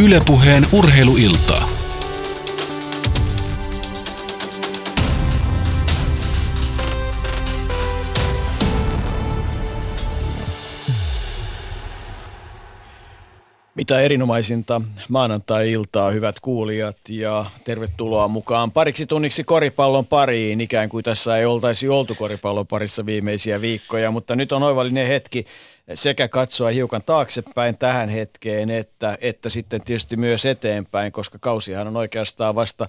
Ylepuheen urheiluiltaa. Mitä erinomaisinta maanantai-iltaa, hyvät kuulijat, ja tervetuloa mukaan pariksi tunniksi koripallon pariin, ikään kuin tässä ei oltaisi oltu koripallon parissa viimeisiä viikkoja, mutta nyt on oivallinen hetki sekä katsoa hiukan taaksepäin tähän hetkeen, että, että sitten tietysti myös eteenpäin, koska kausihan on oikeastaan vasta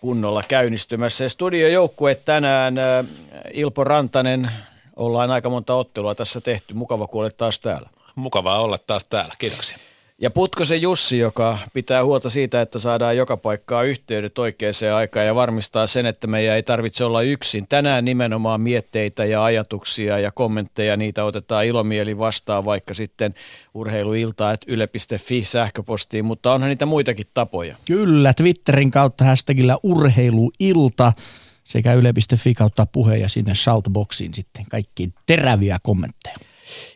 kunnolla käynnistymässä. Ja studiojoukkue tänään, äh, Ilpo Rantanen, ollaan aika monta ottelua tässä tehty. Mukava kuulla taas täällä. Mukavaa olla taas täällä, kiitoksia. Ja Putkosen Jussi, joka pitää huolta siitä, että saadaan joka paikkaa yhteydet oikeaan aikaan ja varmistaa sen, että meidän ei tarvitse olla yksin. Tänään nimenomaan mietteitä ja ajatuksia ja kommentteja, niitä otetaan ilomieli vastaan vaikka sitten urheiluilta, että yle.fi sähköpostiin, mutta onhan niitä muitakin tapoja. Kyllä, Twitterin kautta hashtagillä urheiluilta sekä yle.fi kautta puhe ja sinne shoutboxiin sitten kaikkiin teräviä kommentteja.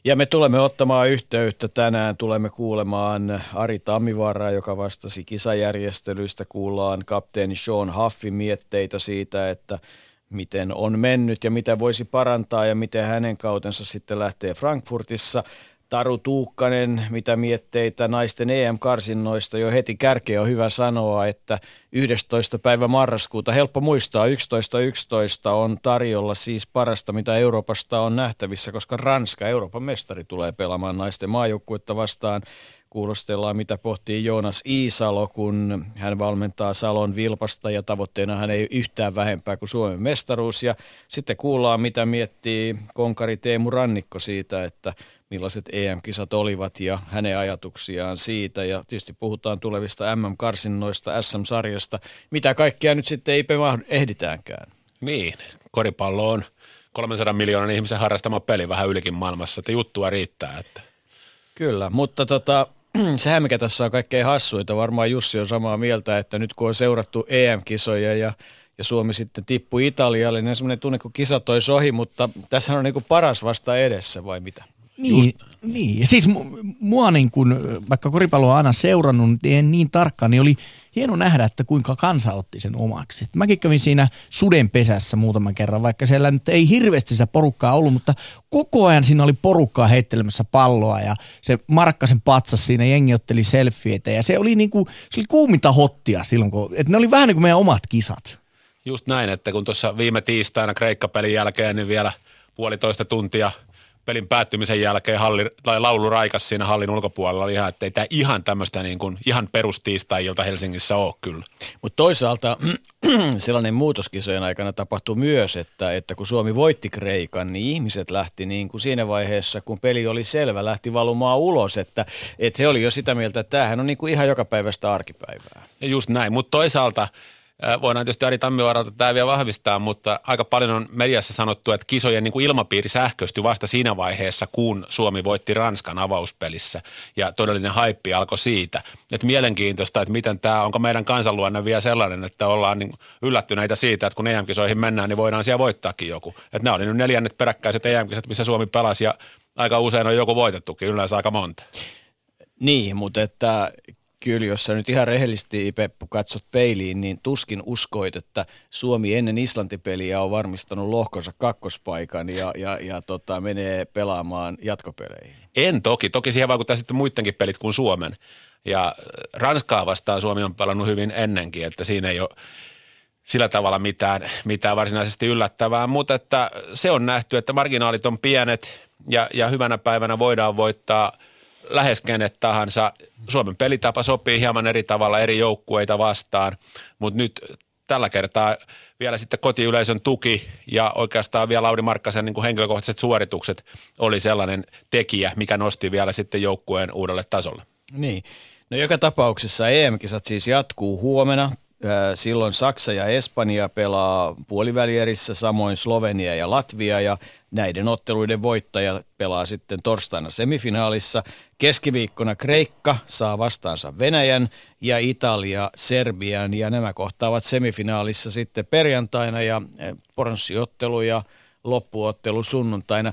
Ja me tulemme ottamaan yhteyttä tänään, tulemme kuulemaan Ari Tammivaaraa, joka vastasi kisajärjestelyistä. Kuullaan kapteeni Sean Huffin mietteitä siitä, että miten on mennyt ja mitä voisi parantaa ja miten hänen kautensa sitten lähtee Frankfurtissa. Taru Tuukkanen, mitä mietteitä naisten EM-karsinnoista jo heti kärkeä on hyvä sanoa, että 11. päivä marraskuuta, helppo muistaa, 11.11 11 on tarjolla siis parasta, mitä Euroopasta on nähtävissä, koska Ranska, Euroopan mestari, tulee pelaamaan naisten maajoukkuetta vastaan. Kuulostellaan, mitä pohtii Joonas Iisalo, kun hän valmentaa Salon Vilpasta ja tavoitteena hän ei yhtään vähempää kuin Suomen mestaruus. Ja sitten kuullaan, mitä miettii konkari Teemu Rannikko siitä, että millaiset EM-kisat olivat ja hänen ajatuksiaan siitä. Ja tietysti puhutaan tulevista MM-karsinnoista, SM-sarjasta, mitä kaikkea nyt sitten ei ehditäänkään. Niin, koripallo on 300 miljoonan ihmisen harrastama peli vähän ylikin maailmassa, että juttua riittää. Että. Kyllä, mutta tota, sehän mikä tässä on kaikkein hassuita, varmaan Jussi on samaa mieltä, että nyt kun on seurattu EM-kisoja ja ja Suomi sitten tippui Italialle, niin on semmoinen tunne, kun kisat olisi ohi, mutta tässä on niin kuin paras vasta edessä vai mitä? Niin, Just. Niin. Ja siis mua niin kun, vaikka koripalloa aina seurannut, niin en niin tarkkaan, niin oli hieno nähdä, että kuinka kansa otti sen omaksi. Et mäkin kävin siinä sudenpesässä muutaman kerran, vaikka siellä nyt ei hirveästi sitä porukkaa ollut, mutta koko ajan siinä oli porukkaa heittelemässä palloa ja se Markkasen patsas siinä, jengi otteli selfieitä ja se oli, niin kuin, se oli kuuminta hottia silloin, kun, että ne oli vähän niin kuin meidän omat kisat. Just näin, että kun tuossa viime tiistaina Kreikka-pelin jälkeen, niin vielä puolitoista tuntia – pelin päättymisen jälkeen halli, tai laulu raikas siinä hallin ulkopuolella oli ihan, että ei tämä ihan tämmöistä niin kuin, ihan perustiistai-ilta Helsingissä ole kyllä. Mutta toisaalta sellainen muutoskisojen aikana tapahtui myös, että, että kun Suomi voitti Kreikan, niin ihmiset lähti niin kuin siinä vaiheessa, kun peli oli selvä, lähti valumaan ulos, että, että he oli jo sitä mieltä, että tämähän on niin kuin ihan joka päivästä arkipäivää. Ja just näin, mutta toisaalta – Voidaan tietysti Ari Tammivaaralta tämä vielä vahvistaa, mutta aika paljon on mediassa sanottu, että kisojen niin kuin ilmapiiri sähköistyi vasta siinä vaiheessa, kun Suomi voitti Ranskan avauspelissä. Ja todellinen haippi alkoi siitä. Että mielenkiintoista, että miten tämä, onko meidän kansanluonne vielä sellainen, että ollaan niin yllättyneitä siitä, että kun EM-kisoihin mennään, niin voidaan siellä voittaakin joku. Että nämä oli nyt neljännet peräkkäiset EM-kisat, missä Suomi pelasi ja aika usein on joku voitettukin, yleensä aika monta. Niin, mutta että kyllä, jos sä nyt ihan rehellisesti Peppu katsot peiliin, niin tuskin uskoit, että Suomi ennen Islantipeliä on varmistanut lohkonsa kakkospaikan ja, ja, ja tota, menee pelaamaan jatkopeleihin. En toki. Toki siihen vaikuttaa sitten muidenkin pelit kuin Suomen. Ja äh, Ranskaa vastaan Suomi on pelannut hyvin ennenkin, että siinä ei ole sillä tavalla mitään, mitään varsinaisesti yllättävää, mutta että se on nähty, että marginaalit on pienet ja, ja hyvänä päivänä voidaan voittaa – lähes kenet tahansa. Suomen pelitapa sopii hieman eri tavalla eri joukkueita vastaan, mutta nyt tällä kertaa vielä sitten kotiyleisön tuki ja oikeastaan vielä Lauri Markkasen niin kuin henkilökohtaiset suoritukset oli sellainen tekijä, mikä nosti vielä sitten joukkueen uudelle tasolle. Niin. No joka tapauksessa EM-kisat siis jatkuu huomenna. Silloin Saksa ja Espanja pelaa puolivälierissä, samoin Slovenia ja Latvia ja näiden otteluiden voittaja pelaa sitten torstaina semifinaalissa. Keskiviikkona Kreikka saa vastaansa Venäjän ja Italia Serbian ja nämä kohtaavat semifinaalissa sitten perjantaina ja pronssiottelu ja loppuottelu sunnuntaina.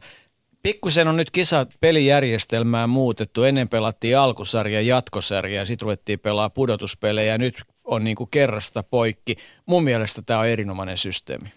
Pikkusen on nyt kisat pelijärjestelmää muutettu. Ennen pelattiin alkusarja, jatkosarja ja sitten ruvettiin pelaa pudotuspelejä. Nyt on niin kuin kerrasta poikki. Mun mielestä tämä on erinomainen systeemi.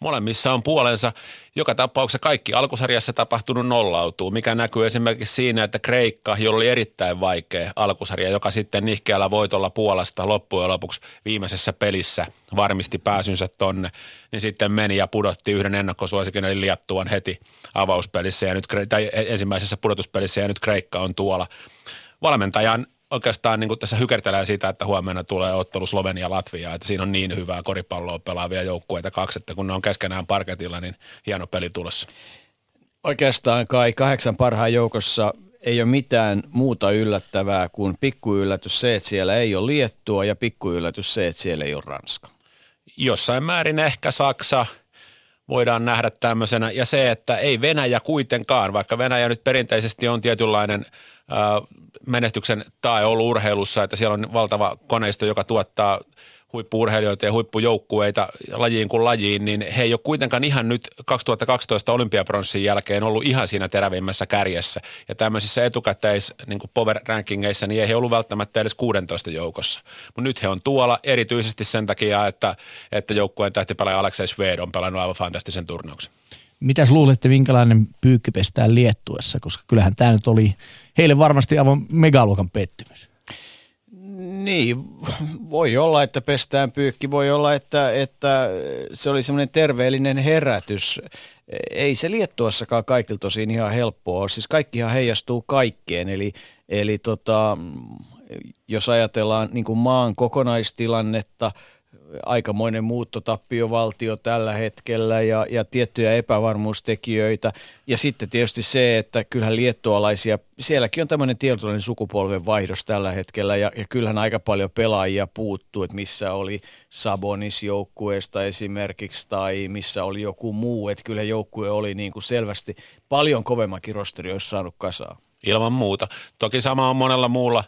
Molemmissa on puolensa. Joka tapauksessa kaikki alkusarjassa tapahtunut nollautuu, mikä näkyy esimerkiksi siinä, että Kreikka, jolla oli erittäin vaikea alkusarja, joka sitten nihkeällä voitolla Puolasta loppujen lopuksi viimeisessä pelissä varmisti pääsynsä tonne, niin sitten meni ja pudotti yhden ennakkosuosikin eli Liattuan heti avauspelissä ja nyt, tai ensimmäisessä pudotuspelissä ja nyt Kreikka on tuolla. Valmentajan oikeastaan niin kuin tässä hykertelee sitä, että huomenna tulee ottelu Slovenia-Latvia, että siinä on niin hyvää koripalloa pelaavia joukkueita kaksi, että kun ne on keskenään parketilla, niin hieno peli tulossa. Oikeastaan kai kahdeksan parhaan joukossa ei ole mitään muuta yllättävää kuin pikkuyllätys se, että siellä ei ole Liettua ja pikkuyllätys se, että siellä ei ole Ranska. Jossain määrin ehkä Saksa voidaan nähdä tämmöisenä. Ja se, että ei Venäjä kuitenkaan, vaikka Venäjä nyt perinteisesti on tietynlainen äh, menestyksen tae ollut urheilussa, että siellä on valtava koneisto, joka tuottaa huippuurheilijoita ja huippujoukkueita lajiin kuin lajiin, niin he ei ole kuitenkaan ihan nyt 2012 olympiapronssin jälkeen ollut ihan siinä terävimmässä kärjessä. Ja tämmöisissä etukäteis niin kuin power rankingeissa, niin ei he ollut välttämättä edes 16 joukossa. Mutta nyt he on tuolla erityisesti sen takia, että, että joukkueen tähtipelaaja Aleksei Sved on pelannut aivan fantastisen turnauksen. Mitäs luulette, minkälainen pyykki pestään Liettuessa, koska kyllähän tämä nyt oli heille varmasti aivan megaluokan pettymys. Niin, voi olla, että pestään pyykki, voi olla, että, että se oli semmoinen terveellinen herätys. Ei se Liettuassakaan kaikilta tosin ihan helppoa ole, siis kaikkihan heijastuu kaikkeen, eli, eli tota, jos ajatellaan niin kuin maan kokonaistilannetta – aikamoinen muuttotappiovaltio tällä hetkellä ja, ja tiettyjä epävarmuustekijöitä. Ja sitten tietysti se, että kyllähän liettualaisia, sielläkin on tämmöinen tietynlainen sukupolven vaihdos tällä hetkellä ja, ja kyllähän aika paljon pelaajia puuttuu, että missä oli Sabonis joukkueesta esimerkiksi tai missä oli joku muu, että kyllä joukkue oli niin kuin selvästi paljon kovemmakin rosteri, olisi saanut kasaa. Ilman muuta. Toki sama on monella muulla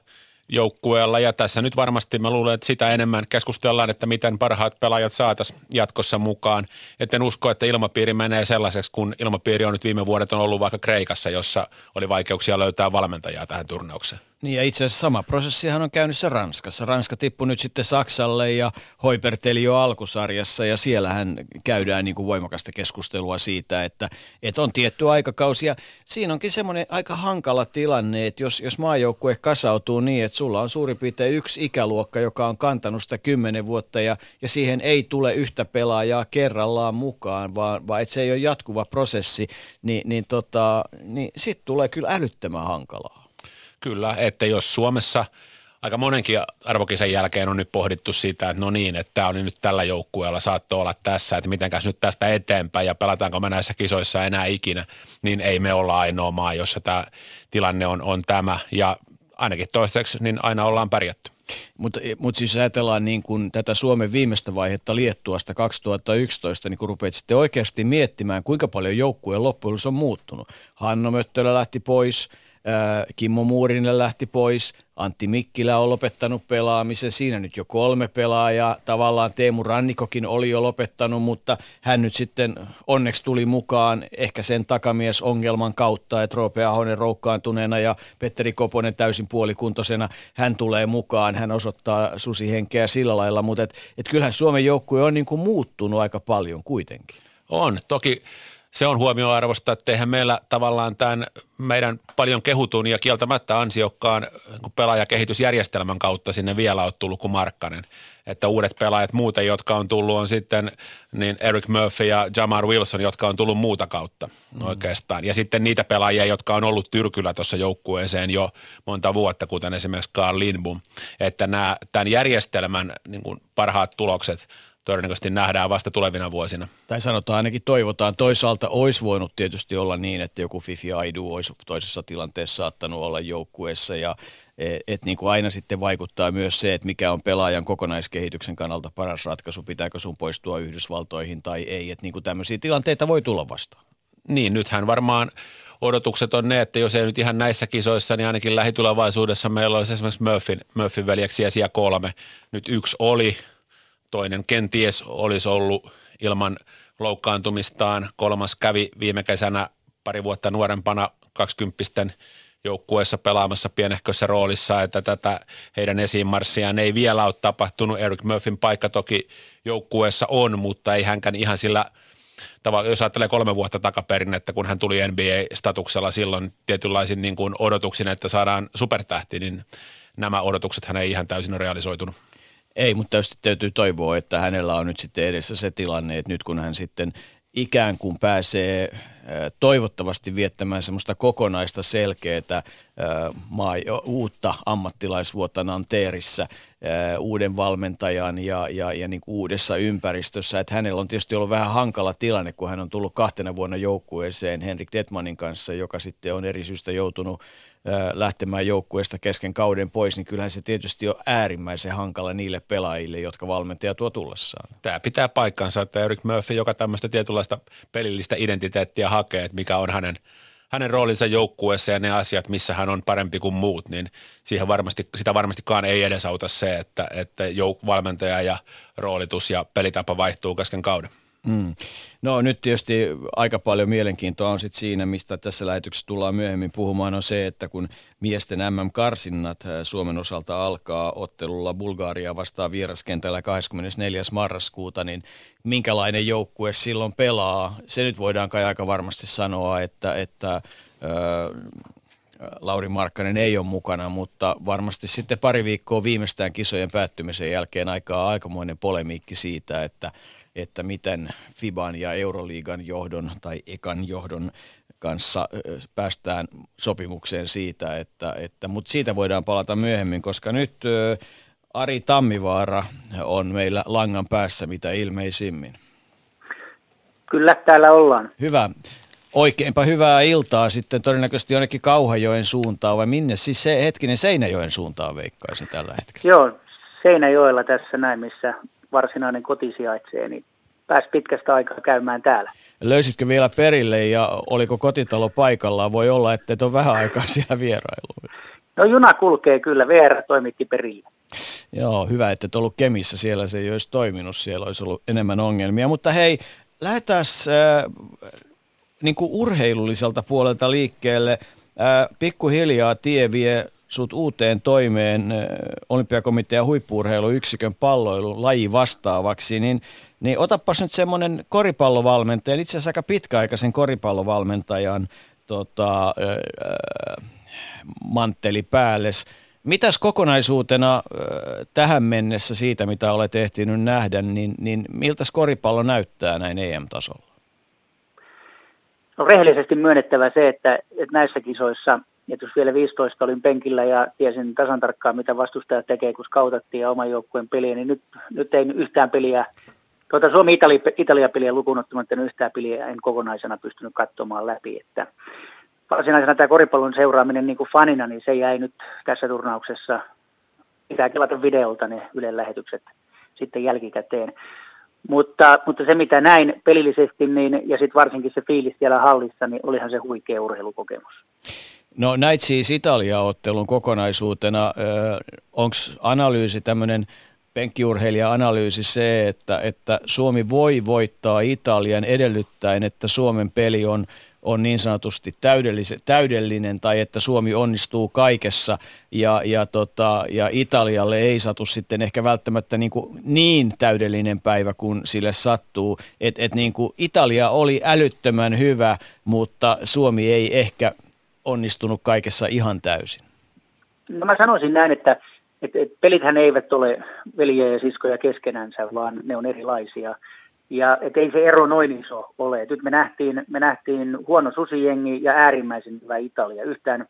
joukkueella ja tässä nyt varmasti mä luulen, että sitä enemmän keskustellaan, että miten parhaat pelaajat saataisiin jatkossa mukaan. Et en usko, että ilmapiiri menee sellaiseksi, kun ilmapiiri on nyt viime vuodet on ollut vaikka Kreikassa, jossa oli vaikeuksia löytää valmentajaa tähän turnaukseen. Niin ja itse asiassa sama prosessihan on käynnissä Ranskassa. Ranska tippui nyt sitten Saksalle ja hoiperteli jo alkusarjassa ja siellähän käydään niin kuin voimakasta keskustelua siitä, että, että on tietty aikakausi. Ja siinä onkin semmoinen aika hankala tilanne, että jos, jos maajoukkue kasautuu niin, että sulla on suurin piirtein yksi ikäluokka, joka on kantanut sitä kymmenen vuotta ja, ja siihen ei tule yhtä pelaajaa kerrallaan mukaan, vaan, vaan että se ei ole jatkuva prosessi, niin, niin, tota, niin sitten tulee kyllä älyttömän hankalaa. Kyllä, että jos Suomessa aika monenkin arvokisan jälkeen on nyt pohdittu sitä, että no niin, että tämä on nyt tällä joukkueella, saattoi olla tässä, että mitenkäs nyt tästä eteenpäin ja pelataanko me näissä kisoissa enää ikinä, niin ei me olla ainoa maa, jossa tämä tilanne on, on tämä ja ainakin toistaiseksi niin aina ollaan pärjätty. Mutta mut siis ajatellaan niin kun tätä Suomen viimeistä vaihetta Liettuasta 2011, niin kun rupeat sitten oikeasti miettimään, kuinka paljon joukkueen loppujen on muuttunut. Hanno Möttölä lähti pois – Kimmo Muurinen lähti pois, Antti Mikkilä on lopettanut pelaamisen, siinä nyt jo kolme pelaajaa, tavallaan Teemu Rannikokin oli jo lopettanut, mutta hän nyt sitten onneksi tuli mukaan ehkä sen takamies ongelman kautta, että Roope Ahonen roukkaantuneena ja Petteri Koponen täysin puolikuntoisena, hän tulee mukaan, hän osoittaa susihenkeä sillä lailla, mutta et, et kyllähän Suomen joukkue on niin kuin muuttunut aika paljon kuitenkin. On, toki se on huomioarvosta, että eihän meillä tavallaan tämän meidän paljon kehutun ja kieltämättä ansiokkaan pelaajakehitysjärjestelmän kautta sinne vielä ole tullut kuin Markkanen. Että uudet pelaajat muuten, jotka on tullut, on sitten niin Eric Murphy ja Jamar Wilson, jotka on tullut muuta kautta mm. oikeastaan. Ja sitten niitä pelaajia, jotka on ollut tyrkyllä tuossa joukkueeseen jo monta vuotta, kuten esimerkiksi Carl Lindbom. Että nämä, tämän järjestelmän niin kuin parhaat tulokset – todennäköisesti nähdään vasta tulevina vuosina. Tai sanotaan ainakin toivotaan. Toisaalta olisi voinut tietysti olla niin, että joku Fifi Aidu olisi toisessa tilanteessa saattanut olla joukkueessa ja et, et niin kuin aina sitten vaikuttaa myös se, että mikä on pelaajan kokonaiskehityksen kannalta paras ratkaisu, pitääkö sun poistua Yhdysvaltoihin tai ei, että niin kuin tämmöisiä tilanteita voi tulla vastaan. Niin, nythän varmaan odotukset on ne, että jos ei nyt ihan näissä kisoissa, niin ainakin lähitulevaisuudessa meillä olisi esimerkiksi Murphyn, Murphyn veljeksiä siellä kolme. Nyt yksi oli, toinen kenties olisi ollut ilman loukkaantumistaan. Kolmas kävi viime kesänä pari vuotta nuorempana 20 joukkueessa pelaamassa pienehkössä roolissa, että tätä heidän esiinmarssiaan ei vielä ole tapahtunut. Eric Murphyn paikka toki joukkueessa on, mutta ei hänkään ihan sillä tavalla, jos ajattelee kolme vuotta takaperin, että kun hän tuli NBA-statuksella silloin tietynlaisin niin kuin odotuksin, että saadaan supertähti, niin nämä odotukset hän ei ihan täysin realisoitunut. Ei, mutta tietysti täytyy toivoa, että hänellä on nyt sitten edessä se tilanne, että nyt kun hän sitten ikään kuin pääsee toivottavasti viettämään semmoista kokonaista selkeää maa, uutta ammattilaisvuotta Nanteerissä uuden valmentajan ja, ja, ja niin kuin uudessa ympäristössä. Että hänellä on tietysti ollut vähän hankala tilanne, kun hän on tullut kahtena vuonna joukkueeseen Henrik Detmanin kanssa, joka sitten on eri syystä joutunut lähtemään joukkueesta kesken kauden pois, niin kyllähän se tietysti on äärimmäisen hankala niille pelaajille, jotka valmentaja tuo tullessaan. Tämä pitää paikkansa, että Eric Murphy, joka tämmöistä tietynlaista pelillistä identiteettiä hakee, että mikä on hänen, hänen roolinsa joukkueessa ja ne asiat, missä hän on parempi kuin muut, niin siihen varmasti, sitä varmastikaan ei edesauta se, että, että jouk- valmentaja ja roolitus ja pelitapa vaihtuu kesken kauden. Mm. No nyt tietysti aika paljon mielenkiintoa on sit siinä, mistä tässä lähetyksessä tullaan myöhemmin puhumaan, on se, että kun miesten MM-karsinnat äh, Suomen osalta alkaa ottelulla Bulgaria vastaan vieraskentällä 24. marraskuuta, niin minkälainen joukkue silloin pelaa? Se nyt voidaan kai aika varmasti sanoa, että, että öö, Lauri Markkanen ei ole mukana, mutta varmasti sitten pari viikkoa viimeistään kisojen päättymisen jälkeen aikaa aikamoinen polemiikki siitä, että – että miten FIBAN ja Euroliigan johdon tai Ekan johdon kanssa päästään sopimukseen siitä, että, että mutta siitä voidaan palata myöhemmin, koska nyt Ari Tammivaara on meillä langan päässä mitä ilmeisimmin. Kyllä, täällä ollaan. Hyvä. Oikeinpa hyvää iltaa sitten todennäköisesti jonnekin Kauhajoen suuntaan, vai minne siis se hetkinen Seinäjoen suuntaan veikkaisin tällä hetkellä? Joo, Seinäjoella tässä näin, missä varsinainen koti sijaitsee, niin pääsi pitkästä aikaa käymään täällä. Löysitkö vielä perille ja oliko kotitalo paikallaan? Voi olla, että et ole vähän aikaa siellä vierailu. No juna kulkee kyllä, VR toimitti perille. Joo, hyvä, että et ollut Kemissä, siellä se ei olisi toiminut, siellä olisi ollut enemmän ongelmia. Mutta hei, lähdetään äh, niin urheilulliselta puolelta liikkeelle. Äh, pikkuhiljaa tie vie sut uuteen toimeen olympiakomitean huippuurheiluyksikön palloilun laji vastaavaksi, niin, niin otapas nyt semmoinen koripallovalmentaja, itse asiassa aika pitkäaikaisen koripallovalmentajan tota, äh, mantteli päälles. Mitäs kokonaisuutena äh, tähän mennessä siitä, mitä olet ehtinyt nähdä, niin, niin miltä koripallo näyttää näin EM-tasolla? No rehellisesti myönnettävä se, että, että näissä kisoissa et jos vielä 15 olin penkillä ja tiesin tasan tarkkaan, mitä vastustaja tekee, kun skautattiin ja oman joukkueen peliä, niin nyt, nyt ei yhtään peliä, tuota Suomi-Italia-peliä lukuun ottamatta yhtään peliä en kokonaisena pystynyt katsomaan läpi. Että varsinaisena tämä koripallon seuraaminen niin kuin fanina, niin se jäi nyt tässä turnauksessa, pitää kelata videolta ne Ylen lähetykset sitten jälkikäteen. Mutta, mutta se mitä näin pelillisesti niin, ja sitten varsinkin se fiilis siellä hallissa, niin olihan se huikea urheilukokemus. No näit siis Italia-ottelun kokonaisuutena. Onko analyysi tämmöinen penkkiurheilija-analyysi se, että, että Suomi voi voittaa Italian edellyttäen, että Suomen peli on, on niin sanotusti täydellinen tai että Suomi onnistuu kaikessa ja, ja, tota, ja Italialle ei satu sitten ehkä välttämättä niin, kuin niin täydellinen päivä kuin sille sattuu. Et, et niin kuin Italia oli älyttömän hyvä, mutta Suomi ei ehkä onnistunut kaikessa ihan täysin? No mä sanoisin näin, että, että, pelithän eivät ole veljiä ja siskoja keskenänsä, vaan ne on erilaisia. Ja et ei se ero noin iso ole. Et nyt me nähtiin, me nähtiin huono susijengi ja äärimmäisen hyvä Italia. Yhtään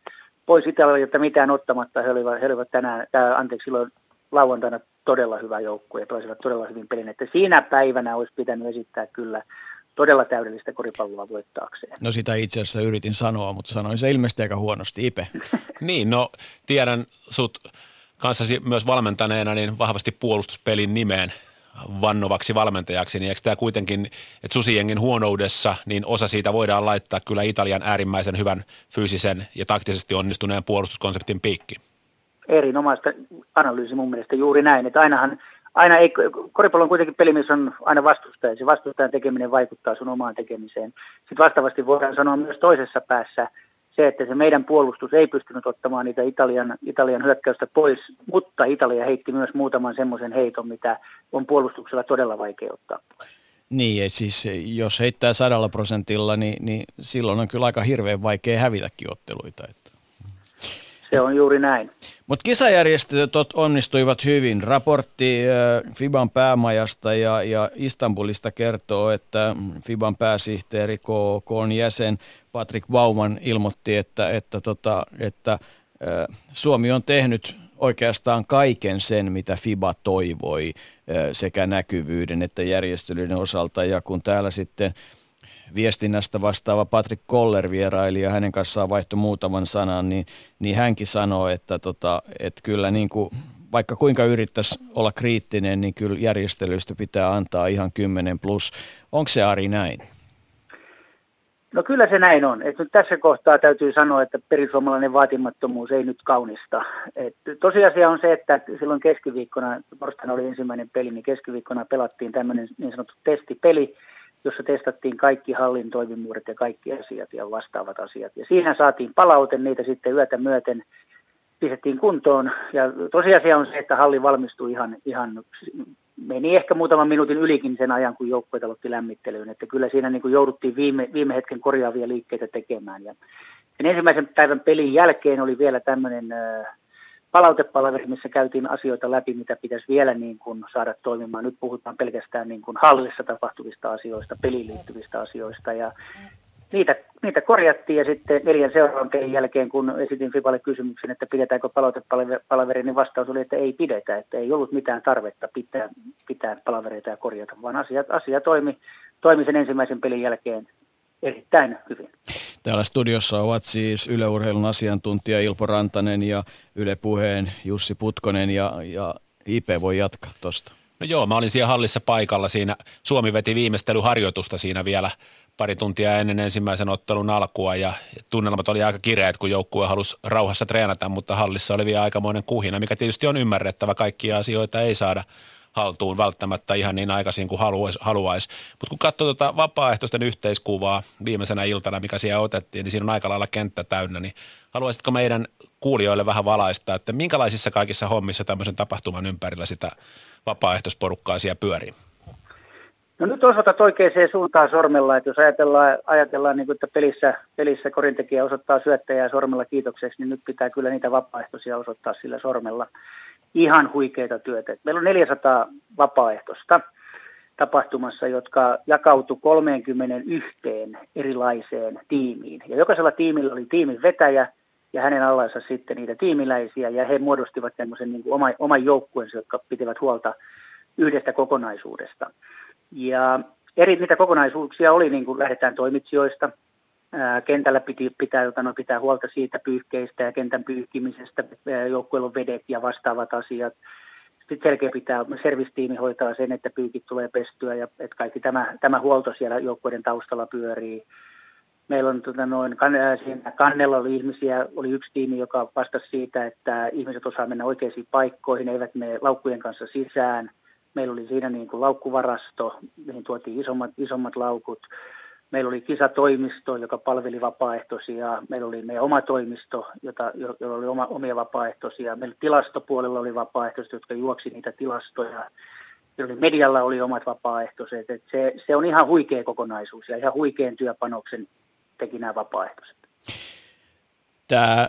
pois Italialta mitään ottamatta. He olivat, he olivat tänään, tää, anteeksi, silloin lauantaina todella hyvä joukkue ja toisivat todella hyvin pelin. Että siinä päivänä olisi pitänyt esittää kyllä todella täydellistä koripalloa voittaakseen. No sitä itse asiassa yritin sanoa, mutta sanoin se ilmeisesti aika huonosti. Ipe. niin, no tiedän sut kanssasi myös valmentaneena niin vahvasti puolustuspelin nimeen vannovaksi valmentajaksi, niin eikö tämä kuitenkin, että Susijengin huonoudessa, niin osa siitä voidaan laittaa kyllä Italian äärimmäisen hyvän fyysisen ja taktisesti onnistuneen puolustuskonseptin piikki? Erinomaista analyysi mun mielestä juuri näin, että ainahan, aina ei, koripallo on kuitenkin peli, missä on aina vastustaja. Se vastustajan tekeminen vaikuttaa sun omaan tekemiseen. Sitten vastaavasti voidaan sanoa myös toisessa päässä se, että se meidän puolustus ei pystynyt ottamaan niitä Italian, Italian hyökkäystä pois, mutta Italia heitti myös muutaman semmoisen heiton, mitä on puolustuksella todella vaikea ottaa. Niin, siis jos heittää sadalla prosentilla, niin, niin silloin on kyllä aika hirveän vaikea hävitäkin otteluita. Että. Se on juuri näin. Mutta kisajärjestöt onnistuivat hyvin. Raportti FIBAn päämajasta ja, ja Istanbulista kertoo, että FIBAn pääsihteeri KK jäsen Patrick Bauman ilmoitti, että, että, tota, että Suomi on tehnyt oikeastaan kaiken sen, mitä FIBA toivoi sekä näkyvyyden että järjestelyiden osalta. Ja kun täällä sitten viestinnästä vastaava Patrick Koller vieraili ja hänen kanssaan vaihtoi muutaman sanan, niin, niin hänkin sanoi, että, tota, että kyllä niin kuin, vaikka kuinka yrittäisi olla kriittinen, niin kyllä järjestelyistä pitää antaa ihan 10 plus. Onko se Ari näin? No kyllä se näin on. Et nyt tässä kohtaa täytyy sanoa, että perisuomalainen vaatimattomuus ei nyt kaunista. Et tosiasia on se, että silloin keskiviikkona, torstaina oli ensimmäinen peli, niin keskiviikkona pelattiin tämmöinen niin sanottu testipeli, jossa testattiin kaikki hallin toimimuudet ja kaikki asiat ja vastaavat asiat. Ja siinä saatiin palaute, niitä sitten yötä myöten pistettiin kuntoon. Ja tosiasia on se, että halli valmistui ihan, ihan meni ehkä muutaman minuutin ylikin sen ajan, kun joukkueet aloitti lämmittelyyn. Että kyllä siinä niin kuin jouduttiin viime, viime hetken korjaavia liikkeitä tekemään. Ja sen ensimmäisen päivän pelin jälkeen oli vielä tämmöinen äh, palautepalaveri, missä käytiin asioita läpi, mitä pitäisi vielä niin kuin saada toimimaan. Nyt puhutaan pelkästään niin kuin hallissa tapahtuvista asioista, peliin liittyvistä asioista ja niitä, niitä korjattiin ja sitten neljän seuraavan pelin jälkeen, kun esitin Fiballe kysymyksen, että pidetäänkö palautepalaveri, niin vastaus oli, että ei pidetä, että ei ollut mitään tarvetta pitää, pitää palavereita ja korjata, vaan asia, asia toimi, toimi sen ensimmäisen pelin jälkeen erittäin hyvin. Täällä studiossa ovat siis yleurheilun asiantuntija Ilpo Rantanen ja Yle Puheen Jussi Putkonen ja, ja IP voi jatkaa tuosta. No joo, mä olin siellä hallissa paikalla siinä. Suomi veti viimeistelyharjoitusta siinä vielä pari tuntia ennen ensimmäisen ottelun alkua ja tunnelmat oli aika kireät, kun joukkue halusi rauhassa treenata, mutta hallissa oli vielä aikamoinen kuhina, mikä tietysti on ymmärrettävä. Kaikkia asioita ei saada haltuun välttämättä ihan niin aikaisin kuin haluaisi. Haluais. Mutta kun katsoo tuota vapaaehtoisten yhteiskuvaa viimeisenä iltana, mikä siellä otettiin, niin siinä on aika lailla kenttä täynnä. Niin haluaisitko meidän kuulijoille vähän valaista, että minkälaisissa kaikissa hommissa tämmöisen tapahtuman ympärillä sitä vapaaehtoisporukkaa siellä pyörii? No nyt osoitat oikeaan suuntaan sormella, että jos ajatellaan, ajatellaan niin kuin, että pelissä, pelissä korintekijä osoittaa syöttäjää sormella kiitokseksi, niin nyt pitää kyllä niitä vapaaehtoisia osoittaa sillä sormella ihan huikeita työtä. Meillä on 400 vapaaehtoista tapahtumassa, jotka jakautu 31 erilaiseen tiimiin. Ja jokaisella tiimillä oli tiimin vetäjä ja hänen allansa sitten niitä tiimiläisiä, ja he muodostivat tämmöisen niin kuin oma, oman joukkueensa, jotka pitivät huolta yhdestä kokonaisuudesta. Ja eri niitä kokonaisuuksia oli, niin kuin lähdetään toimitsijoista, kentällä piti, pitää, jota no, pitää huolta siitä pyyhkeistä ja kentän pyyhkimisestä, joukkueella vedet ja vastaavat asiat. Sitten selkeä pitää, servistiimi hoitaa sen, että pyykit tulee pestyä ja että kaikki tämä, tämä huolto siellä joukkueiden taustalla pyörii. Meillä on tota, noin, siinä kannella oli ihmisiä, oli yksi tiimi, joka vastasi siitä, että ihmiset osaa mennä oikeisiin paikkoihin, eivät mene laukkujen kanssa sisään. Meillä oli siinä niin kuin laukkuvarasto, mihin tuotiin isommat, isommat laukut Meillä oli kisatoimisto, joka palveli vapaaehtoisia. Meillä oli meidän oma toimisto, jota, jolla oli oma, omia vapaaehtoisia. Meillä tilastopuolella oli vapaaehtoiset, jotka juoksi niitä tilastoja. Meillä oli medialla oli omat vapaaehtoiset. Et se, se on ihan huikea kokonaisuus ja ihan huikean työpanoksen teki nämä vapaaehtoiset. Tämä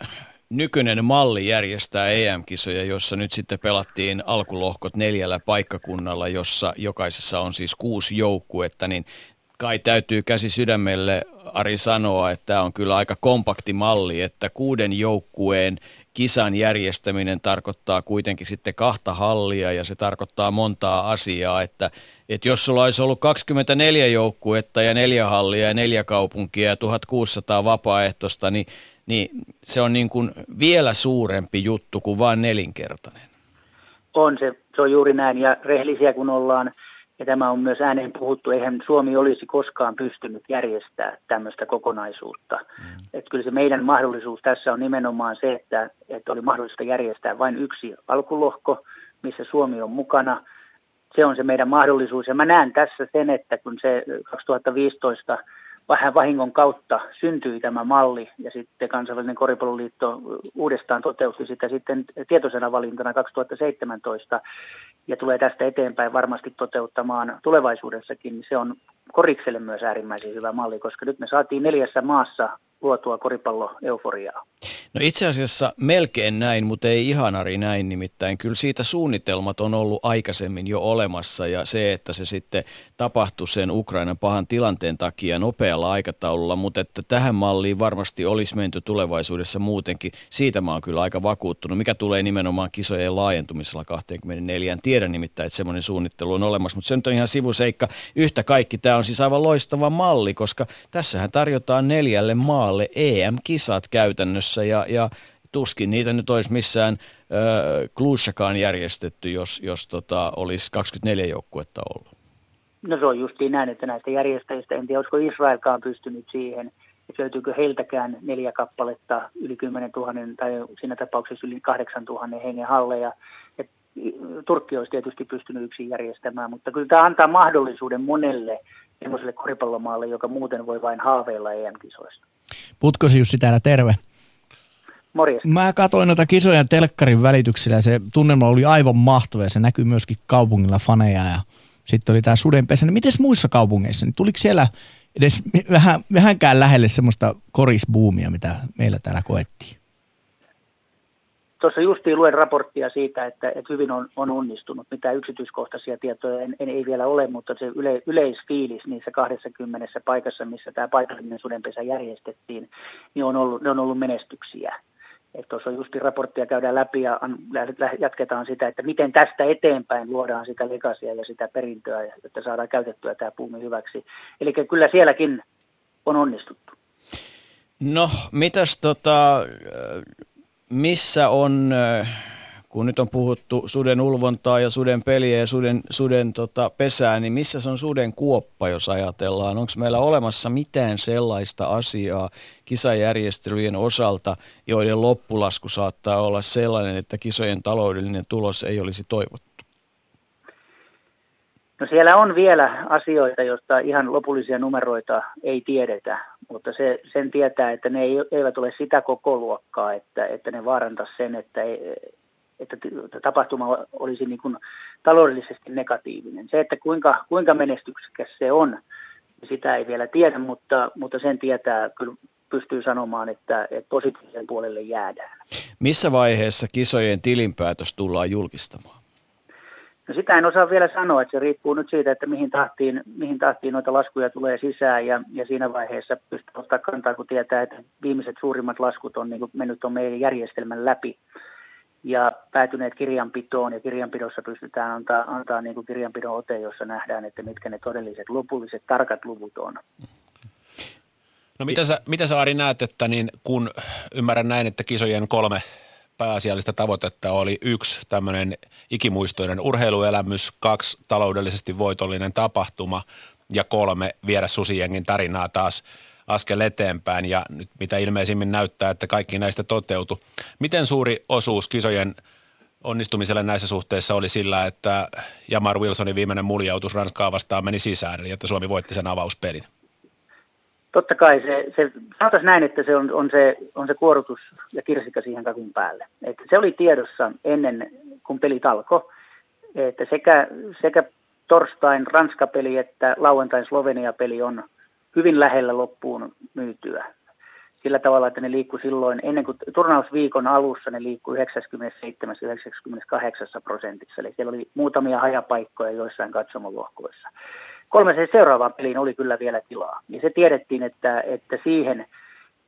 nykyinen malli järjestää EM-kisoja, jossa nyt sitten pelattiin alkulohkot neljällä paikkakunnalla, jossa jokaisessa on siis kuusi joukkuetta, niin kai täytyy käsi sydämelle Ari sanoa, että tämä on kyllä aika kompakti malli, että kuuden joukkueen kisan järjestäminen tarkoittaa kuitenkin sitten kahta hallia ja se tarkoittaa montaa asiaa, että, että jos sulla olisi ollut 24 joukkuetta ja neljä hallia ja neljä kaupunkia ja 1600 vapaaehtoista, niin, niin se on niin kuin vielä suurempi juttu kuin vain nelinkertainen. On se, se on juuri näin ja rehellisiä kun ollaan, ja tämä on myös ääneen puhuttu, eihän Suomi olisi koskaan pystynyt järjestämään tämmöistä kokonaisuutta. Mm. Että kyllä se meidän mahdollisuus tässä on nimenomaan se, että, että oli mahdollista järjestää vain yksi alkulohko, missä Suomi on mukana. se on se meidän mahdollisuus. Ja mä näen tässä sen, että kun se 2015 vähän vahingon kautta syntyi tämä malli ja sitten kansainvälinen koripalloliitto uudestaan toteutti sitä sitten tietoisena valintana 2017 ja tulee tästä eteenpäin varmasti toteuttamaan tulevaisuudessakin, se on korikselle myös äärimmäisen hyvä malli, koska nyt me saatiin neljässä maassa luotua koripallo-euforiaa. No itse asiassa melkein näin, mutta ei ihanari näin nimittäin. Kyllä siitä suunnitelmat on ollut aikaisemmin jo olemassa ja se, että se sitten tapahtui sen Ukrainan pahan tilanteen takia nopealla aikataululla, mutta että tähän malliin varmasti olisi menty tulevaisuudessa muutenkin. Siitä mä oon kyllä aika vakuuttunut, mikä tulee nimenomaan kisojen laajentumisella 24. Tiedän nimittäin, että semmoinen suunnittelu on olemassa, mutta se nyt on ihan sivuseikka. Yhtä kaikki tämä on siis aivan loistava malli, koska tässähän tarjotaan neljälle maalle EM-kisat käytännössä ja, ja tuskin niitä nyt olisi missään äh, Klussakaan järjestetty, jos, jos tota, olisi 24 joukkuetta ollut. No se on justiin näin, että näistä järjestäjistä, en tiedä olisiko Israelkaan pystynyt siihen, että löytyykö heiltäkään neljä kappaletta yli 10 000 tai siinä tapauksessa yli 8 000 hengen halleja. Et Turkki olisi tietysti pystynyt yksin järjestämään, mutta kyllä tämä antaa mahdollisuuden monelle semmoiselle koripallomaalle, joka muuten voi vain haaveilla EM-kisoista. Putkosi Jussi täällä, terve. Morjesta. Mä katsoin noita kisoja telkkarin välityksellä ja se tunnelma oli aivan mahtava ja se näkyy myöskin kaupungilla faneja ja sitten oli tämä sudenpesä. Niin miten muissa kaupungeissa, niin tuliko siellä edes vähän, vähänkään lähelle semmoista korisbuumia, mitä meillä täällä koettiin? Tuossa justiin luen raporttia siitä, että, että hyvin on, on onnistunut. Mitä yksityiskohtaisia tietoja en, en, ei vielä ole, mutta se yle, yleisfiilis niissä 20 paikassa, missä tämä paikallinen sudenpesä järjestettiin, niin on ollut, ne on ollut menestyksiä. Että tuossa justi raporttia käydään läpi ja jatketaan sitä, että miten tästä eteenpäin luodaan sitä legasia ja sitä perintöä, että saadaan käytettyä tämä puumi hyväksi. Eli kyllä sielläkin on onnistuttu. No, mitäs tota, missä on kun nyt on puhuttu suden ulvontaa ja suden peliä ja suden, suden tota, pesää, niin missä se on suden kuoppa, jos ajatellaan? Onko meillä olemassa mitään sellaista asiaa kisajärjestelyjen osalta, joiden loppulasku saattaa olla sellainen, että kisojen taloudellinen tulos ei olisi toivottu? No siellä on vielä asioita, joista ihan lopullisia numeroita ei tiedetä, mutta se, sen tietää, että ne eivät ole sitä koko luokkaa, että, että ne vaarantaisi sen, että ei, että tapahtuma olisi niin kuin taloudellisesti negatiivinen. Se, että kuinka, kuinka menestyksekäs se on, sitä ei vielä tiedä, mutta, mutta sen tietää kyllä pystyy sanomaan, että, että positiivisen puolelle jäädään. Missä vaiheessa kisojen tilinpäätös tullaan julkistamaan? No sitä en osaa vielä sanoa, että se riippuu nyt siitä, että mihin tahtiin, mihin tahtiin noita laskuja tulee sisään ja, ja siinä vaiheessa pystyy ottaa kantaa, kun tietää, että viimeiset suurimmat laskut on niin mennyt on meidän järjestelmän läpi ja päätyneet kirjanpitoon ja kirjanpidossa pystytään antaa, antaa niin kuin kirjanpidon ote, jossa nähdään, että mitkä ne todelliset lopulliset tarkat luvut on. No mitä sä, mitä sä Ari näet, että niin kun ymmärrän näin, että kisojen kolme pääasiallista tavoitetta oli yksi tämmöinen ikimuistoinen urheiluelämys, kaksi taloudellisesti voitollinen tapahtuma ja kolme viedä susijengin tarinaa taas askel eteenpäin ja nyt mitä ilmeisimmin näyttää, että kaikki näistä toteutu. Miten suuri osuus kisojen onnistumiselle näissä suhteissa oli sillä, että Jamar Wilsonin viimeinen muljautus Ranskaa vastaan meni sisään, eli että Suomi voitti sen avauspelin? Totta kai se, se saataisiin näin, että se on, on, se, on se kuorutus ja kirsikka siihen kakun päälle. Et se oli tiedossa ennen kuin peli alkoi, että sekä, sekä torstain Ranska-peli että lauantain Slovenia-peli on hyvin lähellä loppuun myytyä. Sillä tavalla, että ne liikkuu silloin, ennen kuin turnausviikon alussa ne liikkuu 97-98 prosentissa. Eli siellä oli muutamia hajapaikkoja joissain katsomolohkoissa kolmeseen seuraavaan peliin oli kyllä vielä tilaa. Ja se tiedettiin, että, että siihen,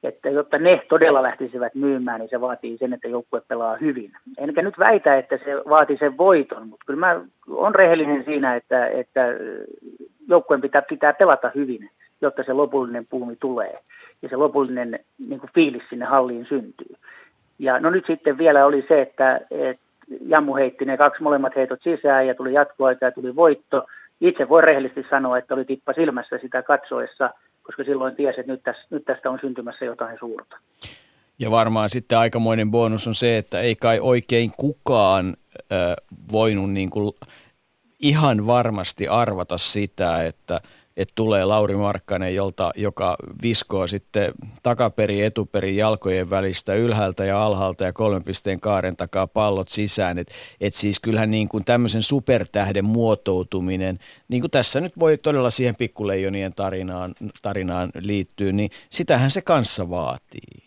että jotta ne todella lähtisivät myymään, niin se vaatii sen, että joukkue pelaa hyvin. Enkä nyt väitä, että se vaatii sen voiton, mutta kyllä mä on rehellinen siinä, että, että joukkueen pitää, pitää pelata hyvin, jotta se lopullinen puumi tulee ja se lopullinen niin kuin fiilis sinne halliin syntyy. Ja no nyt sitten vielä oli se, että, että Jammu heitti ne kaksi molemmat heitot sisään ja tuli jatkoaika ja tuli voitto – itse voi rehellisesti sanoa, että oli tippa silmässä sitä katsoessa, koska silloin tiesi, että nyt tästä, nyt tästä on syntymässä jotain suurta. Ja varmaan sitten aikamoinen bonus on se, että ei kai oikein kukaan äh, voinut niin kuin ihan varmasti arvata sitä, että – että tulee Lauri Markkanen, jolta, joka viskoo sitten takaperi, etuperi jalkojen välistä ylhäältä ja alhaalta ja kolmen pisteen kaaren takaa pallot sisään. Että et siis kyllähän niin kuin tämmöisen supertähden muotoutuminen, niin kuin tässä nyt voi todella siihen pikkuleijonien tarinaan, tarinaan liittyä, niin sitähän se kanssa vaatii.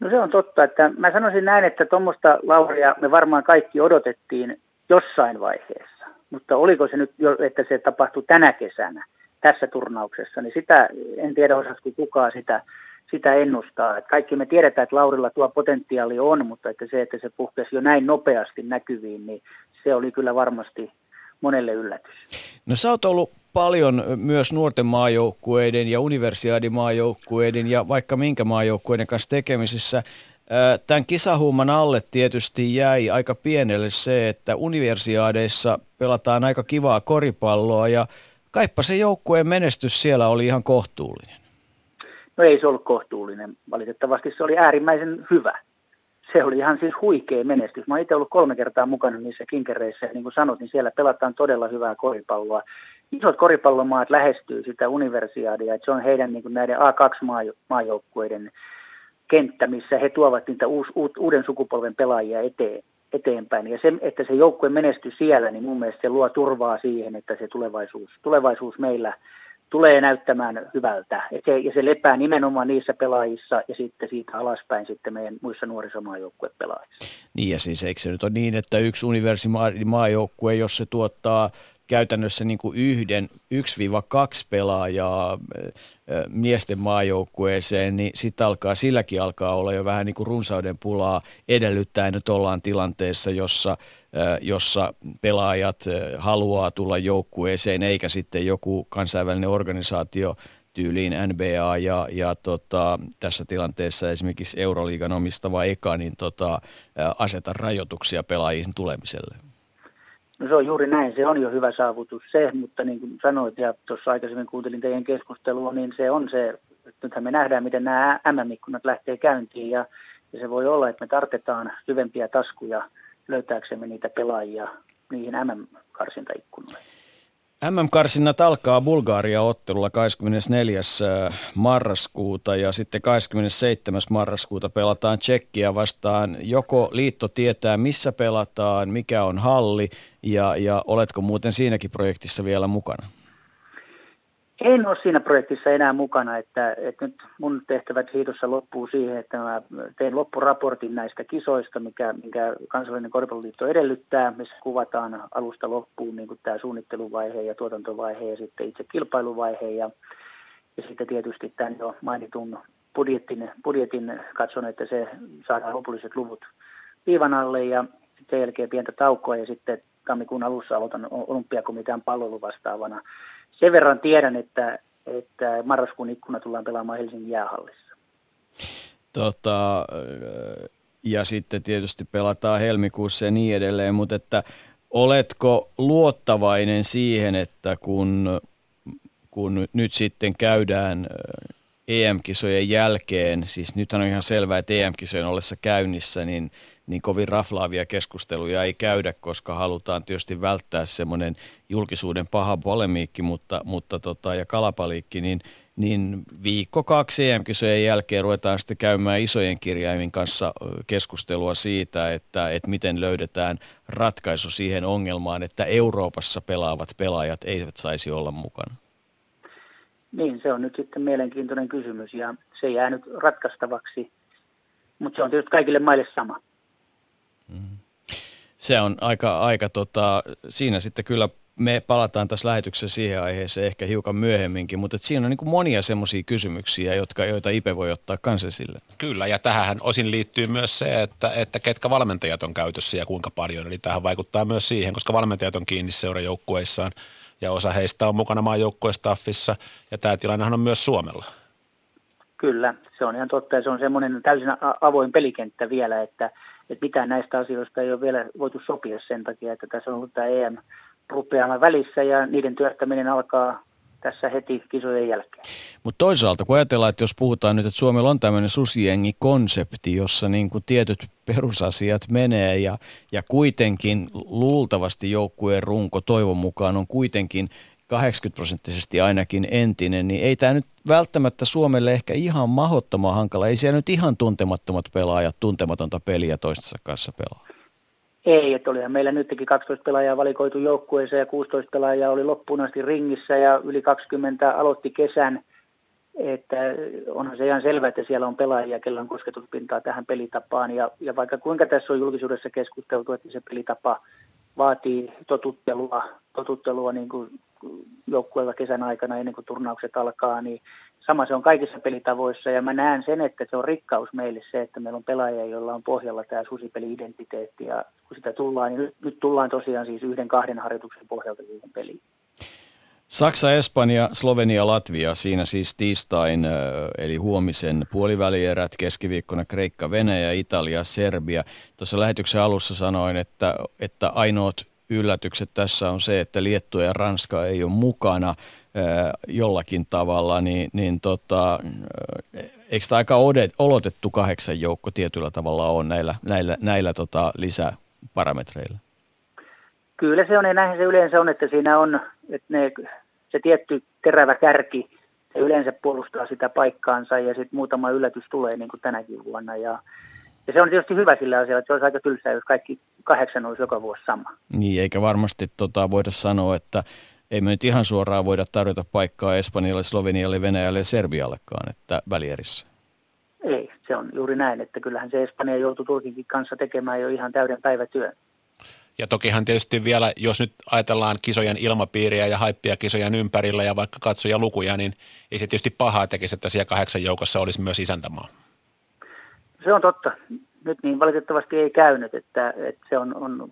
No se on totta, että mä sanoisin näin, että tuommoista Lauria me varmaan kaikki odotettiin jossain vaiheessa. Mutta oliko se nyt, jo, että se tapahtui tänä kesänä? Tässä turnauksessa, niin sitä en tiedä osasko kukaan sitä, sitä ennustaa. Et kaikki me tiedetään, että Laurilla tuo potentiaali on, mutta että se, että se puhkesi jo näin nopeasti näkyviin, niin se oli kyllä varmasti monelle yllätys. No sä oot ollut paljon myös nuorten maajoukkueiden ja universiaadimaajoukkueiden ja vaikka minkä maajoukkueiden kanssa tekemisissä. Tämän kisahuuman alle tietysti jäi aika pienelle se, että universiaadeissa pelataan aika kivaa koripalloa ja Kaippa se joukkueen menestys siellä oli ihan kohtuullinen. No ei se ollut kohtuullinen. Valitettavasti se oli äärimmäisen hyvä. Se oli ihan siis huikea menestys. Mä oon itse ollut kolme kertaa mukana niissä kinkereissä ja niin kuin sanot, niin siellä pelataan todella hyvää koripalloa. Isot koripallomaat lähestyy sitä universiaadia, että se on heidän niin kuin näiden A2-maajoukkueiden kenttä, missä he tuovat niitä uus, uuden sukupolven pelaajia eteen eteenpäin. Ja se, että se joukkue menestyy siellä, niin mun mielestä se luo turvaa siihen, että se tulevaisuus, tulevaisuus meillä tulee näyttämään hyvältä. Et se, ja se lepää nimenomaan niissä pelaajissa ja sitten siitä alaspäin sitten meidän muissa nuorisomaajoukkuepelaajissa. Niin ja siis eikö se nyt ole niin, että yksi universimaajoukkue, jos se tuottaa käytännössä niin kuin yhden, 1-2 pelaajaa miesten maajoukkueeseen, niin sitten alkaa, silläkin alkaa olla jo vähän niin kuin runsauden pulaa edellyttäen, että ollaan tilanteessa, jossa, jossa pelaajat haluaa tulla joukkueeseen, eikä sitten joku kansainvälinen organisaatio tyyliin NBA ja, ja tota, tässä tilanteessa esimerkiksi Euroliigan omistava Eka, niin tota, aseta rajoituksia pelaajien tulemiselle. No se on juuri näin, se on jo hyvä saavutus se, mutta niin kuin sanoit ja tuossa aikaisemmin kuuntelin teidän keskustelua, niin se on se, että nythän me nähdään, miten nämä MM-ikkunat lähtee käyntiin ja, ja se voi olla, että me tartetaan syvempiä taskuja löytääksemme niitä pelaajia niihin MM-karsintaikkunoihin. MM-karsinnat alkaa Bulgaria-ottelulla 24. Äh, marraskuuta ja sitten 27. marraskuuta pelataan Tsekkiä vastaan. Joko liitto tietää, missä pelataan, mikä on halli ja, ja oletko muuten siinäkin projektissa vielä mukana? En ole siinä projektissa enää mukana, että, että nyt mun tehtävät liitossa loppuu siihen, että mä teen loppuraportin näistä kisoista, mikä, mikä kansallinen koripalloliitto edellyttää, missä kuvataan alusta loppuun niin tämä suunnitteluvaihe ja tuotantovaihe ja sitten itse kilpailuvaihe. Ja, ja sitten tietysti tämän jo mainitun budjetin, budjetin katson, että se saadaan lopulliset luvut viivan alle ja sen jälkeen pientä taukoa. Ja sitten tammikuun alussa aloitan olympiakomitean palvelu vastaavana sen verran tiedän, että, että marraskuun ikkuna tullaan pelaamaan Helsingin jäähallissa. Tota, ja sitten tietysti pelataan helmikuussa ja niin edelleen, mutta että oletko luottavainen siihen, että kun, kun nyt sitten käydään EM-kisojen jälkeen, siis nythän on ihan selvää, että EM-kisojen ollessa käynnissä, niin – niin kovin raflaavia keskusteluja ei käydä, koska halutaan tietysti välttää semmoinen julkisuuden paha polemiikki mutta, mutta tota, ja kalapaliikki, niin, niin viikko kaksi EM-kisojen jälkeen ruvetaan sitten käymään isojen kirjaimin kanssa keskustelua siitä, että, että miten löydetään ratkaisu siihen ongelmaan, että Euroopassa pelaavat pelaajat eivät saisi olla mukana. Niin, se on nyt sitten mielenkiintoinen kysymys ja se jää nyt ratkaistavaksi, mutta se on tietysti kaikille maille sama. Se on aika, aika tota, siinä sitten kyllä me palataan tässä lähetyksessä siihen aiheeseen ehkä hiukan myöhemminkin, mutta siinä on niin monia semmoisia kysymyksiä, jotka, joita IPE voi ottaa kanssa sille. Kyllä, ja tähän osin liittyy myös se, että, että ketkä valmentajat on käytössä ja kuinka paljon. Eli tähän vaikuttaa myös siihen, koska valmentajat on kiinni seurajoukkueissaan ja osa heistä on mukana maajoukkuestaffissa ja tämä tilannehan on myös Suomella. Kyllä, se on ihan totta ja se on semmoinen täysin avoin pelikenttä vielä, että – että mitään näistä asioista ei ole vielä voitu sopia sen takia, että tässä on ollut tämä EM rupeama välissä ja niiden työstäminen alkaa tässä heti kisojen jälkeen. Mutta toisaalta kun ajatellaan, että jos puhutaan nyt, että Suomella on tämmöinen susiengi-konsepti, jossa niin kuin tietyt perusasiat menee ja, ja kuitenkin luultavasti joukkueen runko toivon mukaan on kuitenkin 80 prosenttisesti ainakin entinen, niin ei tämä nyt välttämättä Suomelle ehkä ihan mahdottoman hankala. Ei siellä nyt ihan tuntemattomat pelaajat tuntematonta peliä toistensa kanssa pelaa. Ei, että olihan meillä nytkin 12 pelaajaa valikoitu joukkueeseen ja 16 pelaajaa oli loppuun asti ringissä ja yli 20 aloitti kesän. Että onhan se ihan selvä, että siellä on pelaajia, kellä on kosketuspintaa tähän pelitapaan. Ja, ja vaikka kuinka tässä on julkisuudessa keskusteltu, että se pelitapa vaatii totuttelua, totuttelua niin kuin joukkueella kesän aikana ennen kuin turnaukset alkaa, niin sama se on kaikissa pelitavoissa ja mä näen sen, että se on rikkaus meille se, että meillä on pelaajia, joilla on pohjalla tämä susipeli-identiteetti ja kun sitä tullaan, niin nyt, nyt tullaan tosiaan siis yhden kahden harjoituksen pohjalta siihen peliin. Saksa, Espanja, Slovenia, Latvia, siinä siis tiistain eli huomisen puolivälierät, keskiviikkona Kreikka, Venäjä, Italia, Serbia. Tuossa lähetyksen alussa sanoin, että, että ainoat yllätykset tässä on se, että Liettua ja Ranska ei ole mukana jollakin tavalla, niin, niin tota, eikö tämä aika olotettu kahdeksan joukko tietyllä tavalla on näillä, näillä, näillä tota lisäparametreilla? Kyllä se on, ja näin se yleensä on, että siinä on että ne, se tietty terävä kärki, se yleensä puolustaa sitä paikkaansa, ja sitten muutama yllätys tulee niin kuin tänäkin vuonna, ja ja se on tietysti hyvä sillä asialla, että se olisi aika tylsää, jos kaikki kahdeksan olisi joka vuosi sama. Niin, eikä varmasti tota, voida sanoa, että ei me nyt ihan suoraan voida tarjota paikkaa Espanjalle, Slovenialle, Venäjälle ja Serbiallekaan, että välierissä. Ei, se on juuri näin, että kyllähän se Espanja joutui Turkinkin kanssa tekemään jo ihan täyden päivätyön. Ja tokihan tietysti vielä, jos nyt ajatellaan kisojen ilmapiiriä ja haippia kisojen ympärillä ja vaikka katsoja lukuja, niin ei se tietysti pahaa tekisi, että siellä kahdeksan joukossa olisi myös isäntämaa. Se on totta. Nyt niin valitettavasti ei käynyt, että, että se on, on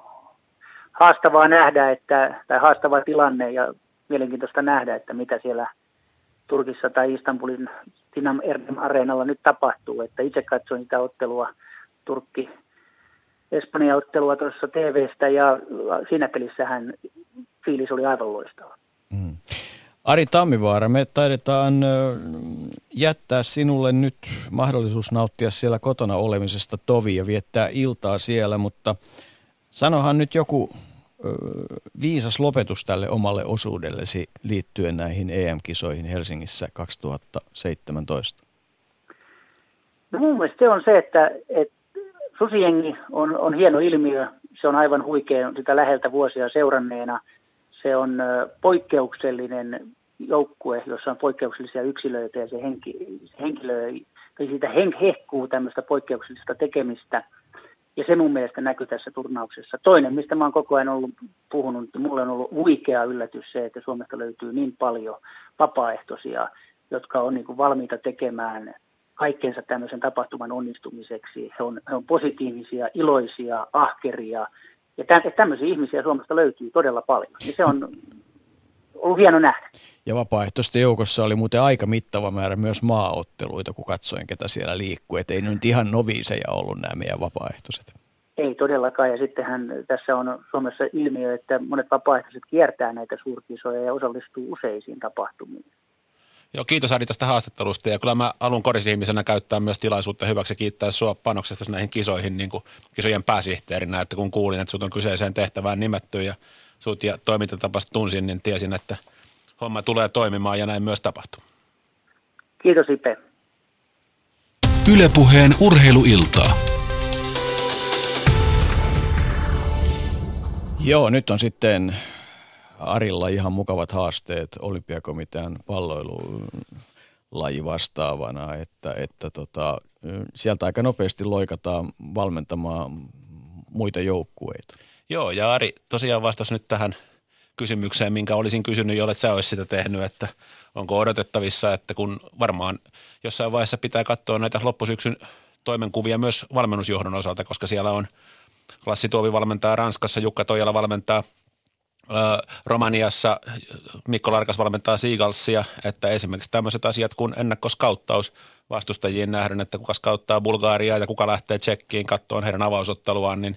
haastavaa nähdä, että, tai haastava tilanne ja mielenkiintoista nähdä, että mitä siellä Turkissa tai Istanbulin Dinam Erdem areenalla nyt tapahtuu. Että itse katsoin sitä ottelua Turkki Espanja ottelua tuossa TVstä ja siinä pelissähän fiilis oli aivan loistava. Mm. Ari Tammivaara, me taidetaan jättää sinulle nyt mahdollisuus nauttia siellä kotona olemisesta tovi ja viettää iltaa siellä, mutta sanohan nyt joku viisas lopetus tälle omalle osuudellesi liittyen näihin EM-kisoihin Helsingissä 2017? No mun mielestä se on se, että, että susiengi on, on hieno ilmiö. Se on aivan huikea sitä läheltä vuosia seuranneena – se on poikkeuksellinen joukkue, jossa on poikkeuksellisia yksilöitä ja se, henki, se henkilö, tai siitä hehkuu tämmöistä poikkeuksellista tekemistä. Ja se mun mielestä näkyy tässä turnauksessa. Toinen, mistä mä oon koko ajan ollut puhunut, mulle on ollut huikea yllätys se, että Suomesta löytyy niin paljon vapaaehtoisia, jotka on niin valmiita tekemään kaikkensa tämmöisen tapahtuman onnistumiseksi. He on, he on positiivisia, iloisia, ahkeria – ja tämmöisiä ihmisiä Suomesta löytyy todella paljon. Ja se on ollut hieno nähdä. Ja vapaaehtoisten joukossa oli muuten aika mittava määrä myös maaotteluita, kun katsoin, ketä siellä liikkuu. Että ei nyt ihan noviiseja ollut nämä meidän vapaaehtoiset. Ei todellakaan, ja sittenhän tässä on Suomessa ilmiö, että monet vapaaehtoiset kiertää näitä suurkisoja ja osallistuu useisiin tapahtumiin. Joo, kiitos Ari tästä haastattelusta ja kyllä mä alun korisihmisenä käyttää myös tilaisuutta hyväksi kiittää sua panoksesta näihin kisoihin niin kuin kisojen pääsihteerinä, että kun kuulin, että sut on kyseiseen tehtävään nimetty ja sut ja toimintatapas tunsin, niin tiesin, että homma tulee toimimaan ja näin myös tapahtuu. Kiitos Ipe. Ylepuheen urheiluiltaa. Joo, nyt on sitten Arilla ihan mukavat haasteet olympiakomitean palloilulaji vastaavana, että, että tota, sieltä aika nopeasti loikataan valmentamaan muita joukkueita. Joo, ja Ari tosiaan vastasi nyt tähän kysymykseen, minkä olisin kysynyt, jollet sä olisi sitä tehnyt, että onko odotettavissa, että kun varmaan jossain vaiheessa pitää katsoa näitä loppusyksyn toimenkuvia myös valmennusjohdon osalta, koska siellä on Lassi Tuovi valmentaa Ranskassa, Jukka Toijala valmentaa – Romaniassa Mikko Larkas valmentaa Seagalsia, että esimerkiksi tämmöiset asiat kuin ennakkoskauttaus vastustajiin nähden, että kuka skauttaa Bulgaariaa ja kuka lähtee Tsekkiin kattoon heidän avausotteluaan, niin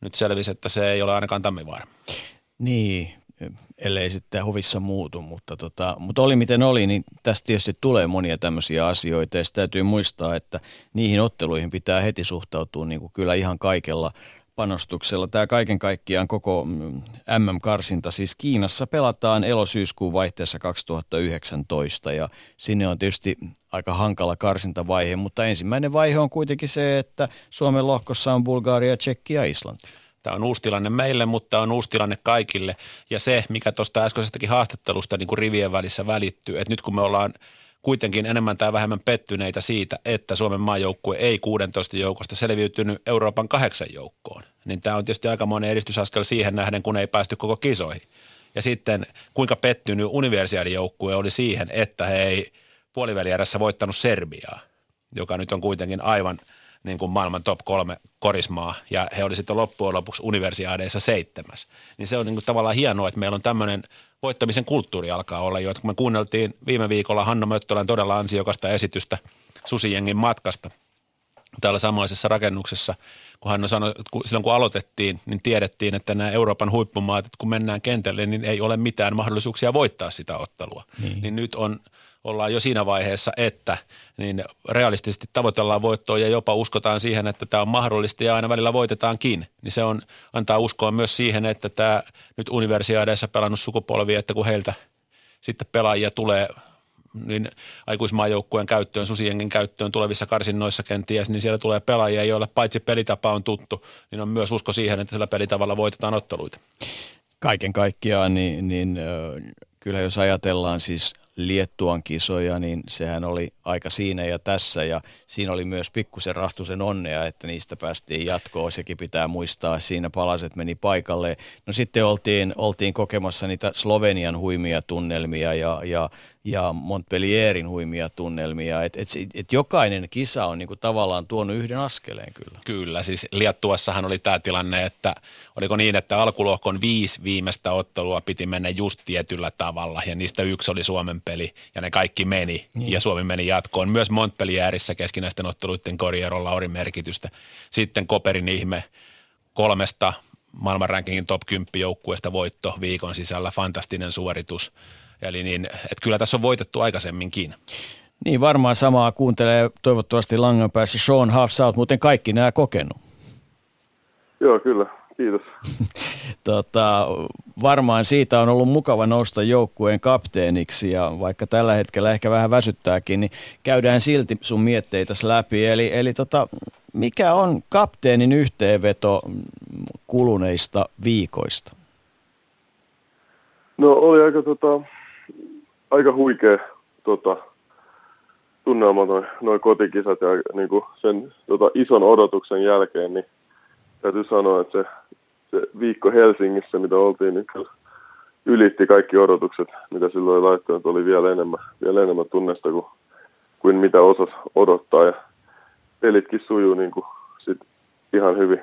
nyt selvisi, että se ei ole ainakaan Tammivaara. Niin, ellei sitten hovissa muutu, mutta, tota, mutta oli miten oli, niin tästä tietysti tulee monia tämmöisiä asioita ja täytyy muistaa, että niihin otteluihin pitää heti suhtautua niin kuin kyllä ihan kaikella panostuksella. Tämä kaiken kaikkiaan koko MM-karsinta, siis Kiinassa pelataan elosyyskuun vaihteessa 2019 ja sinne on tietysti aika hankala karsintavaihe, mutta ensimmäinen vaihe on kuitenkin se, että Suomen lohkossa on Bulgaria, Tsekki ja Islanti. Tämä on uusi tilanne meille, mutta on uusi tilanne kaikille. Ja se, mikä tuosta äskeisestäkin haastattelusta niin kuin rivien välissä välittyy, että nyt kun me ollaan kuitenkin enemmän tai vähemmän pettyneitä siitä, että Suomen maajoukkue ei 16 joukosta selviytynyt Euroopan kahdeksan joukkoon, niin tämä on tietysti aikamoinen edistysaskel siihen nähden, kun ei päästy koko kisoihin. Ja sitten kuinka pettynyt universiaadijoukkue oli siihen, että he ei puolivälierässä voittanut Serbiaa, joka nyt on kuitenkin aivan – niin kuin maailman top kolme korismaa ja he oli sitten loppujen lopuksi universiaadeissa seitsemäs. Niin se on niin kuin tavallaan hienoa, että meillä on tämmöinen voittamisen kulttuuri alkaa olla jo. Että kun me kuunneltiin viime viikolla Hanno Möttölän todella ansiokasta esitystä Susijengin matkasta täällä samaisessa rakennuksessa, kun hän sanoi, että silloin kun aloitettiin, niin tiedettiin, että nämä Euroopan huippumaat, että kun mennään kentälle, niin ei ole mitään mahdollisuuksia voittaa sitä ottelua. Niin, niin nyt on – ollaan jo siinä vaiheessa, että niin realistisesti tavoitellaan voittoa ja jopa uskotaan siihen, että tämä on mahdollista ja aina välillä voitetaankin. Niin se on, antaa uskoa myös siihen, että tämä nyt universiaadeissa pelannut sukupolvi, että kun heiltä sitten pelaajia tulee niin aikuismaajoukkueen käyttöön, susienkin käyttöön tulevissa karsinnoissa kenties, niin siellä tulee pelaajia, joilla paitsi pelitapa on tuttu, niin on myös usko siihen, että sillä pelitavalla voitetaan otteluita. Kaiken kaikkiaan, niin, niin kyllä jos ajatellaan siis Liettuan kisoja, niin sehän oli aika siinä ja tässä ja siinä oli myös pikkusen rahtusen onnea, että niistä päästiin jatkoon. Sekin pitää muistaa, siinä palaset meni paikalle. No sitten oltiin, oltiin kokemassa niitä Slovenian huimia tunnelmia ja, ja ja Montpellierin huimia tunnelmia. Et, et, et jokainen kisa on niinku tavallaan tuonut yhden askeleen kyllä. Kyllä, siis Liettuassahan oli tämä tilanne, että oliko niin, että alkulohkon viisi viimeistä ottelua piti mennä just tietyllä tavalla ja niistä yksi oli Suomen peli ja ne kaikki meni niin. ja Suomi meni jatkoon. Myös Montpellierissä keskinäisten otteluiden korjerolla oli merkitystä. Sitten Koperin ihme kolmesta maailman rankingin top 10 joukkueesta voitto viikon sisällä, fantastinen suoritus – Eli niin, että kyllä tässä on voitettu aikaisemminkin. Niin, varmaan samaa kuuntelee toivottavasti langan päässä Sean Huff. Sä oot muuten kaikki nämä kokenut. Joo, kyllä. Kiitos. tota, varmaan siitä on ollut mukava nousta joukkueen kapteeniksi ja vaikka tällä hetkellä ehkä vähän väsyttääkin, niin käydään silti sun mietteitäsi läpi. Eli, eli tota, mikä on kapteenin yhteenveto kuluneista viikoista? No oli aika tota, aika huikea tota, tunnelma noin noi kotikisat ja niin kuin sen tota, ison odotuksen jälkeen, niin täytyy sanoa, että se, se viikko Helsingissä, mitä oltiin, niin kyllä ylitti kaikki odotukset, mitä silloin laittanut, oli vielä enemmän, vielä enemmän tunnetta kuin, kuin mitä osas odottaa ja pelitkin sujuu niin kuin sit ihan hyvin.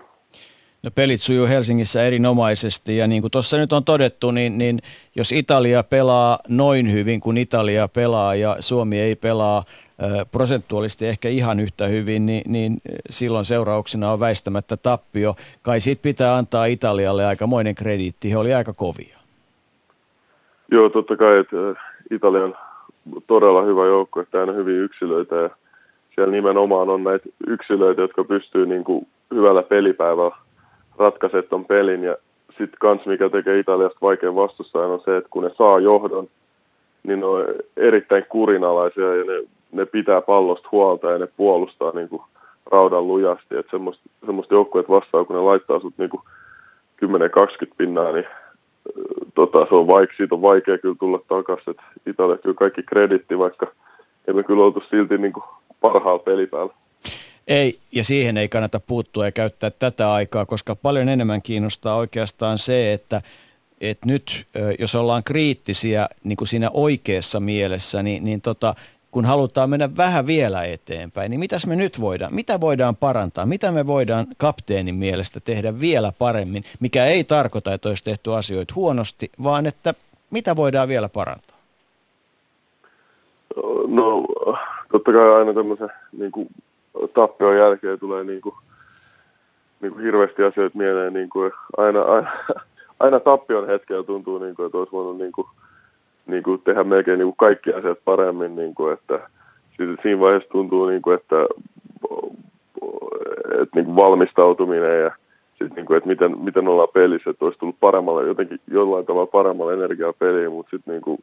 No pelit sujuu Helsingissä erinomaisesti ja niin kuin tuossa nyt on todettu, niin, niin jos Italia pelaa noin hyvin kuin Italia pelaa ja Suomi ei pelaa prosentuaalisesti ehkä ihan yhtä hyvin, niin, niin silloin seurauksena on väistämättä tappio. Kai siitä pitää antaa Italialle aikamoinen krediitti, he oli aika kovia. Joo, totta kai, että Italia on todella hyvä joukko, että aina hyviä yksilöitä ja siellä nimenomaan on näitä yksilöitä, jotka pystyy niin kuin hyvällä pelipäivällä ratkaisemaan ton pelin. Ja sitten kans mikä tekee Italiasta vaikean vastustajan on se, että kun ne saa johdon, niin ne on erittäin kurinalaisia ja ne, ne pitää pallosta huolta ja ne puolustaa niin kuin raudan lujasti. Että semmoista, semmoista joukkueet vastaan, kun ne laittaa sut niin 10-20 pinnaa, niin tota, se on vaik, siitä on vaikea kyllä tulla takaisin. Italia kyllä kaikki kreditti, vaikka emme kyllä oltu silti niin kuin parhaalla pelipäällä. Ei, ja siihen ei kannata puuttua ja käyttää tätä aikaa, koska paljon enemmän kiinnostaa oikeastaan se, että, että nyt jos ollaan kriittisiä niin kuin siinä oikeassa mielessä, niin, niin tota, kun halutaan mennä vähän vielä eteenpäin, niin mitäs me nyt voidaan, mitä voidaan parantaa, mitä me voidaan kapteenin mielestä tehdä vielä paremmin, mikä ei tarkoita, että olisi tehty asioita huonosti, vaan että mitä voidaan vielä parantaa? No totta kai aina tämmöisen niin kuin tappion jälkeen tulee niin kuin, niin kuin hirveästi asioita mieleen, niin kuin aina, aina, aina tappion hetkellä tuntuu, niin kuin, että olisi voinut niin kuin, niin kuin tehdä melkein niin kuin kaikki asiat paremmin, niin kuin, että siinä vaiheessa tuntuu, niin kuin, että, että niin kuin valmistautuminen ja sit, niin kuin, että miten, miten ollaan pelissä, että olisi tullut paremmalle, jotenkin jollain tavalla paremmalla energiaa peliin, mutta sitten niin kuin,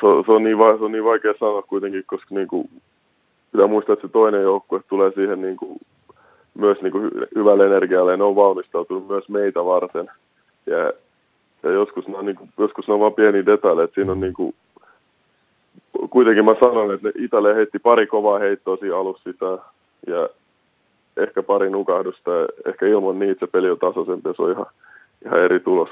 se, on, se, on niin, se on niin vaikea sanoa kuitenkin, koska niin kuin, pitää muistaa, että se toinen joukkue tulee siihen niin kuin, myös niin kuin hyvälle energialle ja ne on valmistautunut myös meitä varten. Ja, ja joskus, ne on, niin kuin, joskus ne on vain pieni detalje, että siinä on niin kuin, kuitenkin mä sanon, että Italia heitti pari kovaa heittoa siinä alussa sitä ja ehkä pari nukahdusta ja ehkä ilman niitä se peli on tasaisempi ja se on ihan, ihan eri tulos.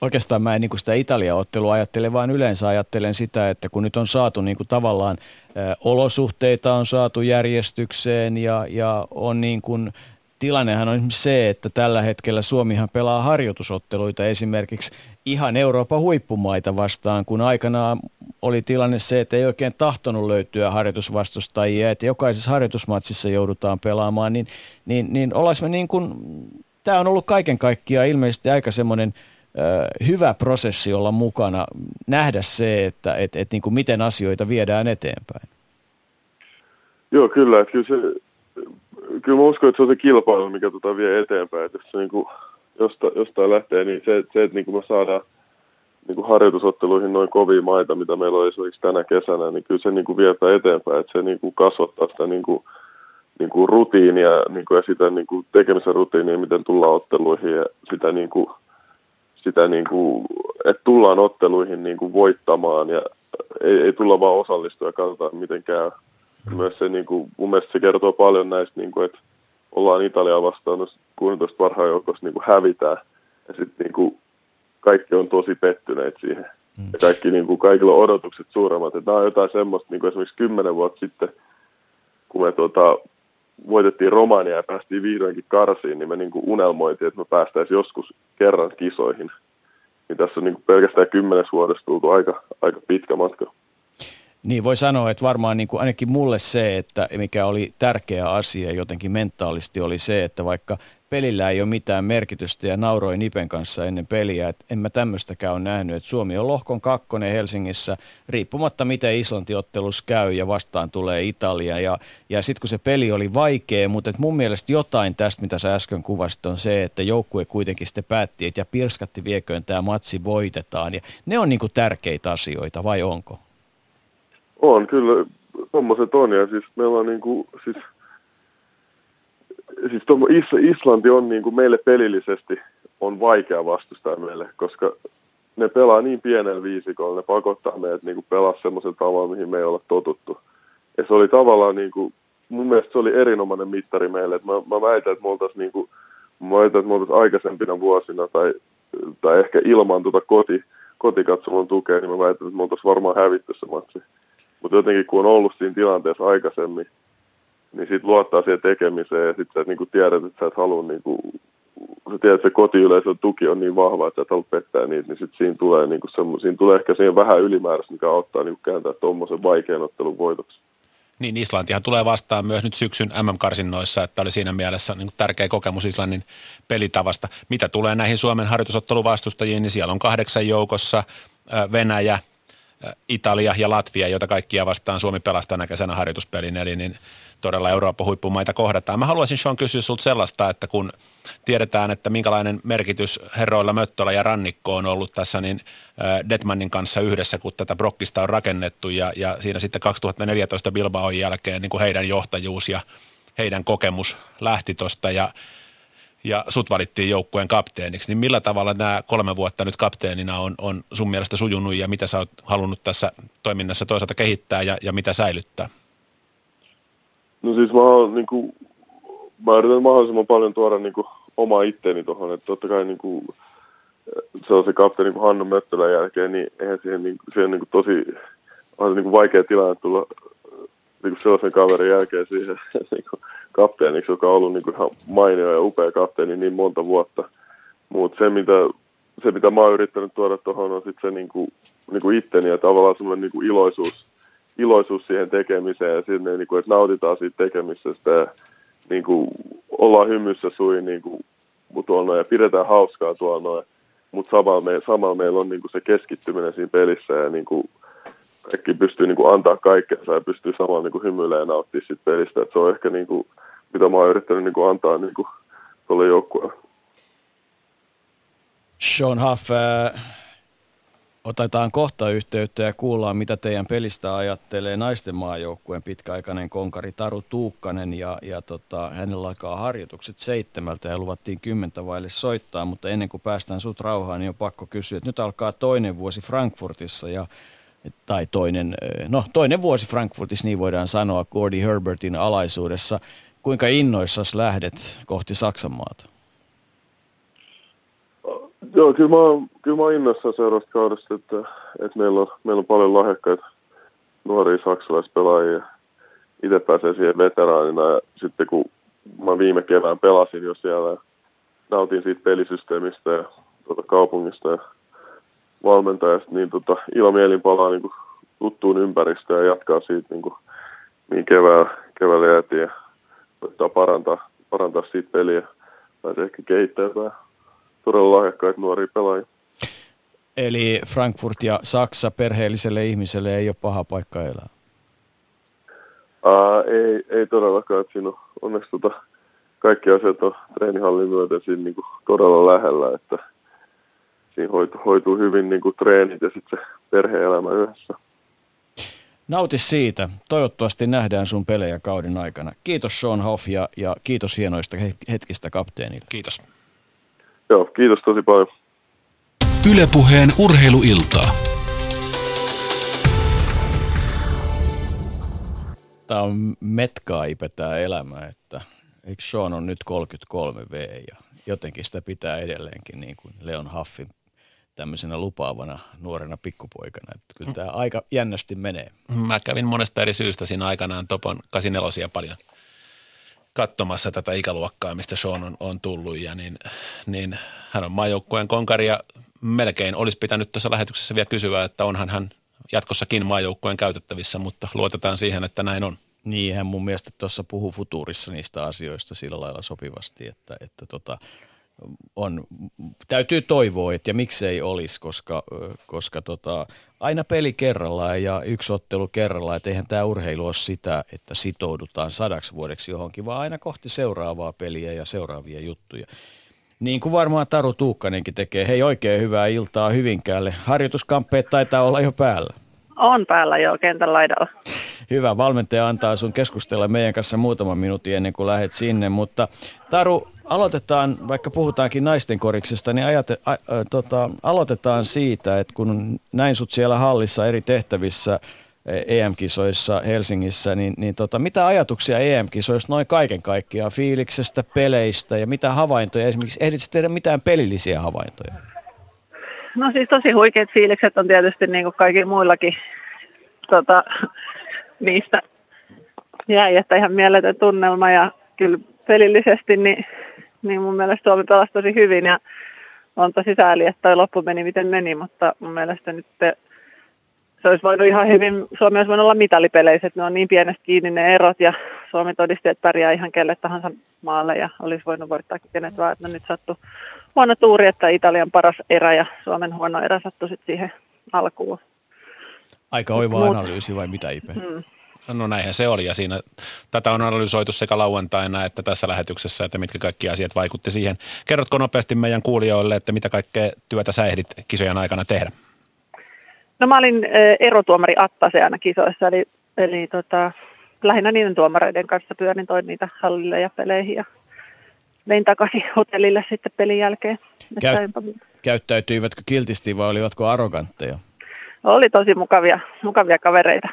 Oikeastaan mä en niin sitä Italia-ottelua ajattele, vaan yleensä ajattelen sitä, että kun nyt on saatu niin kuin tavallaan ä, olosuhteita on saatu järjestykseen ja, ja on niin kuin tilannehan on se, että tällä hetkellä Suomihan pelaa harjoitusotteluita esimerkiksi ihan Euroopan huippumaita vastaan, kun aikanaan oli tilanne se, että ei oikein tahtonut löytyä harjoitusvastustajia, että jokaisessa harjoitusmatsissa joudutaan pelaamaan, niin, niin, niin me niin kuin, tämä on ollut kaiken kaikkiaan ilmeisesti aika semmoinen hyvä prosessi olla mukana, nähdä se, että et, et, niin kuin miten asioita viedään eteenpäin. Joo, kyllä. Että kyllä, se, kyllä mä uskon, että se on se kilpailu, mikä tota vie eteenpäin. Että jos se niin kuin jostain, jostain lähtee, niin se, se että niin kuin me saadaan niin kuin harjoitusotteluihin noin kovia maita, mitä meillä on esimerkiksi tänä kesänä, niin kyllä se niin kuin vietää eteenpäin, että se niin kuin kasvattaa sitä niin kuin, niin kuin rutiinia niin kuin, ja sitä niin kuin tekemisen rutiinia, miten tullaan otteluihin ja sitä, niin kuin, sitä niin kuin, että tullaan otteluihin niin kuin voittamaan ja ei, ei tulla vaan osallistua ja katsotaan miten käy. Myös se, niin kuin, mun mielestä se kertoo paljon näistä, niin kuin, että ollaan Italiaa vastaan 16 parhaan joukossa niin kuin hävitään ja sitten niin kuin, kaikki on tosi pettyneet siihen. Mm. Ja kaikki, niin kuin, kaikilla on odotukset suuremmat. Että nämä on jotain semmoista, niin kuin esimerkiksi kymmenen vuotta sitten, kun me tuota, voitettiin Romania ja päästiin vihdoinkin karsiin, niin me niin kuin unelmoitiin, että me päästäisiin joskus kerran kisoihin. Niin tässä on niin kuin pelkästään kymmenes vuodessa tultu aika, aika pitkä matka. Niin voi sanoa, että varmaan niin kuin ainakin mulle se, että mikä oli tärkeä asia jotenkin mentaalisti oli se, että vaikka pelillä ei ole mitään merkitystä ja nauroin Nipen kanssa ennen peliä, että en mä tämmöistäkään ole nähnyt, että Suomi on lohkon kakkonen Helsingissä, riippumatta miten Islanti-ottelus käy ja vastaan tulee Italia. Ja, ja sitten kun se peli oli vaikea, mutta mun mielestä jotain tästä, mitä sä äsken kuvasit, on se, että joukkue kuitenkin sitten päätti, että ja pirskatti vieköön tämä matsi voitetaan. Ja ne on niinku tärkeitä asioita vai onko? On kyllä, tuommoiset on ja siis meillä on niinku, siis siis Is- Islanti on niin kuin meille pelillisesti on vaikea vastustaa meille, koska ne pelaa niin pienellä viisikolla, ne pakottaa meidät niin kuin pelaa semmoisen tavalla, mihin me ei olla totuttu. Ja se oli tavallaan, niin kuin, mun mielestä se oli erinomainen mittari meille. Että mä, mä väitän, että me oltaisiin niin kuin, mä väitän, että me oltaisiin aikaisempina vuosina tai, tai ehkä ilman tuota koti, kotikatsomon tukea, niin mä väitän, että me oltaisiin varmaan hävitty se matsi. Mutta jotenkin kun on ollut siinä tilanteessa aikaisemmin, niin sit luottaa siihen tekemiseen ja sitten sä niin tiedät, että sä et halua, niin kuin, sä tiedät, että se kotiyleisön tuki on niin vahva, että sä et halua pettää niitä, niin sitten siinä tulee, niin kuin siinä tulee ehkä siihen vähän ylimääräistä, mikä auttaa niin kääntää tuommoisen vaikean ottelun voitoksi. Niin, Islantihan tulee vastaan myös nyt syksyn MM-karsinnoissa, että oli siinä mielessä niin tärkeä kokemus Islannin pelitavasta. Mitä tulee näihin Suomen harjoitusotteluvastustajiin, niin siellä on kahdeksan joukossa Venäjä, Italia ja Latvia, joita kaikkia vastaan Suomi pelastaa tänä kesänä harjoituspelin. Eli niin todella Euroopan huippumaita kohdataan. Mä haluaisin Sean kysyä sinulta sellaista, että kun tiedetään, että minkälainen merkitys herroilla Möttölä ja Rannikko on ollut tässä, niin Detmanin kanssa yhdessä, kun tätä Brokkista on rakennettu ja, ja siinä sitten 2014 Bilbaon jälkeen niin kuin heidän johtajuus ja heidän kokemus lähti tuosta ja ja sut valittiin joukkueen kapteeniksi, niin millä tavalla nämä kolme vuotta nyt kapteenina on, on sun mielestä sujunut ja mitä sä oot halunnut tässä toiminnassa toisaalta kehittää ja, ja mitä säilyttää? No siis mä, oon, niin kuin, mä yritän mahdollisimman paljon tuoda niin kuin, omaa itteeni tuohon, että totta kai niin kuin, se on se kapteeni niin Hannu Möttölän jälkeen, niin eihän siihen, niin, siihen niin kuin, tosi on se, niin kuin, vaikea tilanne tulla niin kuin sellaisen kaverin jälkeen siihen niin kuin, kapteeniksi, joka on ollut niin kuin, ihan mainio ja upea kapteeni niin monta vuotta. Mutta se mitä, se, mitä mä oon yrittänyt tuoda tuohon, on sitten se niin kuin, niin kuin itteni ja tavallaan semmoinen niin kuin iloisuus iloisuus siihen tekemiseen ja sinne, niin kuin, että nautitaan siitä tekemisestä ja niin kuin, ollaan hymyssä sui niin kuin, tuolla ja pidetään hauskaa tuolla noin. Mutta samalla, me, samalla meillä on niin kuin se keskittyminen siinä pelissä ja niin kuin kaikki pystyy niin kuin antaa kaikkensa ja pystyy samalla niin kuin hymyilemään ja nauttimaan siitä pelistä. Et se on ehkä niin kuin, mitä mä oon yrittänyt niin kuin antaa niin kuin tuolle joukkueelle. Sean Huff, äh, otetaan kohta yhteyttä ja kuullaan, mitä teidän pelistä ajattelee naisten maajoukkueen pitkäaikainen konkari Taru Tuukkanen. Ja, ja tota, hänellä alkaa harjoitukset seitsemältä ja luvattiin kymmentä vaille soittaa, mutta ennen kuin päästään sut rauhaan, niin on pakko kysyä, että nyt alkaa toinen vuosi Frankfurtissa ja tai toinen, no toinen vuosi Frankfurtissa, niin voidaan sanoa, Gordy Herbertin alaisuudessa. Kuinka innoissas lähdet kohti Saksan maata? Joo, kyllä mä, kyllä mä oon innoissaan seuraavasta kaudesta, että, että meillä, on, meillä on paljon lahjakkaita nuoria saksalaispelaajia. Itse pääsee siihen veteraanina ja sitten kun mä viime kevään pelasin jo siellä ja nautin siitä pelisysteemistä ja tuota kaupungista ja valmentajasta, niin tota, ilomielin palaa niin kuin, tuttuun ympäristöön ja jatkaa siitä, niin kuin, mihin keväällä, keväällä jäätiin ja koittaa parantaa, parantaa siitä peliä. Pääsee ehkä kehittämään todella lahjakkaita nuoria pelaajia. Eli Frankfurt ja Saksa perheelliselle ihmiselle ei ole paha paikka elää? Ää, ei, ei todellakaan. Että siinä on onneksi tota, kaikki asiat on treenihallin myötä siinä niin kuin todella lähellä, että siinä hoituu, hoituu hyvin niin kuin treenit ja sitten se perhe-elämä yhdessä. Nauti siitä. Toivottavasti nähdään sun pelejä kauden aikana. Kiitos Sean Hoff ja, ja kiitos hienoista hetkistä kapteenille. Kiitos. Joo, kiitos tosi paljon. Ylepuheen urheiluiltaa. Tämä on metkaipe tämä elämä, että eikö Sean on nyt 33 V ja jotenkin sitä pitää edelleenkin niin kuin Leon Huffin tämmöisenä lupaavana nuorena pikkupoikana. Että kyllä tämä aika jännästi menee. Mä kävin monesta eri syystä siinä aikanaan Topon 84 paljon katsomassa tätä ikäluokkaa, mistä Sean on, on tullut ja niin, niin hän on maajoukkueen konkari ja melkein olisi pitänyt tuossa lähetyksessä vielä kysyä, että onhan hän jatkossakin maajoukkueen käytettävissä, mutta luotetaan siihen, että näin on. Niin, hän mun mielestä tuossa puhuu futuurissa niistä asioista sillä lailla sopivasti, että, että tota, on, täytyy toivoa, että ja miksei olisi, koska, koska tota, aina peli kerrallaan ja yksi ottelu kerrallaan, että eihän tämä urheilu ole sitä, että sitoudutaan sadaksi vuodeksi johonkin, vaan aina kohti seuraavaa peliä ja seuraavia juttuja. Niin kuin varmaan Taru Tuukkanenkin tekee. Hei, oikein hyvää iltaa Hyvinkäälle. Harjoituskamppeet taitaa olla jo päällä. On päällä jo kentän laidalla. Hyvä, valmentaja antaa sun keskustella meidän kanssa muutaman minuutin ennen kuin lähdet sinne, mutta Taru, aloitetaan, vaikka puhutaankin naisten koriksesta, niin ajate, a, a, tota, aloitetaan siitä, että kun näin sut siellä hallissa eri tehtävissä EM-kisoissa Helsingissä, niin, niin tota, mitä ajatuksia EM-kisoista noin kaiken kaikkiaan, fiiliksestä, peleistä ja mitä havaintoja, esimerkiksi ehditsit tehdä mitään pelillisiä havaintoja? No siis tosi huikeat fiilikset on tietysti niin kuin kaikilla muillakin tota, niistä jäi, että ihan mieletön tunnelma ja kyllä pelillisesti niin niin mun mielestä Suomi pelasi tosi hyvin ja on tosi sääli, että toi loppu meni miten meni, mutta mun mielestä nyt se olisi voinut ihan hyvin, Suomi olisi voinut olla mitalipeleissä, että ne on niin pienestä kiinni ne erot ja Suomi todisti, että pärjää ihan kelle tahansa maalle ja olisi voinut voittaa kenet vaan, että nyt sattui huono tuuri, että Italian paras erä ja Suomen huono erä sattui sitten siihen alkuun. Aika oiva Mut, analyysi vai mitä Ipe? Hmm. No näinhän se oli ja siinä tätä on analysoitu sekä lauantaina että tässä lähetyksessä, että mitkä kaikki asiat vaikutti siihen. Kerrotko nopeasti meidän kuulijoille, että mitä kaikkea työtä sä ehdit kisojen aikana tehdä? No mä olin erotuomari Attaseana kisoissa, eli, eli tota, lähinnä niiden tuomareiden kanssa pyörin, toin niitä hallille ja peleihin ja vein takaisin hotellille sitten pelin jälkeen. Käy, käyttäytyivätkö kiltisti vai olivatko arrogantteja? Oli tosi mukavia, mukavia kavereita.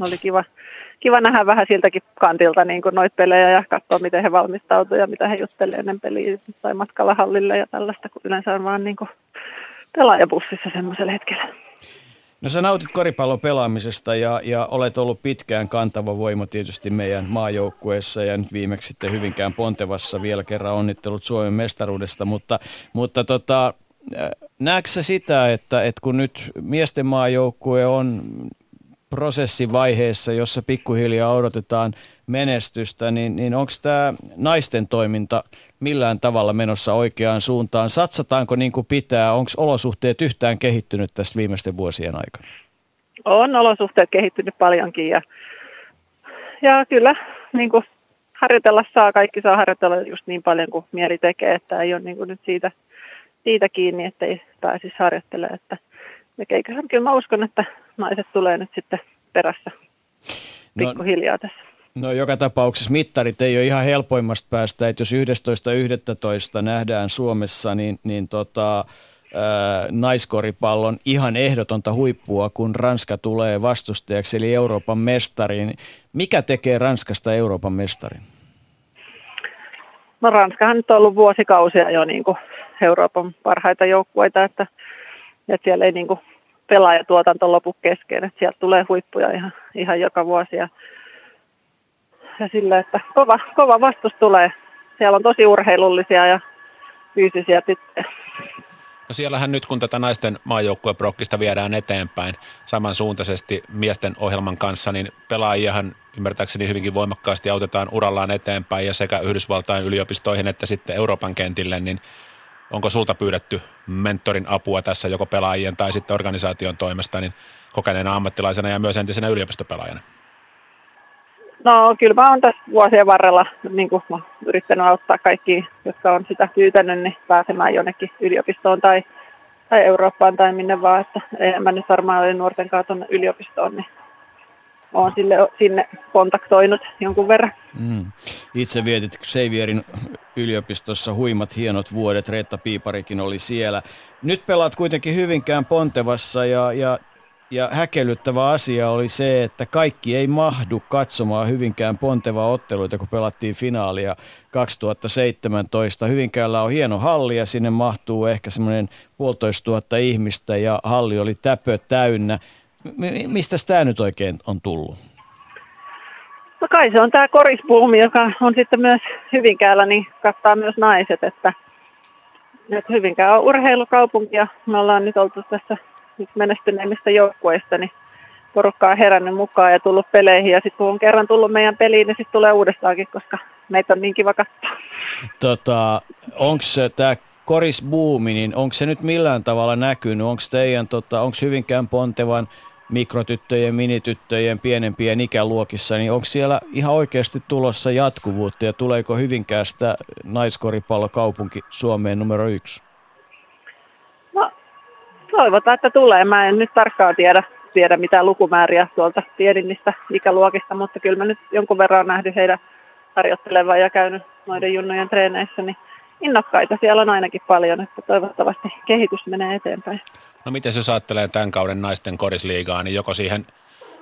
Oli kiva, kiva nähdä vähän siltäkin kantilta niin kuin noita pelejä ja katsoa, miten he valmistautuivat ja mitä he juttelevat ennen peliä tai matkalla hallille ja tällaista, kun yleensä on vaan niin kuin pelaajabussissa semmoisella hetkellä. No sä nautit koripallon pelaamisesta ja, ja olet ollut pitkään kantava voima tietysti meidän maajoukkueessa ja nyt viimeksi sitten Hyvinkään Pontevassa vielä kerran onnittelut Suomen mestaruudesta, mutta, mutta tota, näetkö sitä, että, että kun nyt miesten maajoukkue on prosessivaiheessa, jossa pikkuhiljaa odotetaan menestystä, niin, niin onko tämä naisten toiminta millään tavalla menossa oikeaan suuntaan? Satsataanko niin kuin pitää? Onko olosuhteet yhtään kehittynyt tästä viimeisten vuosien aikana? On olosuhteet kehittynyt paljonkin ja, ja kyllä niin kuin harjoitella saa, kaikki saa harjoitella just niin paljon kuin mieli tekee, että ei ole niin kuin nyt siitä, siitä kiinni, että ei pääsisi harjoittelemaan. Että, eiköhän kyllä mä uskon, että naiset tulee nyt sitten perässä no, pikkuhiljaa no, tässä. No joka tapauksessa mittarit ei ole ihan helpoimmasta päästä, että jos 11.11. nähdään Suomessa, niin, niin tota, naiskoripallon ihan ehdotonta huippua, kun Ranska tulee vastustajaksi, eli Euroopan mestariin. Mikä tekee Ranskasta Euroopan mestarin? No Ranskahan nyt on ollut vuosikausia jo niin kuin Euroopan parhaita joukkueita, että, että siellä ei niin kuin pelaajatuotanto lopu kesken, että sieltä tulee huippuja ihan, ihan joka vuosi. Ja, ja sillä, että kova, kova vastus tulee. Siellä on tosi urheilullisia ja fyysisiä tyttöjä. No siellähän nyt, kun tätä naisten maajoukkueprokkista viedään eteenpäin samansuuntaisesti miesten ohjelman kanssa, niin pelaajiahan ymmärtääkseni hyvinkin voimakkaasti autetaan urallaan eteenpäin ja sekä Yhdysvaltain yliopistoihin että sitten Euroopan kentille, niin onko sulta pyydetty mentorin apua tässä joko pelaajien tai sitten organisaation toimesta, niin kokeneena ammattilaisena ja myös entisenä yliopistopelaajana? No kyllä mä oon tässä vuosien varrella niin kuin mä yrittänyt auttaa kaikki, jotka on sitä pyytänyt, niin pääsemään jonnekin yliopistoon tai, tai Eurooppaan tai minne vaan. Että en mä nyt varmaan ole nuorten kanssa tuonne yliopistoon, niin olen sille, sinne kontaktoinut jonkun verran. Mm. Itse vietit Xavierin yliopistossa huimat hienot vuodet, Reetta Piiparikin oli siellä. Nyt pelaat kuitenkin Hyvinkään Pontevassa ja, ja ja häkellyttävä asia oli se, että kaikki ei mahdu katsomaan Hyvinkään pontevaa otteluita, kun pelattiin finaalia 2017. Hyvinkäällä on hieno halli ja sinne mahtuu ehkä semmoinen puolitoista tuhatta ihmistä ja halli oli täpö täynnä. Mistä tämä nyt oikein on tullut? No kai se on tämä korispuumi, joka on sitten myös Hyvinkäällä, niin kattaa myös naiset, että, että Hyvinkää on urheilukaupunki ja me ollaan nyt oltu tässä nyt menestyneimmistä joukkueista, niin porukka on herännyt mukaan ja tullut peleihin. Ja sitten kun on kerran tullut meidän peliin, niin sitten tulee uudestaankin, koska meitä on niin kiva katsoa. Tota, onko tämä korisbuumi, niin onko se nyt millään tavalla näkynyt? Onko teidän, tota, onko Hyvinkään Pontevan mikrotyttöjen, minityttöjen, pienempien ikäluokissa, niin onko siellä ihan oikeasti tulossa jatkuvuutta ja tuleeko Hyvinkäästä naiskoripallokaupunki Suomeen numero yksi? toivotaan, että tulee. Mä en nyt tarkkaan tiedä, tiedä mitään lukumääriä tuolta pienimmistä ikäluokista, mutta kyllä mä nyt jonkun verran nähnyt heidän harjoittelevan ja käynyt noiden junnojen treeneissä, niin innokkaita siellä on ainakin paljon, että toivottavasti kehitys menee eteenpäin. No miten jos ajattelee tämän kauden naisten korisliigaa, niin joko siihen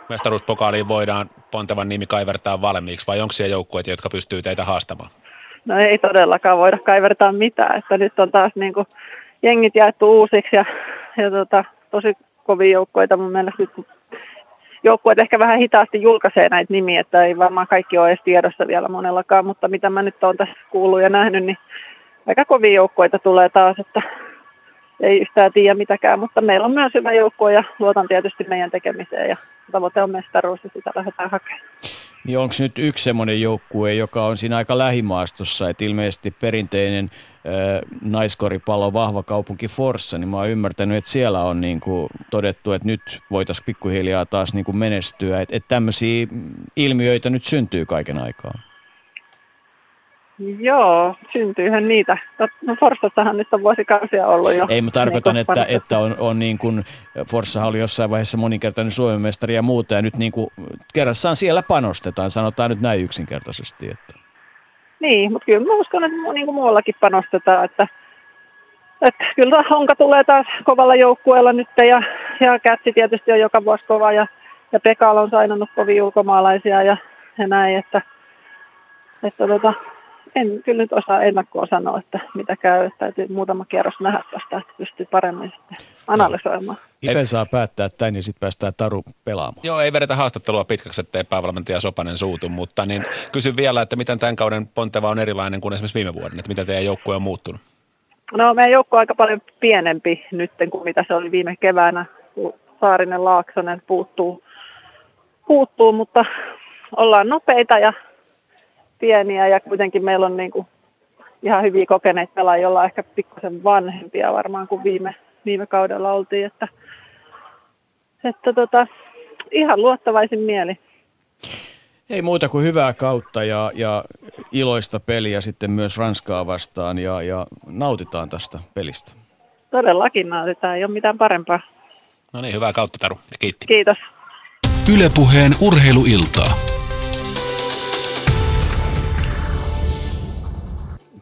mestaruuspokaaliin voidaan Pontevan nimi kaivertaa valmiiksi vai onko siellä joukkueita, jotka pystyy teitä haastamaan? No ei todellakaan voida kaivertaa mitään, että nyt on taas niin kuin jengit jaettu uusiksi ja ja tota, tosi kovia joukkoita mun mielestä nyt, joukkueet ehkä vähän hitaasti julkaisee näitä nimiä, että ei varmaan kaikki ole edes tiedossa vielä monellakaan, mutta mitä mä nyt oon tässä kuullut ja nähnyt, niin aika kovia joukkoita tulee taas, että ei yhtään tiedä mitäkään, mutta meillä on myös hyvä joukkue ja luotan tietysti meidän tekemiseen ja tavoite on mestaruus ja sitä lähdetään hakemaan. Niin onko nyt yksi semmoinen joukkue, joka on siinä aika lähimaastossa, että ilmeisesti perinteinen äh, naiskoripallo vahva kaupunki Forssa, niin mä oon ymmärtänyt, että siellä on niin kuin todettu, että nyt voitaisiin pikkuhiljaa taas niin kuin menestyä, että, että tämmöisiä ilmiöitä nyt syntyy kaiken aikaa. Joo, syntyyhän niitä. No Forssassahan nyt on vuosikausia ollut jo. Ei, mä tarkoitan, niin että, että on, on niin kuin, Forssahan oli jossain vaiheessa moninkertainen Suomen mestari ja muuta, ja nyt niin kuin, kerrassaan siellä panostetaan, sanotaan nyt näin yksinkertaisesti. Että. Niin, mutta kyllä mä uskon, että niin kuin muuallakin panostetaan, että, että kyllä Honka tulee taas kovalla joukkueella nyt, ja, ja Kätsi tietysti on joka vuosi kova, ja, ja Pekala on sainannut kovia ulkomaalaisia, ja, ja näin, että, että tota, en kyllä nyt osaa ennakkoa sanoa, että mitä käy. Täytyy muutama kierros nähdä tästä, että pystyy paremmin sitten analysoimaan. Ipe saa päättää tämän ja sitten päästään Taru pelaamaan. Joo, ei vedetä haastattelua pitkäksi, ettei päävalmentaja Sopanen suutu, mutta niin kysyn vielä, että miten tämän kauden Ponteva on erilainen kuin esimerkiksi viime vuoden, että miten teidän joukkue on muuttunut? No meidän joukkue on aika paljon pienempi nyt kuin mitä se oli viime keväänä. Saarinen Laaksonen puuttuu, puuttuu, mutta ollaan nopeita ja pieniä ja kuitenkin meillä on niin kuin ihan hyviä kokeneita pelaajia, joilla on ehkä pikkusen vanhempia varmaan kuin viime, viime kaudella oltiin, että, että tota, ihan luottavaisin mieli. Ei muuta kuin hyvää kautta ja, ja iloista peliä sitten myös Ranskaa vastaan ja, ja nautitaan tästä pelistä. Todellakin nautitaan, ei ole mitään parempaa. No niin, hyvää kautta Taru ja kiitti. Kiitos. Ylepuheen urheiluiltaa.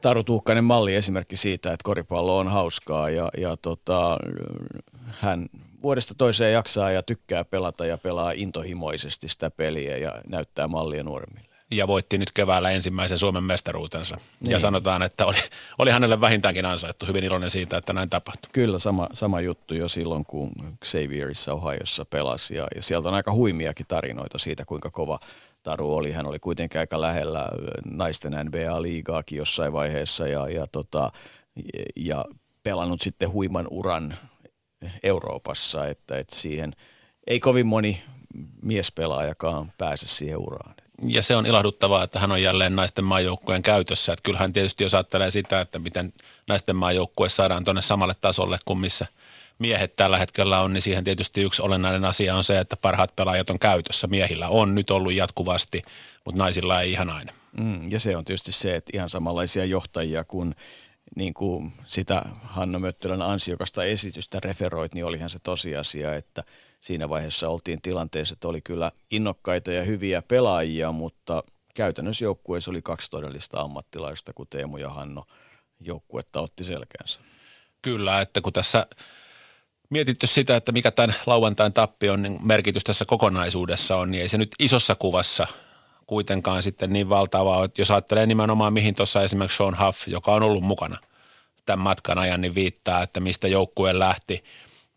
Taru Tuukkainen malli esimerkki siitä, että koripallo on hauskaa ja, ja tota, hän vuodesta toiseen jaksaa ja tykkää pelata ja pelaa intohimoisesti sitä peliä ja näyttää mallia nuoremmille. Ja voitti nyt keväällä ensimmäisen Suomen mestaruutensa. Niin. Ja sanotaan, että oli, oli hänelle vähintäänkin ansaittu. Hyvin iloinen siitä, että näin tapahtui. Kyllä, sama, sama juttu jo silloin, kun Xavierissa Ohiossa pelasi. Ja, ja sieltä on aika huimiakin tarinoita siitä, kuinka kova Taru oli. Hän oli kuitenkin aika lähellä naisten NBA-liigaakin jossain vaiheessa ja, ja, tota, ja pelannut sitten huiman uran Euroopassa, että, että siihen ei kovin moni miespelaajakaan pääse siihen uraan. Ja se on ilahduttavaa, että hän on jälleen naisten maajoukkueen käytössä. Että kyllähän tietysti jos ajattelee sitä, että miten naisten maajoukkue saadaan tuonne samalle tasolle kuin missä miehet tällä hetkellä on, niin siihen tietysti yksi olennainen asia on se, että parhaat pelaajat on käytössä. Miehillä on nyt ollut jatkuvasti, mutta naisilla ei ihan aina. Mm, ja se on tietysti se, että ihan samanlaisia johtajia kuin niin kuin sitä Hanna Möttölän ansiokasta esitystä referoit, niin olihan se tosiasia, että siinä vaiheessa oltiin tilanteessa, että oli kyllä innokkaita ja hyviä pelaajia, mutta käytännössä joukkueessa oli kaksi todellista ammattilaista, kun Teemu ja Hanno joukkuetta otti selkäänsä. Kyllä, että kun tässä mietitty sitä, että mikä tämän lauantain tappion niin merkitys tässä kokonaisuudessa on, niin ei se nyt isossa kuvassa – kuitenkaan sitten niin valtavaa, että jos ajattelee nimenomaan mihin tuossa esimerkiksi Sean Huff, joka on ollut mukana tämän matkan ajan, niin viittaa, että mistä joukkue lähti,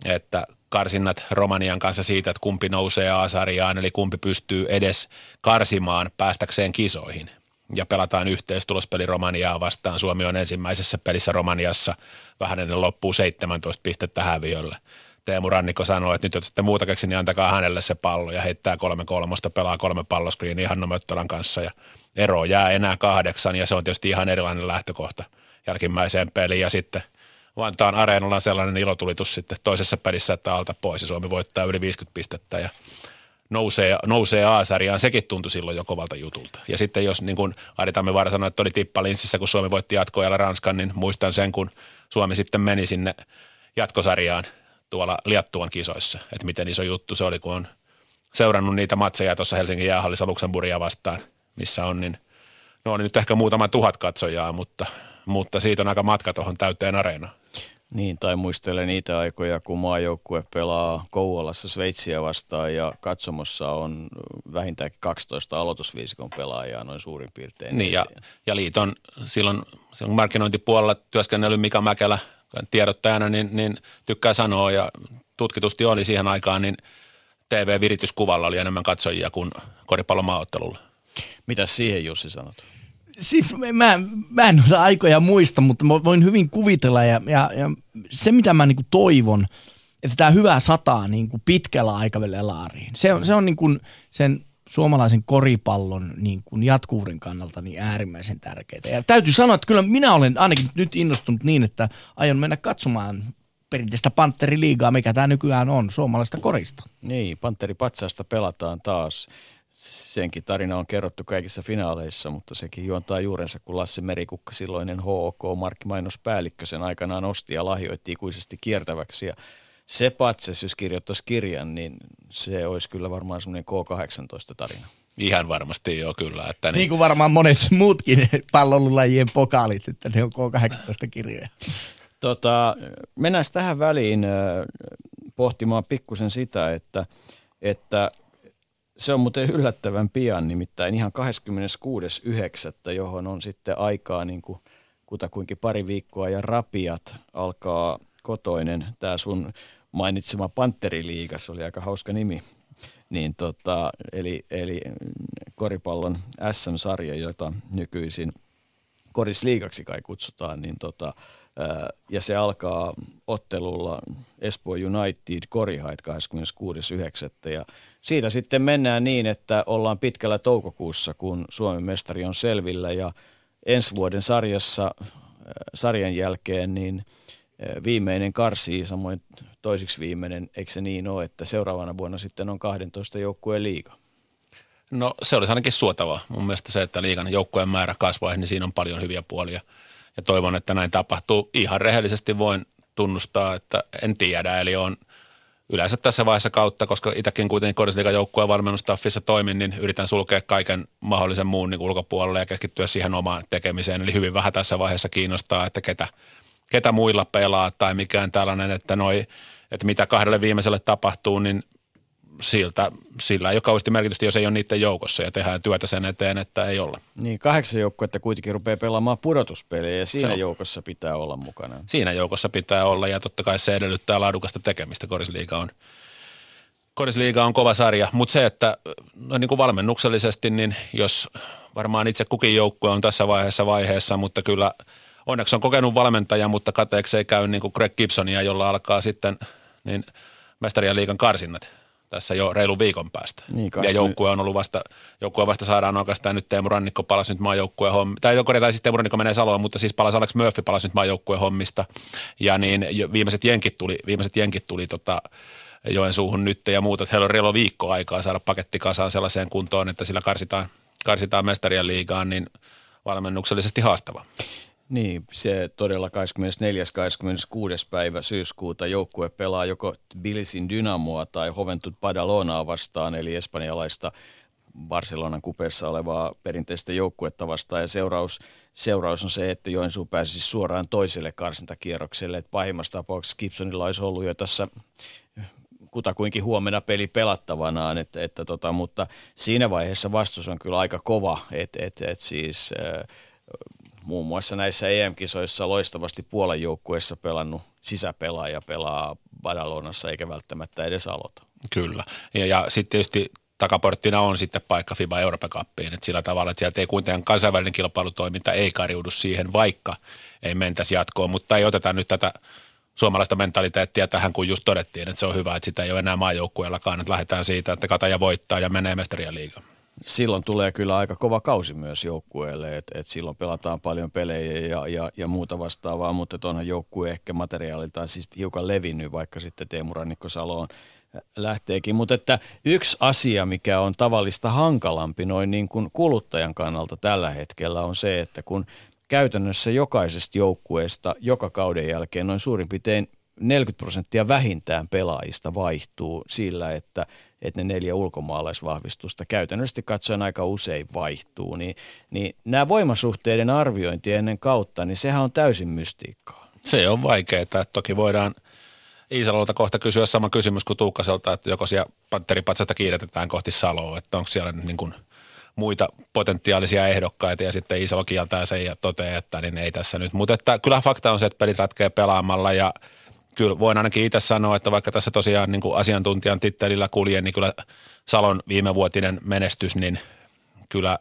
että karsinnat Romanian kanssa siitä, että kumpi nousee A-sarjaan, eli kumpi pystyy edes karsimaan päästäkseen kisoihin. Ja pelataan yhteistulospeli Romaniaa vastaan. Suomi on ensimmäisessä pelissä Romaniassa vähän ennen loppuu 17 pistettä häviölle. Teemu Rannikko sanoi, että nyt jos sitten muuta keksi, niin antakaa hänelle se pallo ja heittää kolme kolmosta, pelaa kolme palloskriiniä Hanno Möttölän kanssa ja ero jää enää kahdeksan ja se on tietysti ihan erilainen lähtökohta jälkimmäiseen peliin ja sitten Vantaan areenalla on sellainen ilotulitus sitten toisessa pelissä, että alta pois ja Suomi voittaa yli 50 pistettä ja nousee, nousee A-sarjaan, sekin tuntui silloin jo kovalta jutulta. Ja sitten jos niin kuin Ari Tammivaara sanoi, että oli tippalinssissä, kun Suomi voitti jatkoajalla Ranskan, niin muistan sen, kun Suomi sitten meni sinne jatkosarjaan tuolla Liattuan kisoissa, että miten iso juttu se oli, kun on seurannut niitä matseja tuossa Helsingin jäähallissa Luxemburgia vastaan, missä on, niin no on nyt ehkä muutama tuhat katsojaa, mutta, mutta siitä on aika matka tuohon täyteen areenaan. Niin, tai muistele niitä aikoja, kun maajoukkue pelaa Kouvolassa Sveitsiä vastaan ja katsomossa on vähintäänkin 12 aloitusviisikon pelaajaa noin suurin piirtein. Niin, ja, ja liiton silloin, silloin markkinointipuolella työskennellyt Mika Mäkelä tiedottajana, niin, niin tykkää sanoa ja tutkitusti oli siihen aikaan, niin TV-virityskuvalla oli enemmän katsojia kuin koripallomaaottelulla. Mitä siihen Jussi sanot? Siis mä, mä en ole aikoja muista, mutta mä voin hyvin kuvitella ja, ja, ja se mitä mä niinku toivon, että tämä hyvä sataa niinku pitkällä aikavälillä laariin. Se on, se on niinku sen suomalaisen koripallon niin kuin jatkuvuuden kannalta niin äärimmäisen tärkeää. Ja täytyy sanoa, että kyllä minä olen ainakin nyt innostunut niin, että aion mennä katsomaan perinteistä Pantteriliigaa, mikä tämä nykyään on, suomalaista korista. Niin, Patsaasta pelataan taas. Senkin tarina on kerrottu kaikissa finaaleissa, mutta sekin juontaa juurensa, kun Lasse Merikukka, silloinen HOK markkimainouspäällikkö, sen aikanaan osti ja lahjoitti ikuisesti kiertäväksi. Ja se patses, jos kirjoittaisi kirjan, niin se olisi kyllä varmaan semmoinen K18-tarina. Ihan varmasti joo, kyllä. Että niin. niin kuin varmaan monet muutkin pallolulajien pokaalit, että ne on K18-kirjoja. Tota, mennään tähän väliin äh, pohtimaan pikkusen sitä, että, että se on muuten yllättävän pian, nimittäin ihan 26.9., johon on sitten aikaa niin kuin kutakuinkin pari viikkoa ja rapiat alkaa kotoinen, tämä sun mainitsema Panteriliiga, se oli aika hauska nimi. Niin tota, eli, eli koripallon SM-sarja, jota nykyisin korisliigaksi kai kutsutaan, niin tota, ja se alkaa ottelulla Espoo United Korihait 26.9. Ja siitä sitten mennään niin, että ollaan pitkällä toukokuussa, kun Suomen mestari on selvillä ja ensi vuoden sarjassa, sarjan jälkeen, niin viimeinen karsii, samoin toisiksi viimeinen, eikö se niin ole, että seuraavana vuonna sitten on 12 joukkueen liiga? No se olisi ainakin suotavaa. Mun mielestä se, että liigan joukkueen määrä kasvaa, niin siinä on paljon hyviä puolia. Ja toivon, että näin tapahtuu. Ihan rehellisesti voin tunnustaa, että en tiedä. Eli on yleensä tässä vaiheessa kautta, koska itsekin kuitenkin Korisliigan joukkueen valmennustaffissa toimin, niin yritän sulkea kaiken mahdollisen muun niin ulkopuolelle ja keskittyä siihen omaan tekemiseen. Eli hyvin vähän tässä vaiheessa kiinnostaa, että ketä, ketä muilla pelaa tai mikään tällainen, että noi, että mitä kahdelle viimeiselle tapahtuu, niin siltä, sillä ei ole kauheasti merkitystä, jos ei ole niiden joukossa ja tehdään työtä sen eteen, että ei olla. Niin, kahdeksan joukkuetta kuitenkin rupeaa pelaamaan pudotuspeliä ja siinä joukossa pitää olla mukana. Siinä joukossa pitää olla ja totta kai se edellyttää laadukasta tekemistä. Korisliiga on, Korisliiga on kova sarja, mutta se, että no niin kuin valmennuksellisesti, niin jos varmaan itse kukin joukkue on tässä vaiheessa vaiheessa, mutta kyllä onneksi on kokenut valmentaja, mutta kateeksi ei käy niin kuin Greg Gibsonia, jolla alkaa sitten niin mestarien liigan karsinnat tässä jo reilu viikon päästä. Niin, ja joukkue on ollut vasta, joukkue vasta saadaan oikeastaan nyt Teemu Rannikko palasi nyt maajoukkueen hommista, tai korjataan siis Teemu Rannikko menee Saloon, mutta siis palasi Alex Murphy palasi nyt maajoukkueen hommista. Ja niin viimeiset jenkit tuli, viimeiset jenkit tuli tota, suuhun nyt ja muuta, että heillä on reilu viikko aikaa saada paketti kasaan sellaiseen kuntoon, että sillä karsitaan, karsitaan mestarien liigaan, niin valmennuksellisesti haastava. Niin, se todella 24. 26. päivä syyskuuta joukkue pelaa joko Bilisin Dynamoa tai Hoventud Badalonaa vastaan, eli espanjalaista Barcelonan kupeessa olevaa perinteistä joukkuetta vastaan. Ja seuraus, seuraus on se, että Joensuu pääsisi suoraan toiselle karsintakierrokselle. Että pahimmassa tapauksessa Gibsonilla olisi ollut jo tässä kutakuinkin huomenna peli pelattavanaan, että, että tota, mutta siinä vaiheessa vastus on kyllä aika kova, että et, et siis äh, muun muassa näissä EM-kisoissa loistavasti Puolan joukkueessa pelannut sisäpelaaja pelaa Badalonassa eikä välttämättä edes aloita. Kyllä. Ja, ja sitten tietysti takaporttina on sitten paikka FIBA Euroopan Cupiin, että sillä tavalla, että sieltä ei kuitenkaan kansainvälinen kilpailutoiminta ei karjudu siihen, vaikka ei mentäisi jatkoon, mutta ei oteta nyt tätä suomalaista mentaliteettia tähän, kun just todettiin, että se on hyvä, että sitä ei ole enää maajoukkueellakaan, että lähdetään siitä, että Kataja voittaa ja menee mestarien liigaan silloin tulee kyllä aika kova kausi myös joukkueelle, että et silloin pelataan paljon pelejä ja, ja, ja muuta vastaavaa, mutta onhan joukkue ehkä materiaaliltaan siis hiukan levinnyt, vaikka sitten Teemu Rannikko Saloon lähteekin. Mutta että yksi asia, mikä on tavallista hankalampi noin niin kuin kuluttajan kannalta tällä hetkellä on se, että kun käytännössä jokaisesta joukkueesta joka kauden jälkeen noin suurin piirtein 40 prosenttia vähintään pelaajista vaihtuu sillä, että – että ne neljä ulkomaalaisvahvistusta käytännössä katsoen aika usein vaihtuu, niin, niin nämä voimasuhteiden arviointi ennen kautta, niin sehän on täysin mystiikkaa. Se on vaikeaa, toki voidaan Iisalolta kohta kysyä sama kysymys kuin Tuukkaselta, että joko siellä pantteripatsasta kiiretetään kohti Saloa, että onko siellä niin kuin muita potentiaalisia ehdokkaita ja sitten Iisalo kieltää sen ja toteaa, että niin ei tässä nyt. Mutta että kyllä fakta on se, että pelit ratkee pelaamalla ja – kyllä voin ainakin itse sanoa, että vaikka tässä tosiaan niin kuin asiantuntijan tittelillä kuljen, niin kyllä Salon viimevuotinen menestys, niin kyllä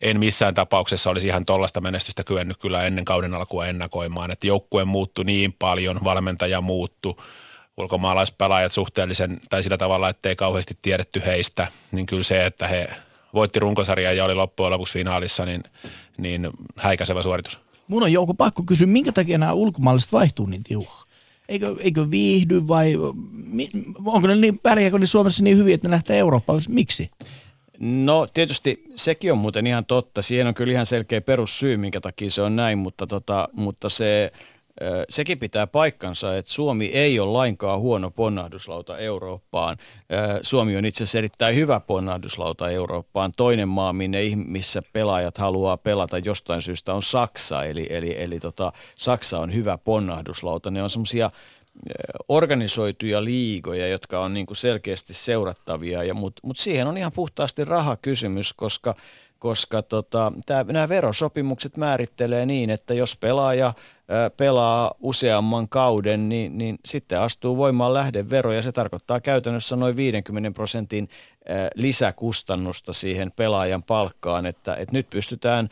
en missään tapauksessa olisi ihan tollasta menestystä kyennyt kyllä ennen kauden alkua ennakoimaan, että joukkue muuttui niin paljon, valmentaja muuttui, ulkomaalaispelaajat suhteellisen, tai sillä tavalla, ettei kauheasti tiedetty heistä, niin kyllä se, että he voitti runkosarjaa ja oli loppujen lopuksi finaalissa, niin, niin häikäisevä suoritus. Mun on Jouko pakko kysyä, minkä takia nämä ulkomaalaiset vaihtuu niin tiuhaan? Eikö, eikö viihdy vai onko ne niin, pärjääkö ne Suomessa niin hyvin, että ne lähtee Eurooppaan? Miksi? No tietysti sekin on muuten ihan totta. Siihen on kyllä ihan selkeä perussyy, minkä takia se on näin, mutta, tota, mutta se sekin pitää paikkansa, että Suomi ei ole lainkaan huono ponnahduslauta Eurooppaan. Suomi on itse asiassa erittäin hyvä ponnahduslauta Eurooppaan. Toinen maa, minne, missä pelaajat haluaa pelata jostain syystä on Saksa, eli, eli, eli tota, Saksa on hyvä ponnahduslauta. Ne on semmoisia organisoituja liigoja, jotka on niin kuin selkeästi seurattavia, mutta mut siihen on ihan puhtaasti rahakysymys, koska koska tota, nämä verosopimukset määrittelee niin, että jos pelaaja pelaa useamman kauden, niin, niin sitten astuu voimaan lähdevero ja se tarkoittaa käytännössä noin 50 prosentin lisäkustannusta siihen pelaajan palkkaan, että, että nyt pystytään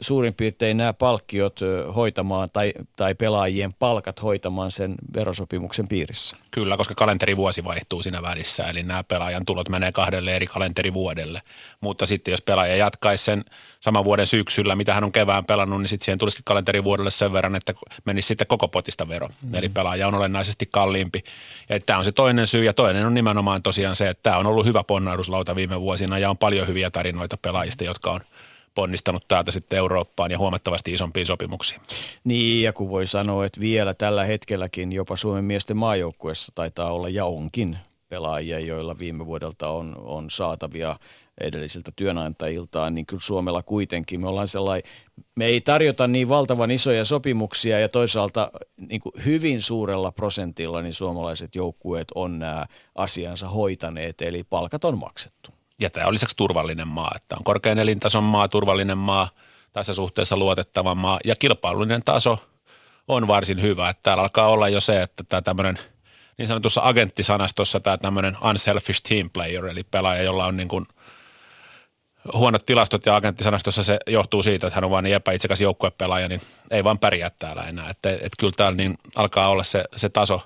suurin piirtein nämä palkkiot hoitamaan tai, tai pelaajien palkat hoitamaan sen verosopimuksen piirissä. Kyllä, koska kalenterivuosi vaihtuu siinä välissä, eli nämä pelaajan tulot menee kahdelle eri kalenterivuodelle. Mutta sitten jos pelaaja jatkaisi sen saman vuoden syksyllä, mitä hän on kevään pelannut, niin sitten siihen tulisikin kalenterivuodelle sen verran, että menisi sitten koko potista vero. Mm. Eli pelaaja on olennaisesti kalliimpi. Ja tämä on se toinen syy, ja toinen on nimenomaan tosiaan se, että tämä on ollut hyvä ponnahduslauta viime vuosina, ja on paljon hyviä tarinoita pelaajista, jotka on ponnistanut täältä sitten Eurooppaan ja huomattavasti isompiin sopimuksiin. Niin, ja kun voi sanoa, että vielä tällä hetkelläkin jopa Suomen miesten maajoukkuessa taitaa olla ja onkin pelaajia, joilla viime vuodelta on, on saatavia edellisiltä työnantajiltaan, niin kyllä Suomella kuitenkin me ollaan sellainen, me ei tarjota niin valtavan isoja sopimuksia ja toisaalta niin kuin hyvin suurella prosentilla niin suomalaiset joukkueet on nämä asiansa hoitaneet, eli palkat on maksettu ja tämä on lisäksi turvallinen maa, että on korkean elintason maa, turvallinen maa, tässä suhteessa luotettava maa ja kilpailullinen taso on varsin hyvä. Että täällä alkaa olla jo se, että tämä tämmöinen niin sanotussa agenttisanastossa tämä tämmöinen unselfish team player, eli pelaaja, jolla on niin kuin huonot tilastot ja agenttisanastossa se johtuu siitä, että hän on vain niin epäitsekäs joukkuepelaaja, niin ei vaan pärjää täällä enää. Että, että kyllä täällä niin alkaa olla se, se taso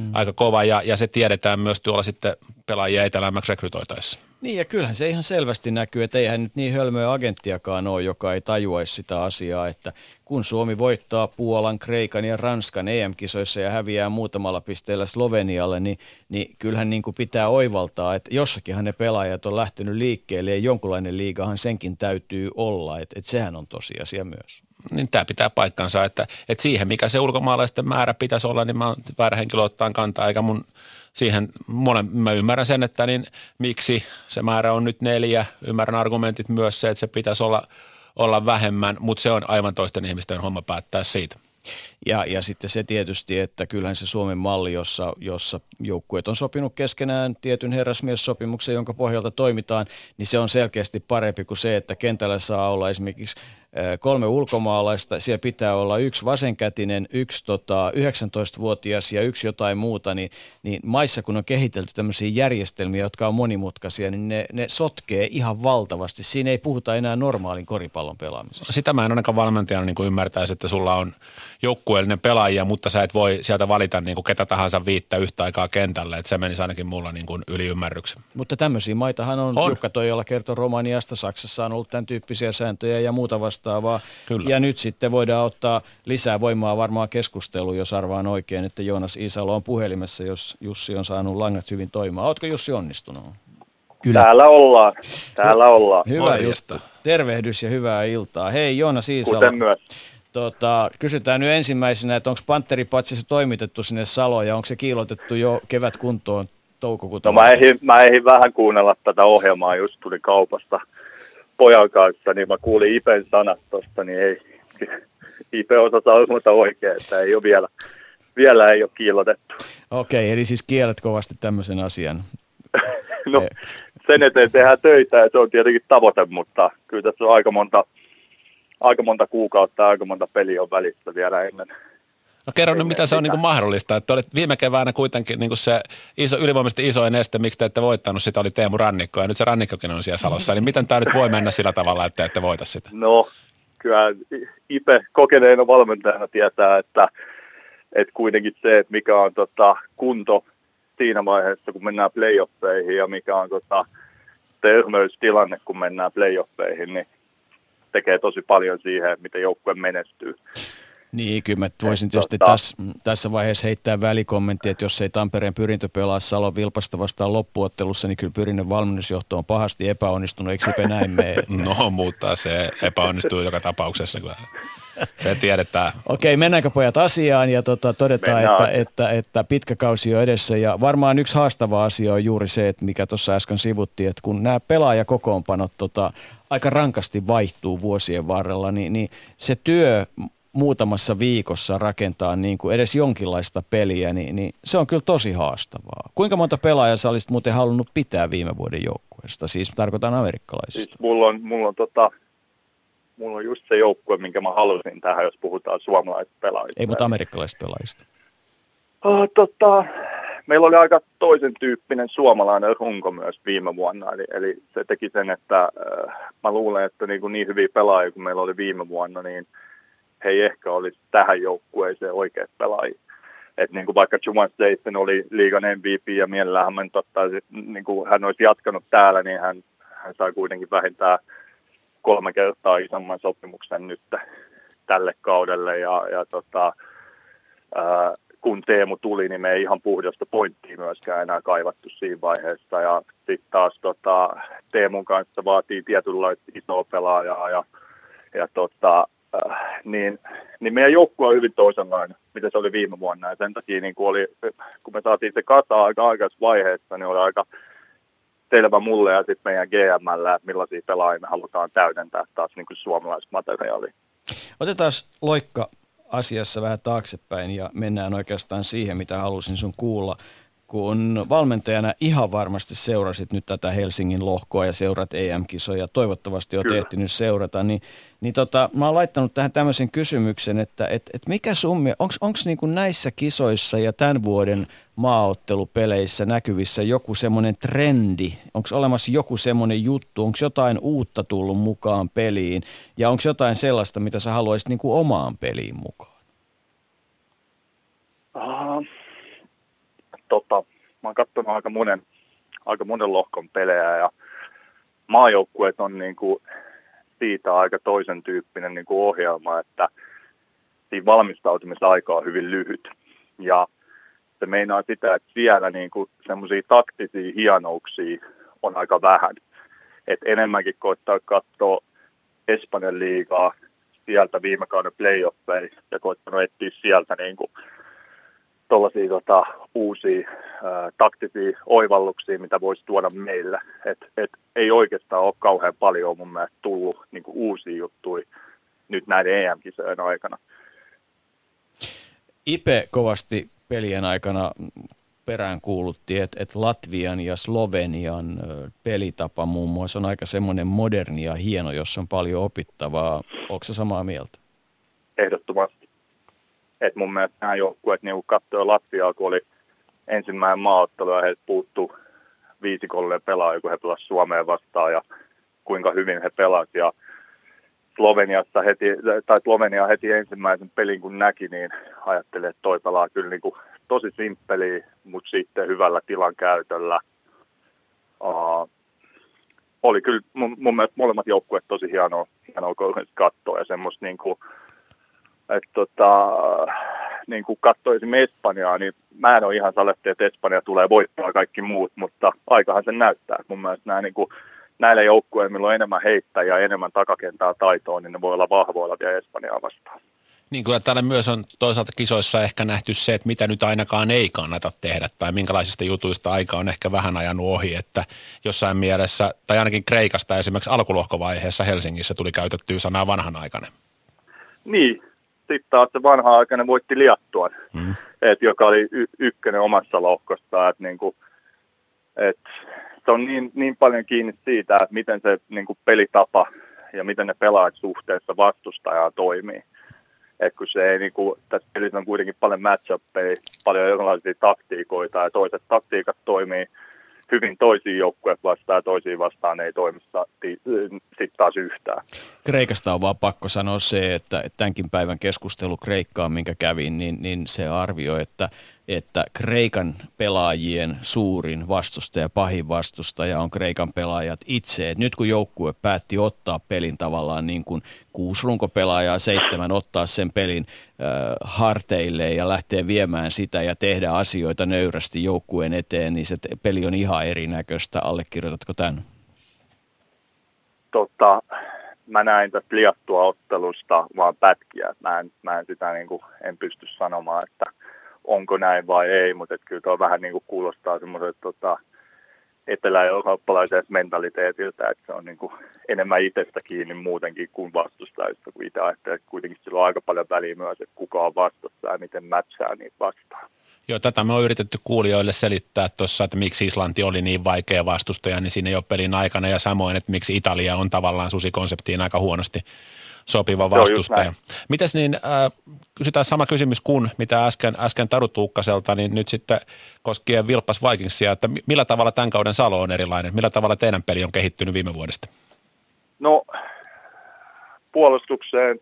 mm. aika kova ja, ja se tiedetään myös tuolla sitten pelaajia etelämmäksi rekrytoitaessa. Niin ja kyllähän se ihan selvästi näkyy, että eihän nyt niin hölmöä agenttiakaan ole, joka ei tajuaisi sitä asiaa, että kun Suomi voittaa Puolan, Kreikan ja Ranskan EM-kisoissa ja häviää muutamalla pisteellä Slovenialle, niin, niin kyllähän niin kuin pitää oivaltaa, että jossakinhan ne pelaajat on lähtenyt liikkeelle ja jonkunlainen liigahan senkin täytyy olla, että, että sehän on tosiasia myös. Niin tämä pitää paikkansa, että, että siihen mikä se ulkomaalaisten määrä pitäisi olla, niin mä väärä henkilö ottaa kantaa, eikä mun siihen, mä ymmärrän sen, että niin miksi se määrä on nyt neljä. Ymmärrän argumentit myös se, että se pitäisi olla, olla vähemmän, mutta se on aivan toisten ihmisten homma päättää siitä. Ja, ja sitten se tietysti, että kyllähän se Suomen malli, jossa, jossa joukkueet on sopinut keskenään tietyn herrasmiessopimuksen, jonka pohjalta toimitaan, niin se on selkeästi parempi kuin se, että kentällä saa olla esimerkiksi kolme ulkomaalaista, siellä pitää olla yksi vasenkätinen, yksi tota, 19-vuotias ja yksi jotain muuta, niin, niin maissa kun on kehitelty tämmöisiä järjestelmiä, jotka on monimutkaisia, niin ne, ne sotkee ihan valtavasti. Siinä ei puhuta enää normaalin koripallon pelaamisesta. Sitä mä en ainakaan valmentajana niin ymmärtäisi, että sulla on joukkueellinen pelaajia, mutta sä et voi sieltä valita niin kuin ketä tahansa viittä yhtä aikaa kentälle, että se menisi ainakin mulla niin kuin yli ymmärryksen. Mutta tämmöisiä maitahan on, on. Jukka Toijala kertoo Romaniasta, Saksassa on ollut tämän tyyppisiä sääntöjä ja muuta vastaavaa. Kyllä. Ja nyt sitten voidaan ottaa lisää voimaa varmaan keskusteluun, jos arvaan oikein, että Joonas Isalo on puhelimessa, jos Jussi on saanut langat hyvin toimimaan. Oletko Jussi onnistunut? Kyllä. Täällä ollaan. Täällä ollaan. Hyvä juttu. Tervehdys ja hyvää iltaa. Hei Joonas Isalo. Kuten myös. Tota, kysytään nyt ensimmäisenä, että onko Panteripatsissa toimitettu sinne Saloon ja onko se kiilotettu jo kevätkuntoon toukokuuta? No mä ehdin, mä ehdin vähän kuunnella tätä ohjelmaa, just tuli kaupasta pojan kanssa, niin mä kuulin Ipen sanat tosta, niin ei, Ipe osata ilmoita oikein, että ei ole vielä, vielä ei ole kiilotettu. Okei, eli siis kielet kovasti tämmöisen asian. no, sen eteen tehdään töitä ja se on tietenkin tavoite, mutta kyllä tässä on aika monta aika monta kuukautta, aika monta peliä on välissä vielä ennen. No kerro nyt, mitä se on niin mahdollista. Että olet viime keväänä kuitenkin niin se iso, ylivoimaisesti isoin este, miksi te ette voittanut sitä, oli Teemu Rannikko, ja nyt se Rannikkokin on siellä Salossa. Niin miten tämä nyt voi mennä sillä tavalla, että ette voita sitä? No, kyllä Ipe kokeneena valmentajana tietää, että, että kuitenkin se, että mikä on tota, kunto siinä vaiheessa, kun mennään playoffeihin, ja mikä on tota, terveystilanne, kun mennään playoffeihin, niin tekee tosi paljon siihen, miten joukkue menestyy. Niin, kyllä mä voisin tietysti tota, tässä, tässä vaiheessa heittää välikommentti, että jos ei Tampereen pyrintö pelaa Salon Vilpasta vastaan loppuottelussa, niin kyllä pyrinnön valmennusjohto on pahasti epäonnistunut, eikö Sipe näin mene? No, mutta se epäonnistuu joka tapauksessa, kyllä se tiedetään. Okei, mennäänkö pojat asiaan ja tota, todetaan, että, että, että, pitkä kausi on edessä ja varmaan yksi haastava asia on juuri se, että mikä tuossa äsken sivuttiin, että kun nämä pelaajakokoonpanot tota, aika rankasti vaihtuu vuosien varrella, niin, niin se työ muutamassa viikossa rakentaa niin kuin edes jonkinlaista peliä, niin, niin se on kyllä tosi haastavaa. Kuinka monta pelaajaa sä olisit muuten halunnut pitää viime vuoden joukkueesta? Siis tarkoitan amerikkalaisista. Siis mulla on, mulla on tota, mulla on just se joukkue, minkä mä halusin tähän, jos puhutaan suomalaisista pelaajista. Ei, mutta amerikkalaisista pelaajista. Oh, tota, meillä oli aika toisen tyyppinen suomalainen runko myös viime vuonna, eli, eli se teki sen, että äh, mä luulen, että niin, kuin niin hyviä pelaajia kuin meillä oli viime vuonna, niin he ei ehkä olisi tähän joukkueeseen oikeat pelaajia. Et niin kuin vaikka Juwan Staten oli liigan MVP ja mielellään hän, totta, niin kuin hän olisi jatkanut täällä, niin hän, hän sai kuitenkin vähintään kolme kertaa isomman sopimuksen nyt tälle kaudelle. Ja, ja tota, ää, kun Teemu tuli, niin me ei ihan puhdasta pointtia myöskään enää kaivattu siinä vaiheessa. Ja sitten taas tota, Teemun kanssa vaatii tietynlaista isoa pelaajaa ja, ja tota, äh, niin, niin meidän joukkue on hyvin toisenlainen, mitä se oli viime vuonna. Ja sen takia, niin kun, oli, kun me saatiin se kasa aika aikaisessa vaiheessa, niin oli aika selvä mulle ja sitten meidän GMllä, että millaisia pelaajia me halutaan täydentää taas niin kuin suomalaismateriaalia. Otetaan loikka asiassa vähän taaksepäin ja mennään oikeastaan siihen, mitä halusin sun kuulla. Kun valmentajana ihan varmasti seurasit nyt tätä Helsingin lohkoa ja seurat EM-kisoja, toivottavasti on ehtinyt seurata, niin, niin tota, mä oon laittanut tähän tämmöisen kysymyksen, että et, et mikä summi, onko niinku näissä kisoissa ja tämän vuoden maaottelupeleissä näkyvissä joku semmoinen trendi? Onko olemassa joku semmoinen juttu? Onko jotain uutta tullut mukaan peliin? Ja onko jotain sellaista, mitä sä haluaisit niin kuin omaan peliin mukaan? Uh, tota, mä oon katsonut aika monen, aika monen lohkon pelejä ja maajoukkueet on niin kuin siitä aika toisen tyyppinen niin kuin ohjelma, että siinä valmistautumisaika on hyvin lyhyt. Ja se meinaa sitä, että siellä niin semmoisia taktisia hienouksia on aika vähän. Et enemmänkin koittaa katsoa Espanjan liigaa sieltä viime kauden playoffeja ja koittanut etsiä sieltä niin kuin tuollaisia tota, uusia ää, taktisia oivalluksia, mitä voisi tuoda meille. Et, et ei oikeastaan ole kauhean paljon mun mielestä tullut niin uusia juttuja nyt näiden EM-kisojen aikana. Ipe kovasti pelien aikana perään kuulutti, että, että Latvian ja Slovenian pelitapa muun muassa on aika semmoinen moderni ja hieno, jossa on paljon opittavaa. Onko se samaa mieltä? Ehdottomasti. Et mun mielestä nämä joukkueet, niin katsoi Latviaa, kun oli ensimmäinen maaottelu ja heiltä puuttu viisikolle pelaajia, kun he pelasivat Suomeen vastaan ja kuinka hyvin he pelasivat. Ja Sloveniassa heti, tai Slovenia heti ensimmäisen pelin kun näki, niin ajattelin, että toi pelaa kyllä niin kuin tosi simppeli, mutta sitten hyvällä tilan käytöllä. Uh, oli kyllä mun, mun mielestä molemmat joukkueet tosi hienoa, hienoa katsoa ja semmoista niin kuin, että tota, niin kuin katsoi esimerkiksi Espanjaa, niin mä en ole ihan saletti, että Espanja tulee voittaa kaikki muut, mutta aikahan sen näyttää. Mun mielestä nämä niin kuin, näillä joukkueilla, millä on enemmän heittäjiä ja enemmän takakentää taitoa, niin ne voi olla vahvoilla vielä Espanjaa vastaan. Niin kyllä täällä myös on toisaalta kisoissa ehkä nähty se, että mitä nyt ainakaan ei kannata tehdä tai minkälaisista jutuista aika on ehkä vähän ajanut ohi, että jossain mielessä, tai ainakin Kreikasta esimerkiksi alkulohkovaiheessa Helsingissä tuli käytettyä sanaa vanhanaikainen. Niin, sitten taas se vanha-aikainen voitti Liattuan, mm. et, joka oli y- ykkönen omassa lohkossa, että niinku, et, se on niin, niin paljon kiinni siitä, että miten se niin kuin pelitapa ja miten ne pelaajat suhteessa vastustajaa toimii. Et kun se ei, niin kuin, tässä pelissä on kuitenkin paljon match paljon erilaisia taktiikoita ja toiset taktiikat toimii hyvin toisiin joukkueet vastaan ja toisiin vastaan ei toimi sitten taas yhtään. Kreikasta on vaan pakko sanoa se, että tämänkin päivän keskustelu Kreikkaan, minkä kävin, niin, niin se arvio, että että Kreikan pelaajien suurin vastustaja, pahin vastustaja on Kreikan pelaajat itse. Et nyt kun joukkue päätti ottaa pelin tavallaan niin kuin kuusi runkopelaajaa, seitsemän ottaa sen pelin äh, harteille ja lähtee viemään sitä ja tehdä asioita nöyrästi joukkueen eteen, niin se peli on ihan erinäköistä. Allekirjoitatko tämän? Totta, mä näin tästä liattua ottelusta vaan pätkiä. Mä en, mä en sitä niin kuin, en pysty sanomaan, että – onko näin vai ei, mutta et kyllä tuo vähän niin kuin kuulostaa semmoiselta tota, etelä-eurooppalaiselta mentaliteetiltä, että se on niin kuin enemmän itsestä kiinni muutenkin kuin vastustajista, kun itse ajattelee, että kuitenkin sillä on aika paljon väliä myös, että kuka on vastassa ja miten mätsää niitä vastaan. Joo, tätä me on yritetty kuulijoille selittää tuossa, että miksi Islanti oli niin vaikea vastustaja, niin siinä ei ole pelin aikana ja samoin, että miksi Italia on tavallaan susikonseptiin aika huonosti sopiva vastustaja. Mitäs niin, äh, kysytään sama kysymys kuin mitä äsken, äsken Taru Tuukkaselta, niin nyt sitten koskien Vilpas Vikingsia, että millä tavalla tämän kauden Salo on erilainen? Millä tavalla teidän peli on kehittynyt viime vuodesta? No, puolustukseen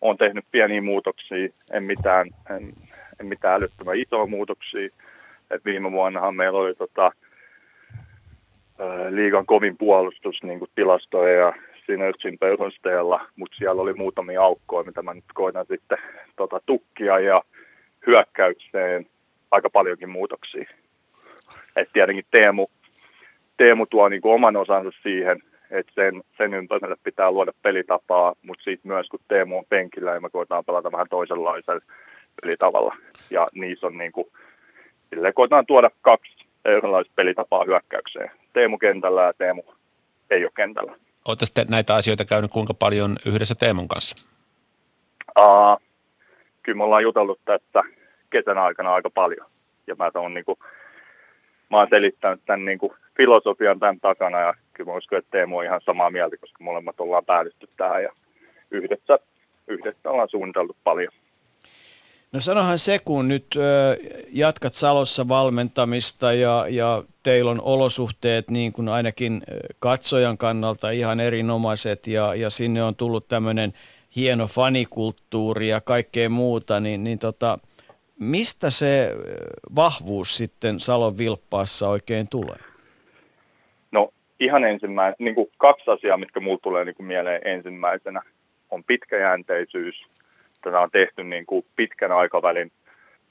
on tehnyt pieniä muutoksia, en mitään, en, en mitään älyttömän isoa muutoksia. Et viime vuonnahan meillä oli tota, liigan kovin puolustus niin kuin tilastoja ja Synergin perusteella, mutta siellä oli muutamia aukkoja, mitä mä nyt koitan sitten tota, tukkia ja hyökkäykseen aika paljonkin muutoksia. Et tietenkin Teemu, Teemu tuo niin kuin oman osansa siihen, että sen, sen ympärille pitää luoda pelitapaa, mutta sitten myös kun Teemu on penkillä, niin me koetaan pelata vähän toisenlaisella pelitavalla. Ja niissä on niin kuin, koetaan tuoda kaksi erilaista pelitapaa hyökkäykseen. Teemu kentällä ja Teemu ei ole kentällä. Olette sitten näitä asioita käynyt kuinka paljon yhdessä Teemun kanssa? Aa, kyllä me ollaan jutellut tästä kesän aikana aika paljon. Ja mä oon, niin kuin, mä oon selittänyt tämän niin kuin, filosofian tämän takana ja kyllä mä uskon, että Teemu on ihan samaa mieltä, koska molemmat ollaan päädytty tähän ja yhdessä, yhdessä ollaan suunniteltu paljon. No sanohan se, kun nyt jatkat Salossa valmentamista ja, ja teillä on olosuhteet niin kuin ainakin katsojan kannalta ihan erinomaiset ja, ja sinne on tullut tämmöinen hieno fanikulttuuri ja kaikkea muuta, niin, niin tota, mistä se vahvuus sitten Salon vilppaassa oikein tulee? No ihan ensimmäisenä, niin kuin kaksi asiaa, mitkä mulle tulee niin kuin mieleen ensimmäisenä, on pitkäjänteisyys – tätä on tehty niin kuin pitkän aikavälin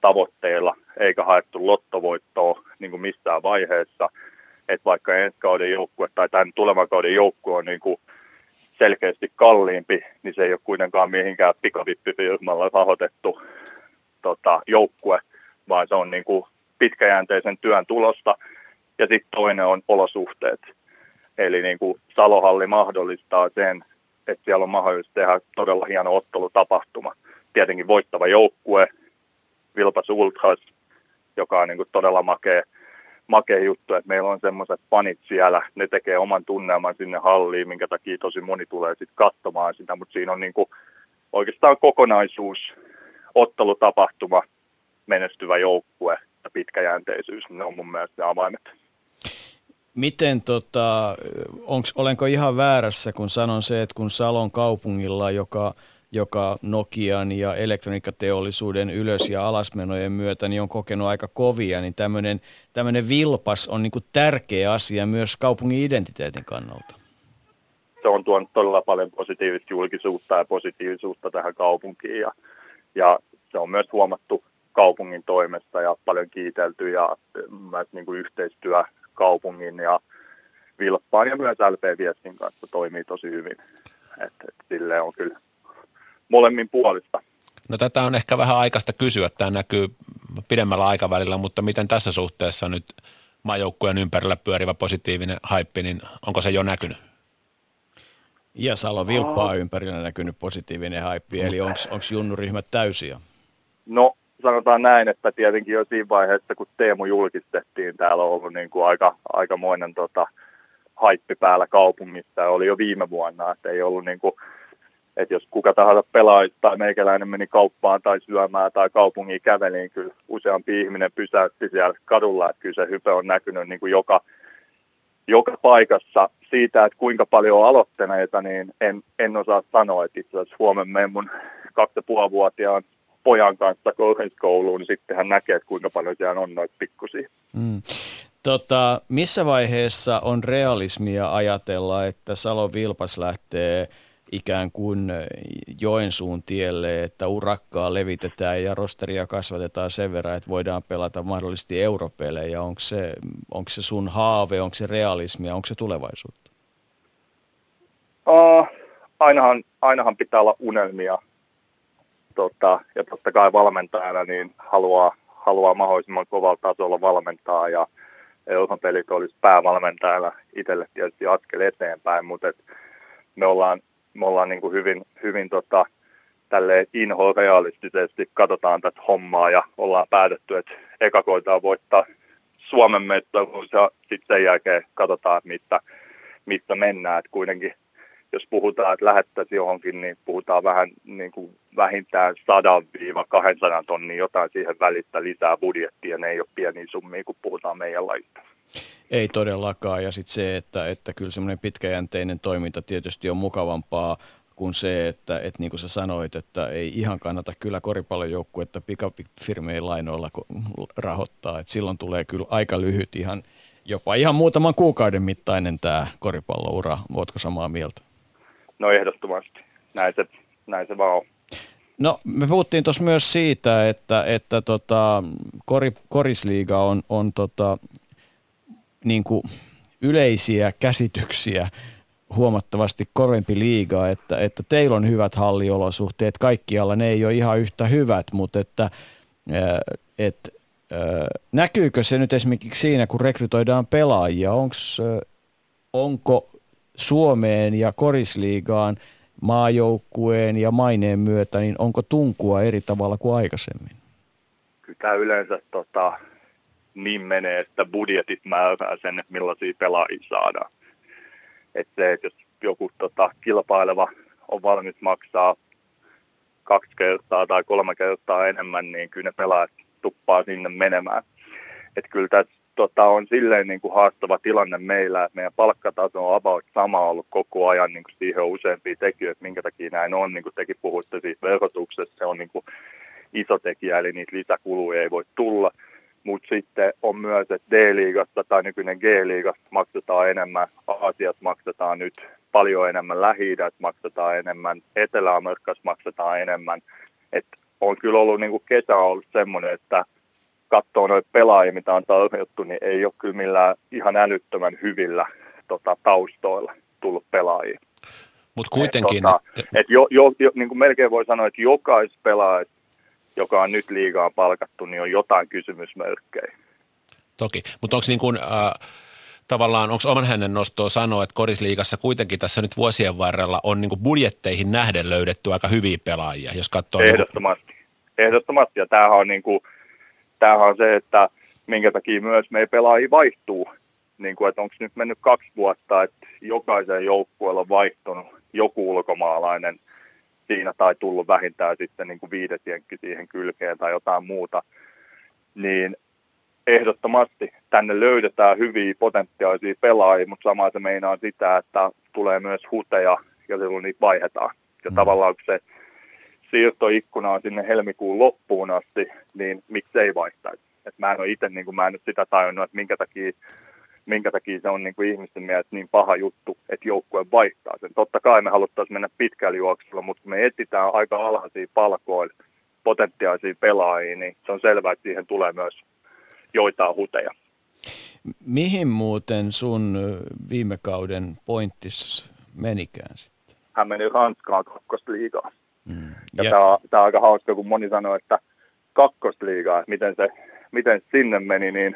tavoitteilla, eikä haettu lottovoittoa niin kuin missään vaiheessa. Että vaikka ensi kauden joukkue tai tämän tulevan kauden joukkue on niin kuin selkeästi kalliimpi, niin se ei ole kuitenkaan mihinkään pikavippifirmalla rahoitettu tota, joukkue, vaan se on niin kuin pitkäjänteisen työn tulosta. Ja sitten toinen on olosuhteet. Eli niin kuin Salohalli mahdollistaa sen, että siellä on mahdollista tehdä todella hieno ottelutapahtuma. Tietenkin voittava joukkue, Vilpas Ultras, joka on niin kuin todella makea, makea juttu, että meillä on semmoiset fanit siellä, ne tekee oman tunnelman sinne halliin, minkä takia tosi moni tulee sitten katsomaan sitä, mutta siinä on niin kuin oikeastaan kokonaisuus, ottelutapahtuma, menestyvä joukkue ja pitkäjänteisyys, ne on mun mielestä ne avaimet. Miten tota, onks, olenko ihan väärässä, kun sanon se, että kun Salon kaupungilla, joka, joka Nokian ja elektroniikkateollisuuden ylös- ja alasmenojen myötä niin on kokenut aika kovia, niin tämmöinen vilpas on niin tärkeä asia myös kaupungin identiteetin kannalta. Se on tuonut todella paljon positiivista julkisuutta ja positiivisuutta tähän kaupunkiin ja, ja se on myös huomattu kaupungin toimesta ja paljon kiitelty ja myös niin kuin yhteistyö kaupungin ja Vilppaan ja myös LP-viestin kanssa toimii tosi hyvin. Et, et sille on kyllä molemmin puolista. No tätä on ehkä vähän aikaista kysyä, tämä näkyy pidemmällä aikavälillä, mutta miten tässä suhteessa nyt maajoukkueen ympärillä pyörivä positiivinen haippi, niin onko se jo näkynyt? Ja Salo Vilppaa ympärillä näkynyt positiivinen haippi, eli onko junnuryhmät täysiä? No sanotaan näin, että tietenkin jo siinä vaiheessa, kun Teemu julkistettiin, täällä on ollut niin kuin aika, aikamoinen tota, haippi päällä kaupungissa. Oli jo viime vuonna, että ei ollut niin kuin, että jos kuka tahansa pelaaja tai meikäläinen meni kauppaan tai syömään tai kaupungiin käveli, niin kyllä useampi ihminen pysäytti siellä kadulla, että kyllä se hype on näkynyt niin kuin joka, joka paikassa. Siitä, että kuinka paljon on aloittaneita, niin en, en osaa sanoa, että itse asiassa huomenna mun kaksi ja vuotiaan pojan kanssa kouluun, niin sitten hän näkee, että kuinka paljon siellä on noita pikkusia. Mm. Tota, missä vaiheessa on realismia ajatella, että Salo Vilpas lähtee ikään kuin Joensuun tielle, että urakkaa levitetään ja rosteria kasvatetaan sen verran, että voidaan pelata mahdollisesti europelejä. Onko se, onko se sun haave, onko se realismia, onko se tulevaisuutta? Uh, ainahan, ainahan pitää olla unelmia tota, ja totta kai valmentajana niin haluaa, haluaa mahdollisimman kovalla tasolla valmentaa ja Euroopan pelit olisi päävalmentajana itselle tietysti askel eteenpäin, mutta et me ollaan, me ollaan niin kuin hyvin, hyvin tota, tälle inho realistisesti katsotaan tätä hommaa ja ollaan päätetty, että eka koitaan voittaa Suomen mestaruus ja sitten sen jälkeen katsotaan, mistä, mistä mennään. Et kuitenkin jos puhutaan, että lähettäisiin johonkin, niin puhutaan vähän niin kuin vähintään 100-200 tonnia jotain siihen välistä lisää budjettia. Ne ei ole pieniä summia, kun puhutaan meidän lajista. Ei todellakaan. Ja sitten se, että, että kyllä semmoinen pitkäjänteinen toiminta tietysti on mukavampaa kuin se, että, että niin kuin sä sanoit, että ei ihan kannata kyllä koripallojoukkuetta pikafirmeen lainoilla rahoittaa. Et silloin tulee kyllä aika lyhyt ihan, jopa ihan muutaman kuukauden mittainen tämä koripalloura. Voitko samaa mieltä? No ehdottomasti. Näin se, näin se vaan on. No me puhuttiin tuossa myös siitä, että, että tota, kori, korisliiga on, on tota, niin kuin yleisiä käsityksiä huomattavasti kovempi liiga, että, että teillä on hyvät halliolosuhteet, kaikkialla ne ei ole ihan yhtä hyvät, mutta että, että näkyykö se nyt esimerkiksi siinä, kun rekrytoidaan pelaajia, Onks, onko Suomeen ja korisliigaan maajoukkueen ja maineen myötä, niin onko tunkua eri tavalla kuin aikaisemmin? Kyllä yleensä tota, niin menee, että budjetit määrää sen, että millaisia pelaajia saadaan. Että se, että jos joku tota, kilpaileva on valmis maksaa kaksi kertaa tai kolme kertaa enemmän, niin kyllä ne pelaajat tuppaa sinne menemään. Että kyllä tässä tota, on silleen niin kuin haastava tilanne meillä, että meidän palkkataso on about sama ollut koko ajan, niin kuin siihen on useampia tekijöitä, minkä takia näin on, niin kuin tekin puhuitte siitä verotuksesta, se on niin kuin iso tekijä, eli niitä lisäkuluja ei voi tulla. Mutta sitten on myös, että D-liigasta tai nykyinen G-liigasta maksetaan enemmän, Aasiat maksetaan nyt paljon enemmän, lähi maksetaan enemmän, Etelä-Amerikassa maksetaan enemmän. Et on kyllä ollut niin kuin kesä ollut semmoinen, että katsoo noita pelaajia, mitä on tarjottu, niin ei ole kyllä millään ihan älyttömän hyvillä tota, taustoilla tullut pelaajia. Mutta kuitenkin... Et, tota, et jo, jo, jo, niin kuin melkein voi sanoa, että jokais pelaaja, joka on nyt liigaa palkattu, niin on jotain kysymysmerkkejä. Toki, mutta onko niin kuin, äh, tavallaan, onko oman hänen nostoa sanoa, että korisliigassa kuitenkin tässä nyt vuosien varrella on niin kuin budjetteihin nähden löydetty aika hyviä pelaajia, jos katsoo... Ehdottomasti. Niin kuin... Ehdottomasti, ja tämähän on niin kuin, tämähän on se, että minkä takia myös meidän pelaajia vaihtuu. Niin kuin, että onko nyt mennyt kaksi vuotta, että jokaisen joukkueella on vaihtunut joku ulkomaalainen siinä tai tullut vähintään sitten niin kuin viidetienkki siihen kylkeen tai jotain muuta, niin ehdottomasti tänne löydetään hyviä potentiaalisia pelaajia, mutta samalla se meinaa sitä, että tulee myös huteja ja silloin niitä vaihdetaan. Ja mm. tavallaan kun se siirtoikkuna on sinne helmikuun loppuun asti, niin miksei vaihtaisi. Et mä en ole itse, niin mä en ole sitä tajunnut, että minkä takia, minkä takia se on niin kuin ihmisten mielestä niin paha juttu, että joukkue vaihtaa sen. Totta kai me haluttaisiin mennä pitkällä juoksulla, mutta me etsitään aika alhaisia palkoilla potentiaalisia pelaajia, niin se on selvää, että siihen tulee myös joitain huteja. Mihin muuten sun viime kauden pointtis menikään sitten? Hän meni Ranskaan kakkosliigaan. Mm. Ja, ja tämä, on, tämä on aika hauska, kun moni sanoi, että kakkosliigaa, että miten se, miten sinne meni, niin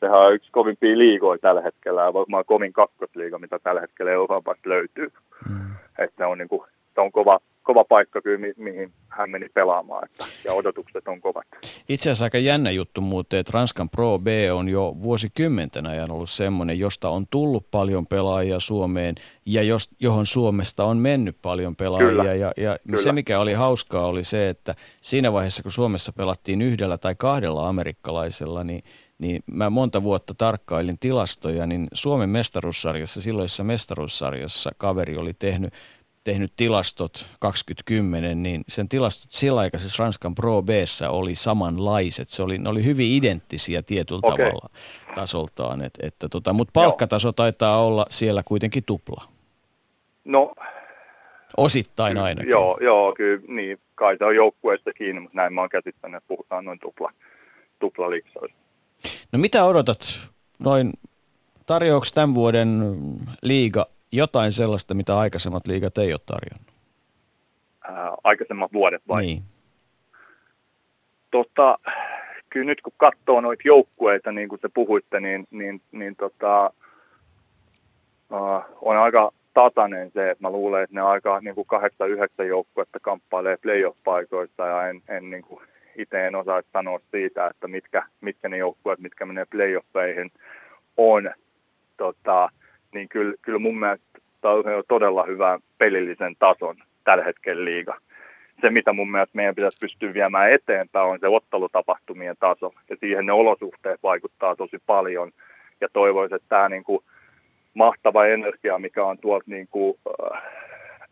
sehän on yksi kovimpia liigoja tällä hetkellä ja varmaan kovin kakkosliiga, mitä tällä hetkellä Euroopasta löytyy. Mm. Että on, niin kuin, se on kova, kova paikka kyllä, mi- mihin hän meni pelaamaan, että, ja odotukset on kovat. Itse asiassa aika jännä juttu muuten, että Ranskan Pro B on jo vuosikymmenten ajan ollut semmoinen, josta on tullut paljon pelaajia Suomeen ja jos, johon Suomesta on mennyt paljon pelaajia. Kyllä. Ja, ja Kyllä. se, mikä oli hauskaa, oli se, että siinä vaiheessa, kun Suomessa pelattiin yhdellä tai kahdella amerikkalaisella, niin niin mä monta vuotta tarkkailin tilastoja, niin Suomen mestaruussarjassa, silloisessa mestaruussarjassa kaveri oli tehnyt tehnyt tilastot 2010, niin sen tilastot sillä aikaisessa Ranskan Pro b oli samanlaiset. Se oli, ne oli hyvin identtisiä tietyllä okay. tavalla tasoltaan. Et, että tota, Mutta palkkataso Joo. taitaa olla siellä kuitenkin tupla. No, Osittain kyllä, ainakin. Joo, joo, kyllä niin. Kai se on joukkueesta kiinni, mutta näin mä oon käsittänyt, että puhutaan noin tupla, tupla No mitä odotat noin, tarjoako tämän vuoden liiga jotain sellaista, mitä aikaisemmat liigat ei ole tarjonnut? Ää, aikaisemmat vuodet vai? Niin. Tota, kyllä nyt kun katsoo noita joukkueita, niin kuin te puhuitte, niin, niin, niin tota, uh, on aika tasainen se, että mä luulen, että ne aika niin kuin 8-9 joukkuetta kamppailee playoff-paikoista ja en, en niin kuin, itse en osaa sanoa siitä, että mitkä, mitkä ne joukkueet, mitkä menee playoffeihin on. Tota, niin kyllä, kyllä mun mielestä saavuttaa todella hyvän pelillisen tason tällä hetkellä liiga. Se, mitä mun mielestä meidän pitäisi pystyä viemään eteenpäin, on se ottelutapahtumien taso. Ja siihen ne olosuhteet vaikuttaa tosi paljon. Ja toivoisin, että tämä niin kuin mahtava energia, mikä on tuolta niin kuin, äh,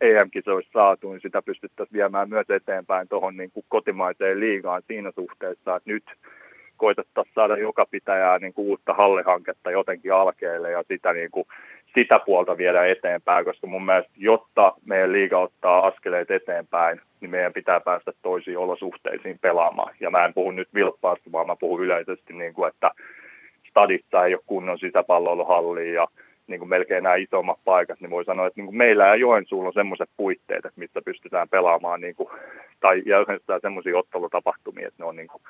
EM-kisoissa saatu, niin sitä pystyttäisiin viemään myös eteenpäin tuohon niin kotimaiseen liigaan siinä suhteessa, että nyt koitettaisiin saada joka pitäjää niin kuin uutta hallihanketta jotenkin alkeelle ja sitä, niin kuin, sitä puolta viedä eteenpäin, koska mun mielestä, jotta meidän liiga ottaa askeleet eteenpäin, niin meidän pitää päästä toisiin olosuhteisiin pelaamaan. Ja mä en puhu nyt vilppaasta, vaan mä puhun yleisesti, niin kuin, että stadissa ei ole kunnon sisäpalloiluhallia ja niin kuin melkein nämä isommat paikat, niin voi sanoa, että niin kuin meillä ja Joensuulla on semmoiset puitteet, että mistä pystytään pelaamaan niin kuin, tai järjestetään semmoisia ottelutapahtumia, että ne on, niin kuin,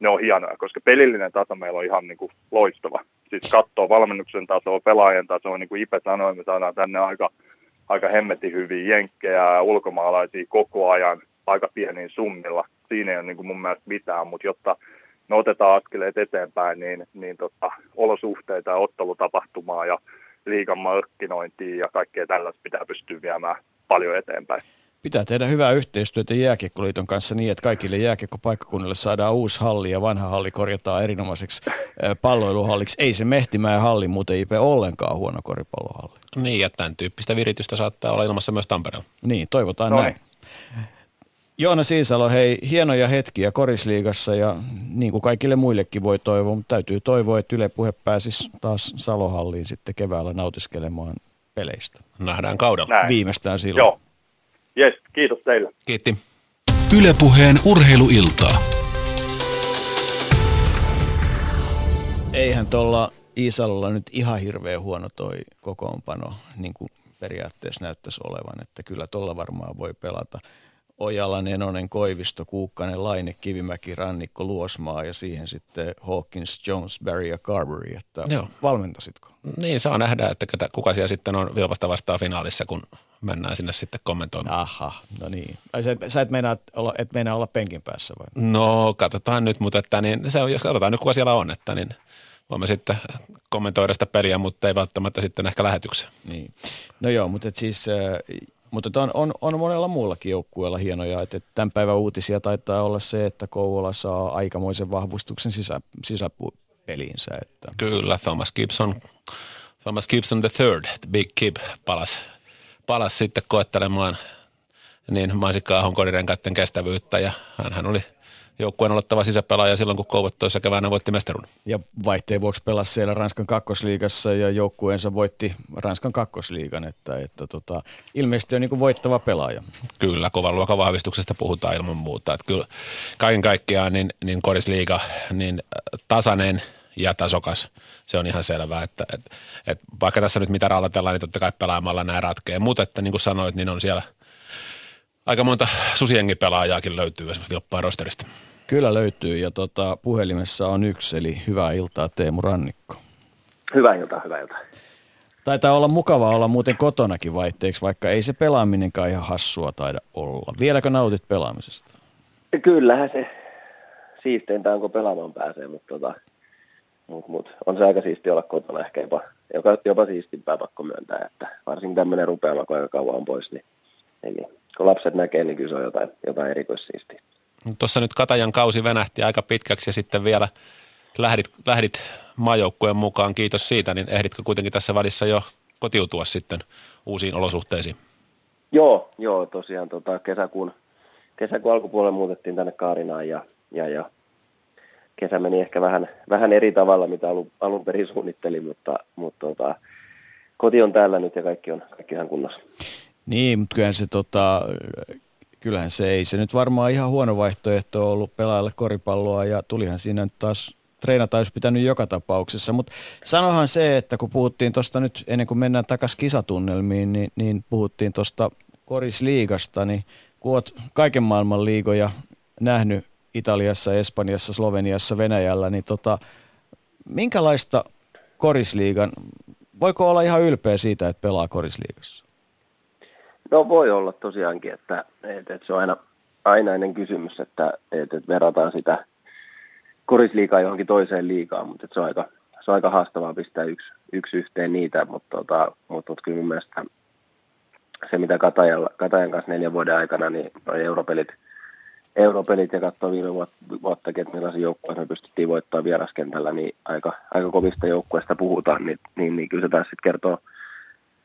ne on hienoja, koska pelillinen taso meillä on ihan niin kuin loistava. Siis katsoo valmennuksen tasoa, pelaajien tasoa, niin kuin Ipe sanoi, me saadaan tänne aika, aika hemmetin hyviä jenkkejä ja ulkomaalaisia koko ajan aika pienin summilla. Siinä ei ole niin kuin mun mielestä mitään, mutta jotta me otetaan askeleet eteenpäin, niin, niin tota, olosuhteita ja ottelutapahtumaa ja liigan markkinointia ja kaikkea tällaista pitää pystyä viemään paljon eteenpäin. Pitää tehdä hyvää yhteistyötä Jääkiekkoliiton kanssa niin, että kaikille jääkiekkopaikkakunnille saadaan uusi halli ja vanha halli korjataan erinomaiseksi palloiluhalliksi. Ei se Mehtimäen halli muuten IP ollenkaan huono koripallohalli. Niin, ja tämän tyyppistä viritystä saattaa olla ilmassa myös Tampereella. Niin, toivotaan no näin. Joona Siisalo, hei, hienoja hetkiä korisliigassa ja niin kuin kaikille muillekin voi toivoa, mutta täytyy toivoa, että Yle Puhe pääsisi taas Salohalliin sitten keväällä nautiskelemaan peleistä. Nähdään kaudella. Näin. Viimeistään silloin. Joo. Yes, kiitos teille. Kiitti. Ylepuheen urheiluiltaa. Eihän tuolla Iisalolla nyt ihan hirveän huono toi kokoonpano, niin kuin periaatteessa näyttäisi olevan, että kyllä tuolla varmaan voi pelata. Ojala, Nenonen, Koivisto, Kuukkanen, Laine, Kivimäki, Rannikko, Luosmaa ja siihen sitten Hawkins, Jones, Barry ja Carberry. Että Joo. valmentasitko? Niin, saa nähdä, että kuka siellä sitten on Vilvasta vastaan finaalissa, kun mennään sinne sitten kommentoimaan. Aha, no niin. Ai sä, sä et, meinaa olla, et meinaa olla penkin päässä vai? No, katsotaan nyt, mutta että niin, se on, jos katsotaan nyt kuka siellä on, että niin voimme sitten kommentoida sitä peliä, mutta ei välttämättä sitten ehkä lähetyksiä. Niin. No joo, mutta et siis mutta on, on, on monella muullakin joukkueella hienoja, että tämän päivän uutisia taitaa olla se, että Kouvola saa aikamoisen vahvistuksen sisä, sisäpeliinsä. Että. Kyllä, Thomas Gibson, Thomas Gibson the third, the big palasi palas sitten koettelemaan niin Mansikka Ahon kodirenkaiden kestävyyttä ja hän oli – joukkueen aloittava sisäpelaaja silloin, kun Kouvat toissa keväänä voitti mestarun. Ja vaihteen vuoksi pelasi siellä Ranskan kakkosliigassa ja joukkueensa voitti Ranskan kakkosliigan, että, että tota, ilmeisesti on niin voittava pelaaja. Kyllä, kovan luokan vahvistuksesta puhutaan ilman muuta. Että kyllä kaiken kaikkiaan niin, niin korisliiga niin tasainen ja tasokas. Se on ihan selvää, että, että, että vaikka tässä nyt mitä rallatellaan, niin totta kai pelaamalla nämä ratkee. Mutta että niin kuin sanoit, niin on siellä – aika monta susiengipelaajaakin löytyy esimerkiksi Vilppaa rosterista. Kyllä löytyy ja tota, puhelimessa on yksi, eli hyvää iltaa Teemu Rannikko. Hyvää iltaa, hyvää iltaa. Taitaa olla mukavaa olla muuten kotonakin vaihteeksi, vaikka ei se pelaaminenkaan ihan hassua taida olla. Vieläkö nautit pelaamisesta? Kyllähän se siisteintä onko pelaamaan pääsee, mutta tota, mut, mut, on se aika siisti olla kotona ehkä jopa, jopa, jopa siistimpää pakko myöntää, että varsinkin tämmöinen rupeama, kun aika kauan on pois, niin, niin kun lapset näkee, niin kyllä se on jotain, jotain erikoissiistiä. Tuossa nyt Katajan kausi venähti aika pitkäksi ja sitten vielä lähdit, lähdit maajoukkueen mukaan, kiitos siitä, niin ehditkö kuitenkin tässä välissä jo kotiutua sitten uusiin olosuhteisiin? Joo, joo tosiaan tota, kesäkuun, kesäkuun alkupuolella muutettiin tänne Kaarinaan ja, ja, ja kesä meni ehkä vähän, vähän eri tavalla, mitä alun, alun perin suunnittelin, mutta, mutta tota, koti on täällä nyt ja kaikki on, kaikki ihan kunnossa. Niin, mutta kyllähän se, tota, kyllähän se ei se nyt varmaan ihan huono vaihtoehto ollut pelaajille koripalloa ja tulihan siinä nyt taas treenata olisi pitänyt joka tapauksessa, mutta sanohan se, että kun puhuttiin tuosta nyt ennen kuin mennään takaisin kisatunnelmiin, niin, niin puhuttiin tuosta korisliigasta, niin kun olet kaiken maailman liigoja nähnyt Italiassa, Espanjassa, Sloveniassa, Venäjällä, niin tota, minkälaista korisliigan, voiko olla ihan ylpeä siitä, että pelaa korisliigassa? No voi olla tosiaankin, että, että, että se on aina ainainen kysymys, että, että, että verrataan sitä korisliikaa johonkin toiseen liikaan, mutta se on aika, se on aika haastavaa pistää yksi, yksi yhteen niitä, mutta, tota, mutta, mutta kyllä mun mielestä se, mitä Katajan, Katajan kanssa neljän vuoden aikana, niin noi europelit, europelit ja katsoa viime vuottakin, että millaisia joukkueita me pystyttiin voittamaan vieraskentällä, niin aika, aika kovista joukkueista puhutaan, niin, niin, niin kyllä se taas sitten kertoo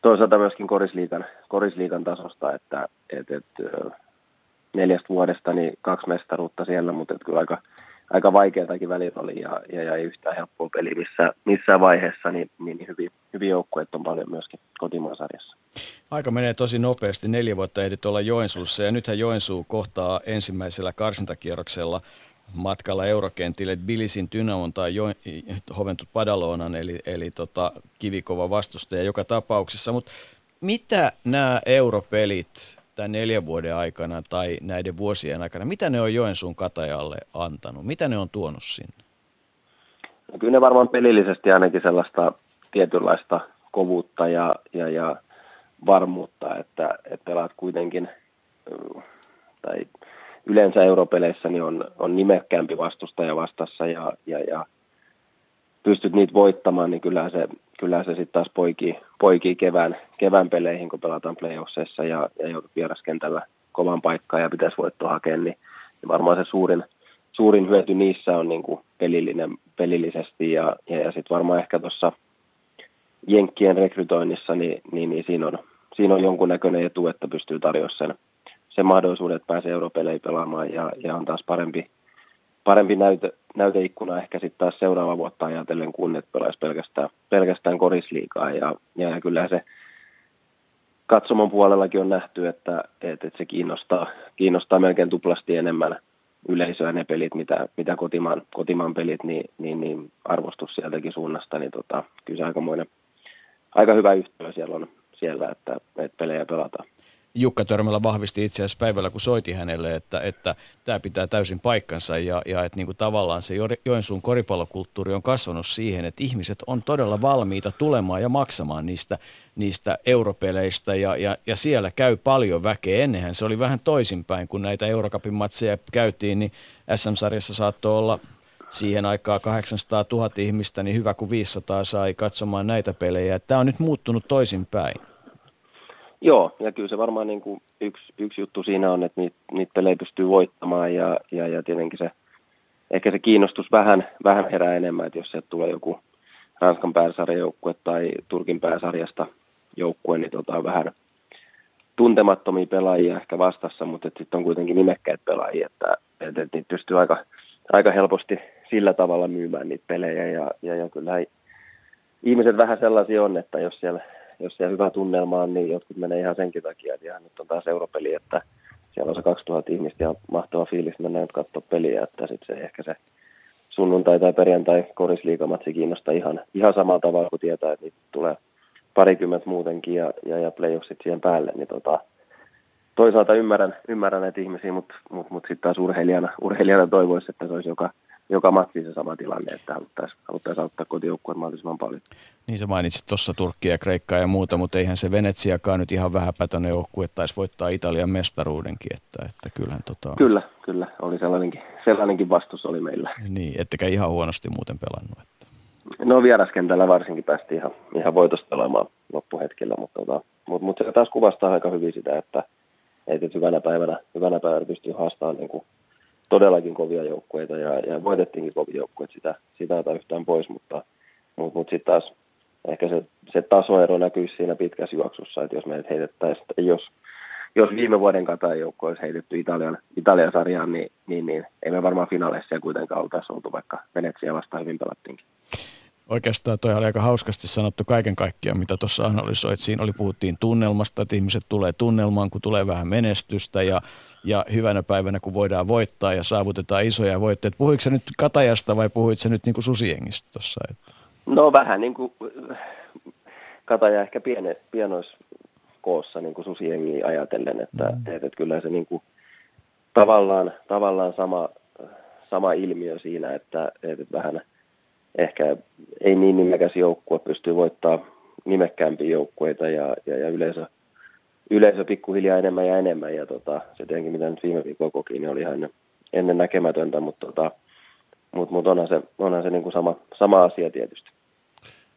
toisaalta myöskin korisliikan, korisliikan tasosta, että et, et, neljästä vuodesta niin kaksi mestaruutta siellä, mutta et kyllä aika, aika vaikeatakin välillä oli ja, ja, ja ei yhtään helppoa peli missä, missään vaiheessa, niin, niin, niin hyvin, hyvin joukkueet on paljon myöskin kotimaan sarjassa. Aika menee tosi nopeasti. Neljä vuotta ehdit olla Joensuussa ja nythän Joensuu kohtaa ensimmäisellä karsintakierroksella matkalla eurokentille Bilisin Dynamon tai jo, Hoventut Padalonan, eli, eli tota, kivikova vastustaja joka tapauksessa. Mutta mitä nämä europelit tämän neljän vuoden aikana tai näiden vuosien aikana, mitä ne on Joensuun katajalle antanut? Mitä ne on tuonut sinne? No kyllä ne varmaan pelillisesti ainakin sellaista tietynlaista kovuutta ja, ja, ja varmuutta, että, että pelaat kuitenkin, tai yleensä europeleissä niin on, on nimekkäämpi vastustaja vastassa ja, ja, ja pystyt niitä voittamaan, niin kyllä se, kyllä se sitten taas poikii, poikii kevään, kevään peleihin, kun pelataan playoffseissa ja, ja joudut vieraskentällä kovan paikkaa ja pitäisi voittoa hakea, niin, niin varmaan se suurin, suurin hyöty niissä on niin kuin pelillinen, pelillisesti ja, ja, ja sitten varmaan ehkä tuossa Jenkkien rekrytoinnissa, niin, niin, niin siinä, on, siinä on jonkunnäköinen etu, että pystyy tarjoamaan sen, sen mahdollisuuden, että pääsee europeleihin pelaamaan ja, ja on taas parempi, parempi näyte, näyteikkuna ehkä sitten taas seuraava vuotta ajatellen, kun et pelaisi pelkästään, pelkästään korisliikaa. Ja, ja kyllä se katsomon puolellakin on nähty, että, että, että se kiinnostaa, kiinnostaa melkein tuplasti enemmän yleisöä ne pelit, mitä, mitä kotimaan, kotimaan pelit, niin, niin, niin arvostus sieltäkin suunnasta, niin tota, kyllä se aikamoinen, aika hyvä yhteys siellä on siellä, että, että pelejä pelataan. Jukka Törmälä vahvisti itse asiassa päivällä, kun soiti hänelle, että, että tämä pitää täysin paikkansa ja, ja että niin kuin tavallaan se Joensuun koripallokulttuuri on kasvanut siihen, että ihmiset on todella valmiita tulemaan ja maksamaan niistä, niistä europeleistä ja, ja, ja siellä käy paljon väkeä. Ennenhän se oli vähän toisinpäin, kun näitä Eurocupin matseja käytiin, niin SM-sarjassa saattoi olla siihen aikaan 800 000 ihmistä, niin hyvä kuin 500 sai katsomaan näitä pelejä. Tämä on nyt muuttunut toisinpäin. Joo, ja kyllä se varmaan niin kuin yksi, yksi juttu siinä on, että niitä, niitä pelejä pystyy voittamaan ja, ja, ja tietenkin se, ehkä se kiinnostus vähän, vähän herää enemmän, että jos sieltä tulee joku Ranskan pääsarjajoukkue tai Turkin pääsarjasta joukkue, niin tota vähän tuntemattomia pelaajia ehkä vastassa, mutta sitten on kuitenkin nimekkäitä pelaajia, että, että, että niitä pystyy aika, aika helposti sillä tavalla myymään niitä pelejä ja, ja, ja kyllä ihmiset vähän sellaisia on, että jos siellä jos siellä hyvä tunnelma on, niin jotkut menee ihan senkin takia, että ihan nyt on taas europeli, että siellä on se 2000 ihmistä ja mahtava fiilis mennä nyt katsoa peliä, että sitten se ehkä se sunnuntai tai perjantai korisliikamatsi kiinnostaa ihan, ihan samalla tavalla, kun tietää, että niitä tulee parikymmentä muutenkin ja, ja, ja playoffsit siihen päälle, niin tota, toisaalta ymmärrän, ymmärrän näitä ihmisiä, mutta mut, mut sitten taas urheilijana, urheilijana toivoisi, että se olisi joka, joka matsi se sama tilanne, että haluttaisiin haluttais auttaa kotijoukkueen mahdollisimman paljon. Niin sä mainitsit tuossa Turkkia, Kreikkaa ja muuta, mutta eihän se Venetsiakaan nyt ihan vähäpätöinen joukkue taisi voittaa Italian mestaruudenkin. Että, että kyllähän, tota... Kyllä, kyllä. Oli sellainenkin, sellainenkin vastus oli meillä. Niin, ettekä ihan huonosti muuten pelannut. Että... No vieraskentällä varsinkin päästiin ihan, ihan voitosta pelaamaan loppuhetkellä, mutta, tota, mutta, mutta se taas kuvastaa aika hyvin sitä, että, että hyvänä päivänä, hyvänä päivänä pystyy haastamaan niin kuin todellakin kovia joukkueita ja, ja voitettiinkin kovia joukkueita, sitä, sitä ei yhtään pois, mutta, mutta, mutta sitten taas ehkä se, se tasoero näkyy siinä pitkässä juoksussa, että jos meidät heitettäisiin, jos, jos viime vuoden Katajan joukko olisi heitetty Italian, Italian sarjaan, niin, niin, niin ei me varmaan finaaleissa kuitenkaan oltaisi oltu, vaikka Venetsia vastaan hyvin pelattiinkin. Oikeastaan toi oli aika hauskasti sanottu kaiken kaikkiaan, mitä tuossa analysoit. Siinä oli, puhuttiin tunnelmasta, että ihmiset tulee tunnelmaan, kun tulee vähän menestystä ja, ja hyvänä päivänä, kun voidaan voittaa ja saavutetaan isoja voitteita. Puhuitko nyt Katajasta vai puhuitko nyt niin kuin susiengistä tuossa? No vähän niin kuin Kataja ehkä piene, pienoiskoossa niin kuin susiengiä ajatellen, että, mm. että, että kyllä se niin kuin, tavallaan, tavallaan sama, sama ilmiö siinä, että, että vähän – ehkä ei niin nimekäs joukkue pystyy voittaa nimekkäämpiä joukkueita ja, ja, ja yleisö, yleisö pikkuhiljaa enemmän ja enemmän. Ja tota, se tietenkin, mitä nyt viime viikolla koki, niin oli ihan ennen näkemätöntä, mutta tota, mut, mut onhan se, onhan se niin kuin sama, sama asia tietysti.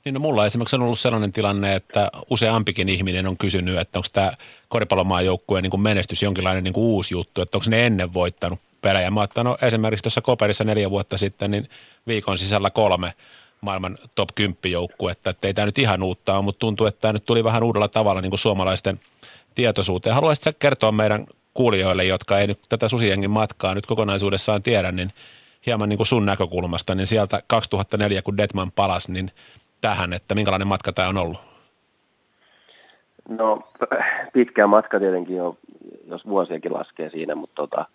Niin no mulla esimerkiksi on ollut sellainen tilanne, että useampikin ihminen on kysynyt, että onko tämä koripallomaajoukkueen niin menestys jonkinlainen niin kuin uusi juttu, että onko ne ennen voittanut pelejä. Mä no, esimerkiksi tuossa Koperissa neljä vuotta sitten, niin viikon sisällä kolme maailman top 10 joukkuetta, että ei tämä nyt ihan uutta ole, mutta tuntuu, että tämä nyt tuli vähän uudella tavalla niin kuin suomalaisten tietoisuuteen. Haluaisitko kertoa meidän kuulijoille, jotka ei nyt tätä Susiengin matkaa nyt kokonaisuudessaan tiedä, niin hieman niin kuin sun näkökulmasta, niin sieltä 2004, kun Detman palasi, niin tähän, että minkälainen matka tämä on ollut? No pitkä matka tietenkin jo, jos vuosiakin laskee siinä, mutta tota,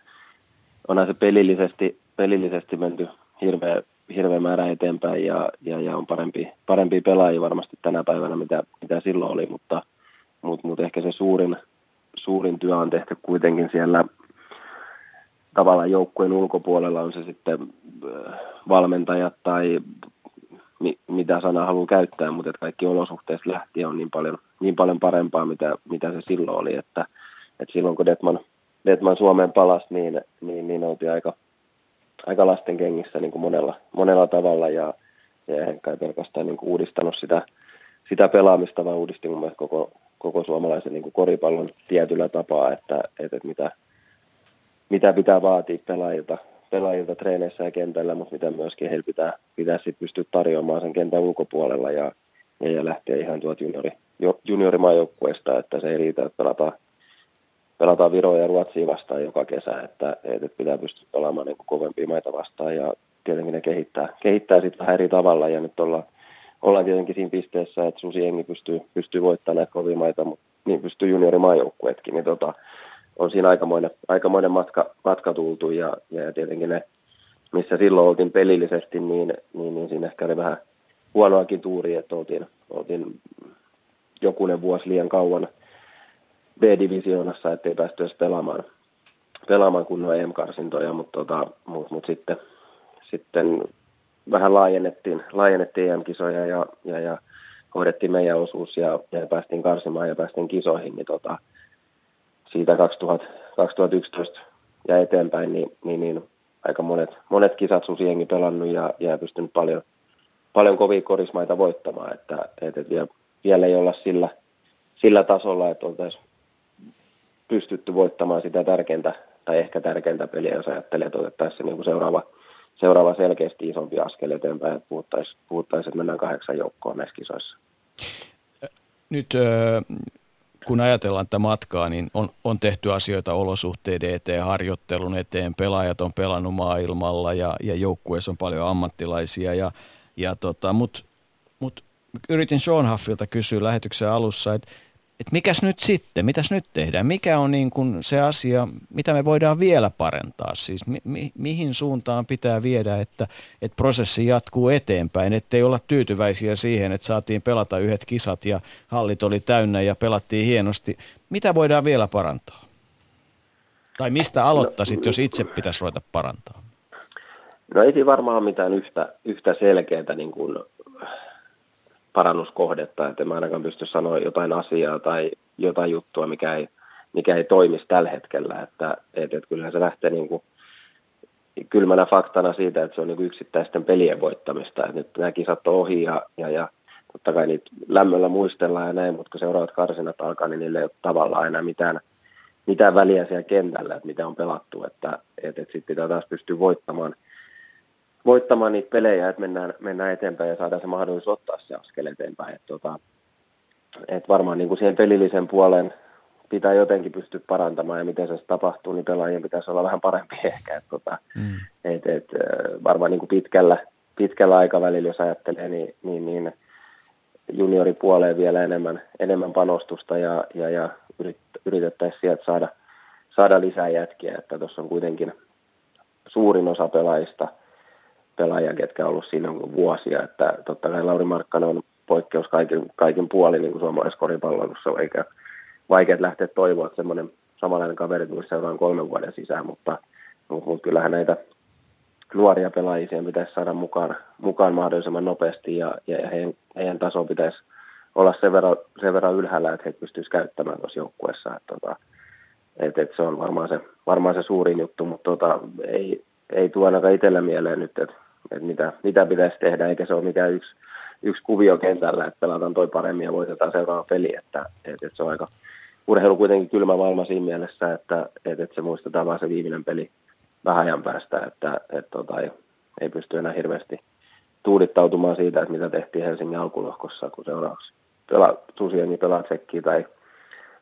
onhan se pelillisesti, pelillisesti menty hirveä, hirveä määrä eteenpäin ja, ja, ja on parempi, parempi pelaajia varmasti tänä päivänä, mitä, mitä silloin oli, mutta, mutta, mutta ehkä se suurin, suurin työ on tehty kuitenkin siellä tavallaan joukkueen ulkopuolella, on se sitten äh, valmentajat tai mi, mitä sanaa haluaa käyttää, mutta että kaikki olosuhteista lähtien on niin paljon, niin paljon parempaa, mitä, mitä se silloin oli, että, että silloin kun Detman, Detman Suomeen palasi, niin, niin, niin oltiin aika, aika lasten kengissä niin kuin monella, monella tavalla ja, ja ei pelkästään niin kuin uudistanut sitä, sitä pelaamista, vaan uudisti mun mielestä koko, koko suomalaisen niin kuin koripallon tietyllä tapaa, että, että mitä, mitä pitää vaatia pelaajilta, pelaajilta treeneissä ja kentällä, mutta mitä myöskin heillä pitää, pitää sit pystyä tarjoamaan sen kentän ulkopuolella ja, ja, lähteä ihan tuolta juniori, juniorimaajoukkueesta, että se ei riitä, että pelataan, pelataan Viroa ja Ruotsia vastaan joka kesä, että, että pitää pystyä pelaamaan niin kovempia maita vastaan ja tietenkin ne kehittää, kehittää sitten vähän eri tavalla ja nyt ollaan, ollaan tietenkin siinä pisteessä, että Susi pystyy, pystyy voittamaan näitä kovia maita, mutta niin pystyy juniorimaajoukkueetkin, niin tota, on siinä aikamoinen, aikamoinen matka, matka tultu ja, ja tietenkin ne, missä silloin oltiin pelillisesti, niin, niin, niin siinä ehkä oli vähän huonoakin tuuri, että oltiin, oltiin jokunen vuosi liian kauan B-divisioonassa, ettei päästy edes pelaamaan, pelaamaan kunnon EM-karsintoja, mutta, tota, mut, mut sitten, sitten vähän laajennettiin, laajennettiin EM-kisoja ja, ja, ja hoidettiin meidän osuus ja, ja päästiin karsimaan ja päästiin kisoihin, niin tota, siitä 2000, 2011 ja eteenpäin, niin, niin, niin aika monet, monet kisat susiengi pelannut ja, ja pystynyt paljon, paljon kovia korismaita voittamaan, että, että vielä, vielä ei olla sillä, sillä tasolla, että oltaisiin pystytty voittamaan sitä tärkeintä tai ehkä tärkeintä peliä, jos ajattelee, että otettaisiin niin seuraava, seuraava selkeästi isompi askel eteenpäin, että puhuttaisiin, puhuttaisiin että mennään kahdeksan joukkoon näissä kisoissa. Nyt kun ajatellaan tätä matkaa, niin on, on tehty asioita olosuhteiden eteen, harjoittelun eteen, pelaajat on pelannut maailmalla ja, ja joukkueessa on paljon ammattilaisia. Ja, ja tota, Mutta mut yritin Sean Huffilta kysyä lähetyksen alussa, että että mikäs nyt sitten, mitäs nyt tehdään, mikä on niin kuin se asia, mitä me voidaan vielä parentaa, siis mi- mi- mihin suuntaan pitää viedä, että, että prosessi jatkuu eteenpäin, ettei olla tyytyväisiä siihen, että saatiin pelata yhdet kisat ja hallit oli täynnä ja pelattiin hienosti. Mitä voidaan vielä parantaa? Tai mistä aloittaisit, jos itse pitäisi ruveta parantaa? No ei varmaan mitään yhtä, yhtä selkeää niin kuin parannuskohdetta, että mä ainakaan pysty sanoa jotain asiaa tai jotain juttua, mikä ei, mikä ei toimisi tällä hetkellä, että, että, että kyllähän se lähtee niin kuin kylmänä faktana siitä, että se on niin yksittäisten pelien voittamista, että nyt nämä kisat on ohi ja, ja, ja totta kai niitä lämmöllä muistellaan ja näin, mutta kun seuraavat karsinat alkaa, niin niille ei ole tavallaan enää mitään, mitään väliä siellä kentällä, että mitä on pelattu, että, että, että sitten pitää taas pystyä voittamaan – voittamaan niitä pelejä, että mennään, mennään eteenpäin ja saadaan se mahdollisuus ottaa se askel eteenpäin. Että tota, et varmaan niin kuin siihen pelillisen puolen pitää jotenkin pystyä parantamaan ja miten se tapahtuu, niin pelaajien pitäisi olla vähän parempi ehkä. Et tota, mm. et, et, varmaan niin kuin pitkällä, pitkällä aikavälillä, jos ajattelee, niin, niin, niin junioripuoleen vielä enemmän, enemmän panostusta ja, ja, ja yrit, yritettäisiin sieltä saada, saada lisää jätkiä, että tuossa on kuitenkin suurin osa pelaajista – pelaajia, ketkä on ollut siinä vuosia. Että totta kai Lauri Markkanen on poikkeus kaikin, kaikin puolin niin suomalaisessa koripalloilussa, eikä vaikea lähteä toivoa, että semmoinen samanlainen kaveri tulisi seuraan kolmen vuoden sisään, mutta, mutta, kyllähän näitä nuoria pelaajia pitäisi saada mukaan, mukaan mahdollisimman nopeasti ja, ja heidän, heidän taso pitäisi olla sen verran, sen verran ylhäällä, että he pystyisivät käyttämään tuossa joukkueessa. Että, tota, että, että se on varmaan se, varmaan se suurin juttu, mutta tota, ei, ei tule ainakaan itsellä mieleen nyt, että että mitä, mitä pitäisi tehdä, eikä se ole mikään yksi, yksi kuvio kentällä, että pelataan toi paremmin ja voitetaan seuraava peli, että, että, että se on aika urheilu kuitenkin kylmä maailma siinä mielessä, että, että, että se muistetaan vaan se viimeinen peli vähän ajan päästä, että, että, tota, ei, ei pysty enää hirveästi tuudittautumaan siitä, että mitä tehtiin Helsingin alkulohkossa, kun seuraavaksi pelaa, Susiengi pelaa Tsekkiä tai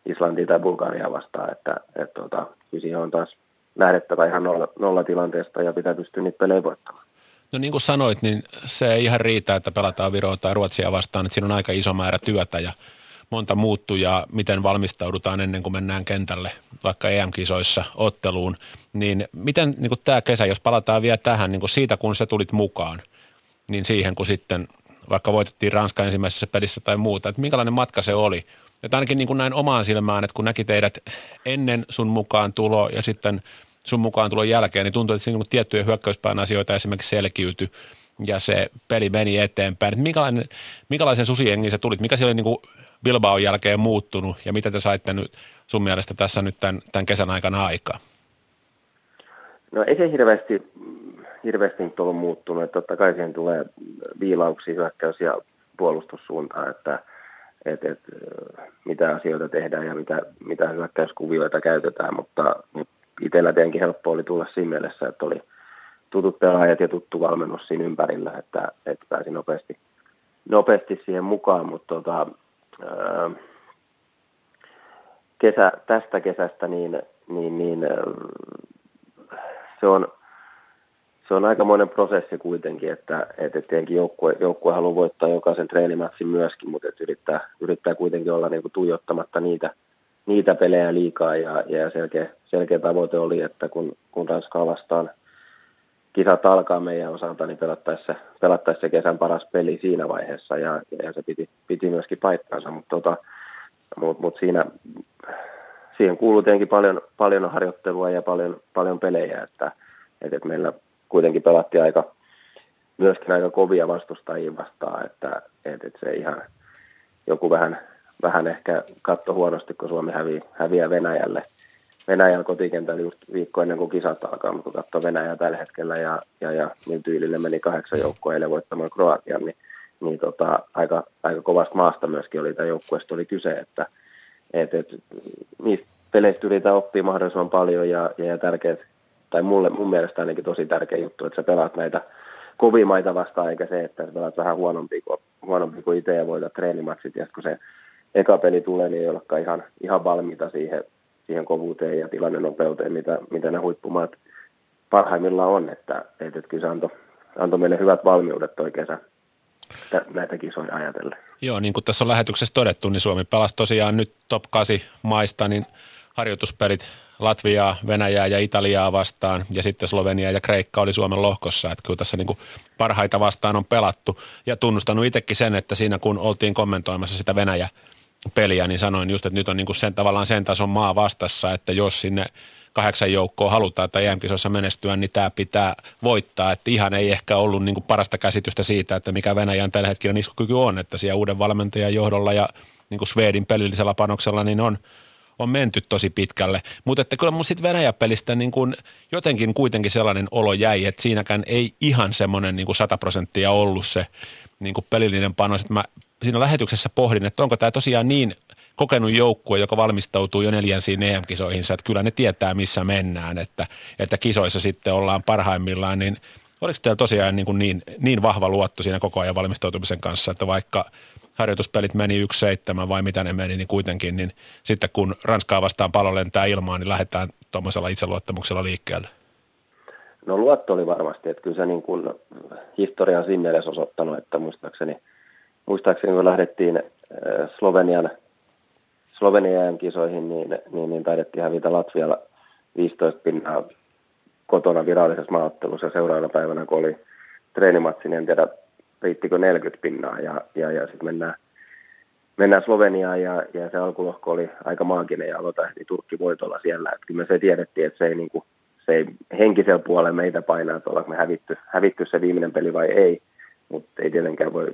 Islantia tai Bulgaria vastaan, että, että tota, siihen on taas lähdettävä ihan nolla, nolla tilanteesta ja pitää pystyä niitä pelejä voittamaan. No niin kuin sanoit, niin se ei ihan riitä, että pelataan Viroa tai Ruotsia vastaan, että siinä on aika iso määrä työtä ja monta muuttujaa, miten valmistaudutaan ennen kuin mennään kentälle, vaikka EM-kisoissa otteluun. Niin miten niin kuin tämä kesä, jos palataan vielä tähän, niin kuin siitä kun sä tulit mukaan, niin siihen kun sitten vaikka voitettiin Ranska ensimmäisessä pelissä tai muuta, että minkälainen matka se oli? Että ainakin niin kuin näin omaan silmään, että kun näki teidät ennen sun mukaan tulo ja sitten sun mukaan tulon jälkeen, niin tuntui, että siinä tiettyjä hyökkäyspään asioita esimerkiksi selkiytyi ja se peli meni eteenpäin. Että minkälainen, minkälaisen susiengin sä tulit? Mikä siellä oli niin kuin Bilbaon jälkeen muuttunut ja mitä te saitte nyt sun mielestä tässä nyt tämän, tämän kesän aikana aikaa? No ei se hirveästi, hirveästi nyt ollut muuttunut. Että totta kai siihen tulee viilauksia hyökkäys- ja puolustussuuntaan, että et, et, mitä asioita tehdään ja mitä, mitä hyökkäyskuvioita käytetään, mutta, mutta itsellä tietenkin helppo oli tulla siinä mielessä, että oli tutut pelaajat ja tuttu valmennus siinä ympärillä, että, että pääsin nopeasti, nopeasti siihen mukaan, mutta tota, kesä, tästä kesästä niin, niin, niin se on, se on aikamoinen prosessi kuitenkin, että, että tietenkin joukkue, joukkue haluaa voittaa jokaisen treenimatsin myöskin, mutta yrittää, yrittää kuitenkin olla niin kuin tuijottamatta niitä, niitä pelejä liikaa ja, ja selkeä, selkeä tavoite oli, että kun, kun Ranskaa vastaan kisat alkaa meidän osalta, niin pelattaisiin se, pelattaisi se kesän paras peli siinä vaiheessa ja, ja se piti, piti myöskin paikkaansa, mutta tota, mut, mut siinä, siihen kuuluu tietenkin paljon, paljon harjoittelua ja paljon, paljon pelejä, että, että meillä kuitenkin pelattiin aika, myöskin aika kovia vastustajia vastaan, että, että se ihan joku vähän, vähän ehkä katto huonosti, kun Suomi hävi, häviää Venäjälle. Venäjän kotikentällä just viikko ennen kuin kisat alkaa, mutta kun katsoo Venäjää tällä hetkellä ja, ja, ja niin tyylille meni kahdeksan joukkoa eilen voittamaan Kroatian, niin, niin tota, aika, aika kovasta maasta myöskin oli tämä joukkueesta oli kyse, että et, et, niistä peleistä yritetään oppia mahdollisimman paljon ja, ja, ja tärkeät tai mulle, mun mielestä ainakin tosi tärkeä juttu, että sä pelaat näitä kovimaita vastaan, eikä se, että sä pelaat vähän huonompi kuin, huonompi kuin itse ja voitat treenimatsit, ja kun se eka peli tulee, niin ei olekaan ihan, ihan valmiita siihen, siihen kovuuteen ja tilanne nopeuteen, mitä, mitä ne huippumaat parhaimmillaan on, että, että, että kyllä se antoi, antoi meille hyvät valmiudet toi kesä näitä kisoja ajatellen. Joo, niin kuin tässä on lähetyksessä todettu, niin Suomi pelasi tosiaan nyt top 8 maista, niin harjoituspelit Latviaa, Venäjää ja Italiaa vastaan ja sitten Slovenia ja Kreikka oli Suomen lohkossa. Että kyllä tässä niin kuin parhaita vastaan on pelattu ja tunnustanut itsekin sen, että siinä kun oltiin kommentoimassa sitä Venäjä peliä, niin sanoin just, että nyt on niin kuin sen, tavallaan sen tason maa vastassa, että jos sinne kahdeksan joukkoa halutaan tai em menestyä, niin tämä pitää voittaa. Että ihan ei ehkä ollut niin kuin parasta käsitystä siitä, että mikä Venäjän tällä hetkellä iskukyky on, että siellä uuden valmentajan johdolla ja niin kuin Swedin pelillisellä panoksella niin on – on menty tosi pitkälle. Mutta että kyllä mun sitten Venäjä-pelistä niin kun jotenkin kuitenkin sellainen olo jäi, että siinäkään ei ihan semmoinen niin 100 prosenttia ollut se niin kuin pelillinen panos. Että mä siinä lähetyksessä pohdin, että onko tämä tosiaan niin kokenut joukkue, joka valmistautuu jo neljänsiin EM-kisoihinsa, että kyllä ne tietää, missä mennään, että, että kisoissa sitten ollaan parhaimmillaan, niin oliko teillä tosiaan niin, kuin niin, niin vahva luotto siinä koko ajan valmistautumisen kanssa, että vaikka harjoituspelit meni 1-7 vai mitä ne meni, niin kuitenkin, niin sitten kun Ranskaa vastaan palo lentää ilmaan, niin lähdetään tuommoisella itseluottamuksella liikkeelle. No luotto oli varmasti, että kyllä se niin kuin historia on siinä mielessä osoittanut, että muistaakseni, muistaakseni kun lähdettiin äh, Slovenian, Slovenian kisoihin, niin, niin, niin taidettiin hävitä Latvialla 15 pinnaa kotona virallisessa maaottelussa ja seuraavana päivänä, kun oli treenimatsi, niin en tiedä riittikö 40 pinnaa ja, ja, ja sitten mennään, mennään Sloveniaan ja, ja se alkulohko oli aika maaginen ja aloitahti Turkki voitolla siellä. Et kyllä me se tiedettiin, että se ei, niin kuin, se ei henkisellä puolella meitä painaa, että ollaanko me hävitty, hävitty se viimeinen peli vai ei, mutta ei tietenkään voi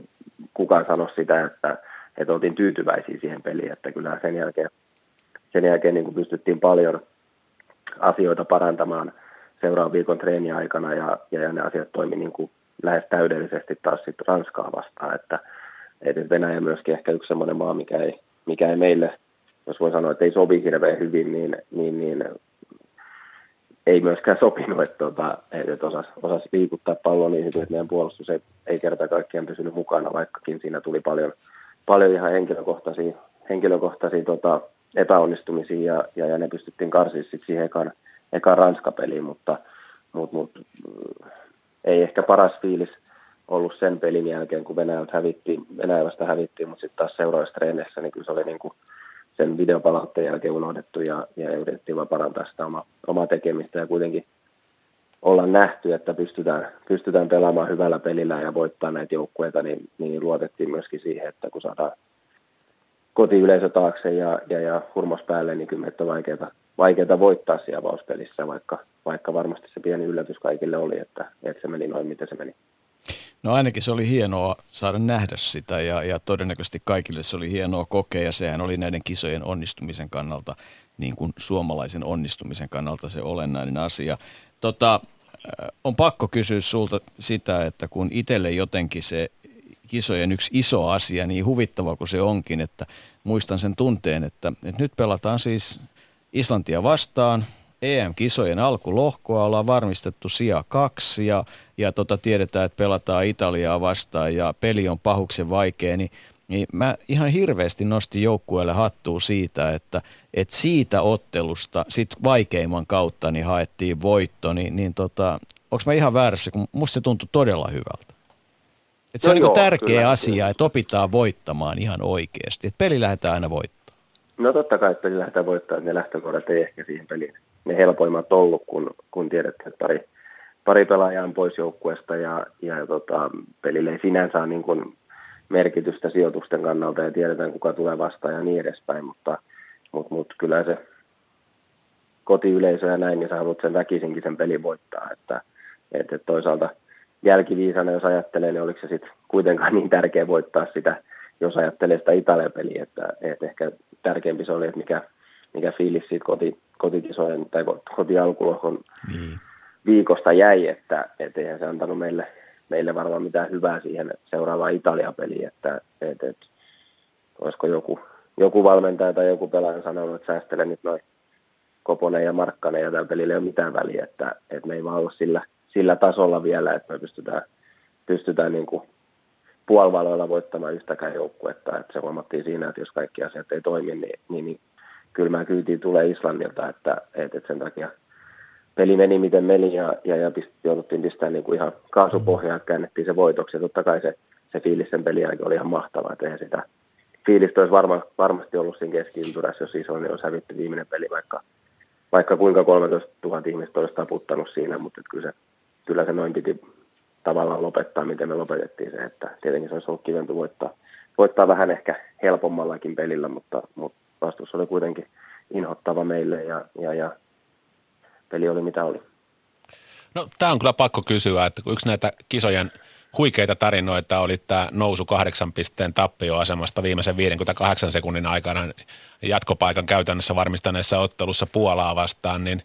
kukaan sanoa sitä, että, että oltiin tyytyväisiä siihen peliin, että kyllä sen jälkeen, sen jälkeen niin kuin pystyttiin paljon asioita parantamaan seuraavan viikon treeniaikana ja, ja ne asiat toimi niin kuin lähes täydellisesti taas sitten Ranskaa vastaan, että, et Venäjä myöskin ehkä yksi sellainen maa, mikä ei, mikä ei meille, jos voi sanoa, että ei sovi hirveän hyvin, niin, niin, niin ei myöskään sopinut, että, tota, että osasi, osasi liikuttaa palloa niin hyvin, että meidän puolustus ei, ei kerta kaikkiaan pysynyt mukana, vaikkakin siinä tuli paljon, paljon ihan henkilökohtaisia, henkilökohtaisia tota, epäonnistumisia ja, ja, ja, ne pystyttiin karsimaan siihen ekaan, ekaan Ranskapeliin, mutta, mutta, mutta ei ehkä paras fiilis ollut sen pelin jälkeen, kun Venäjältä hävittiin, Venäjästä hävittiin, mutta sitten taas seuraavassa treeneissä, niin kyllä se oli niin kuin sen videopalautteen jälkeen unohdettu ja, ja yritettiin vaan parantaa sitä oma, omaa tekemistä. Ja kuitenkin olla nähty, että pystytään, pystytään pelaamaan hyvällä pelillä ja voittaa näitä joukkueita, niin, niin luotettiin myöskin siihen, että kun saadaan kotiyleisö taakse ja, ja, ja hurmos päälle, niin kyllä on vaikeaa, vaikeaa voittaa siellä avauspelissä, vaikka, vaikka varmasti se pieni yllätys kaikille oli, että, että se meni noin, miten se meni. No ainakin se oli hienoa saada nähdä sitä ja, ja todennäköisesti kaikille se oli hienoa kokea ja sehän oli näiden kisojen onnistumisen kannalta, niin kuin suomalaisen onnistumisen kannalta se olennainen asia. Tota, äh, on pakko kysyä sulta sitä, että kun itselle jotenkin se kisojen yksi iso asia, niin huvittava kuin se onkin, että muistan sen tunteen, että, että nyt pelataan siis Islantia vastaan – EM-kisojen alkulohkoa ollaan varmistettu sija kaksi ja, ja tota, tiedetään, että pelataan Italiaa vastaan ja peli on pahuksen vaikea, niin, niin mä ihan hirveästi nostin joukkueelle hattua siitä, että, että siitä ottelusta sit vaikeimman kautta niin haettiin voitto, niin, niin tota, onko mä ihan väärässä, kun musta se tuntui todella hyvältä. Et se no on niin tärkeä kyllä, asia, kyllä. että opitaan voittamaan ihan oikeasti. Et peli lähdetään aina voittamaan. No totta kai peli lähdetään voittamaan, ne lähtökohdat ei ehkä siihen peliin ne helpoimmat ollut, kun, kun tiedettiin, että pari, pari pelaajaa on pois joukkueesta ja, ja tota, pelille ei sinänsä ole niin merkitystä sijoitusten kannalta ja tiedetään, kuka tulee vastaan ja niin edespäin, mutta, mutta, mutta kyllä se kotiyleisö ja näin, niin sä haluat sen väkisinkin sen pelin voittaa, että, että toisaalta jälkiviisana, jos ajattelee, niin oliko se sitten kuitenkaan niin tärkeä voittaa sitä, jos ajattelee sitä Italian peliä, että, että ehkä tärkeämpi se oli, että mikä, mikä fiilis siitä koti, kotikisojen tai kotialkulohkon niin. viikosta jäi, että et eihän se antanut meille, meille varmaan mitään hyvää siihen seuraavaan Italia-peliin, että et, et, olisiko joku, joku valmentaja tai joku pelaaja sanonut, että säästele nyt noin Koponen ja Markkanen ja tällä pelillä ei ole mitään väliä, että, että me ei vaan ole sillä, sillä tasolla vielä, että me pystytään, pystytään niin kuin puolivaloilla voittamaan yhtäkään joukkuetta. Että se huomattiin siinä, että jos kaikki asiat ei toimi, niin, niin, niin kylmää kyytiä tulee Islannilta, että, että, että sen takia peli meni miten meni ja, ja, ja pist, jouduttiin pistämään niin kuin ihan kaasupohjaa, käännettiin se voitoksi ja totta kai se, se fiilis sen pelin jälkeen oli ihan mahtava, että eihän sitä fiilistä olisi varma, varmasti ollut siinä keskiympyrässä, jos Islannin olisi hävitty viimeinen peli, vaikka, vaikka kuinka 13 000 ihmistä olisi taputtanut siinä, mutta kyllä, se, kyllä se noin piti tavallaan lopettaa, miten me lopetettiin se, että tietenkin se olisi ollut kivempi voittaa, voittaa vähän ehkä helpommallakin pelillä, mutta, mutta vastus oli kuitenkin inhottava meille ja, ja, ja peli oli mitä oli. No tämä on kyllä pakko kysyä, että yksi näitä kisojen huikeita tarinoita oli tämä nousu kahdeksan pisteen tappioasemasta viimeisen 58 sekunnin aikana jatkopaikan käytännössä varmistaneessa ottelussa Puolaa vastaan, niin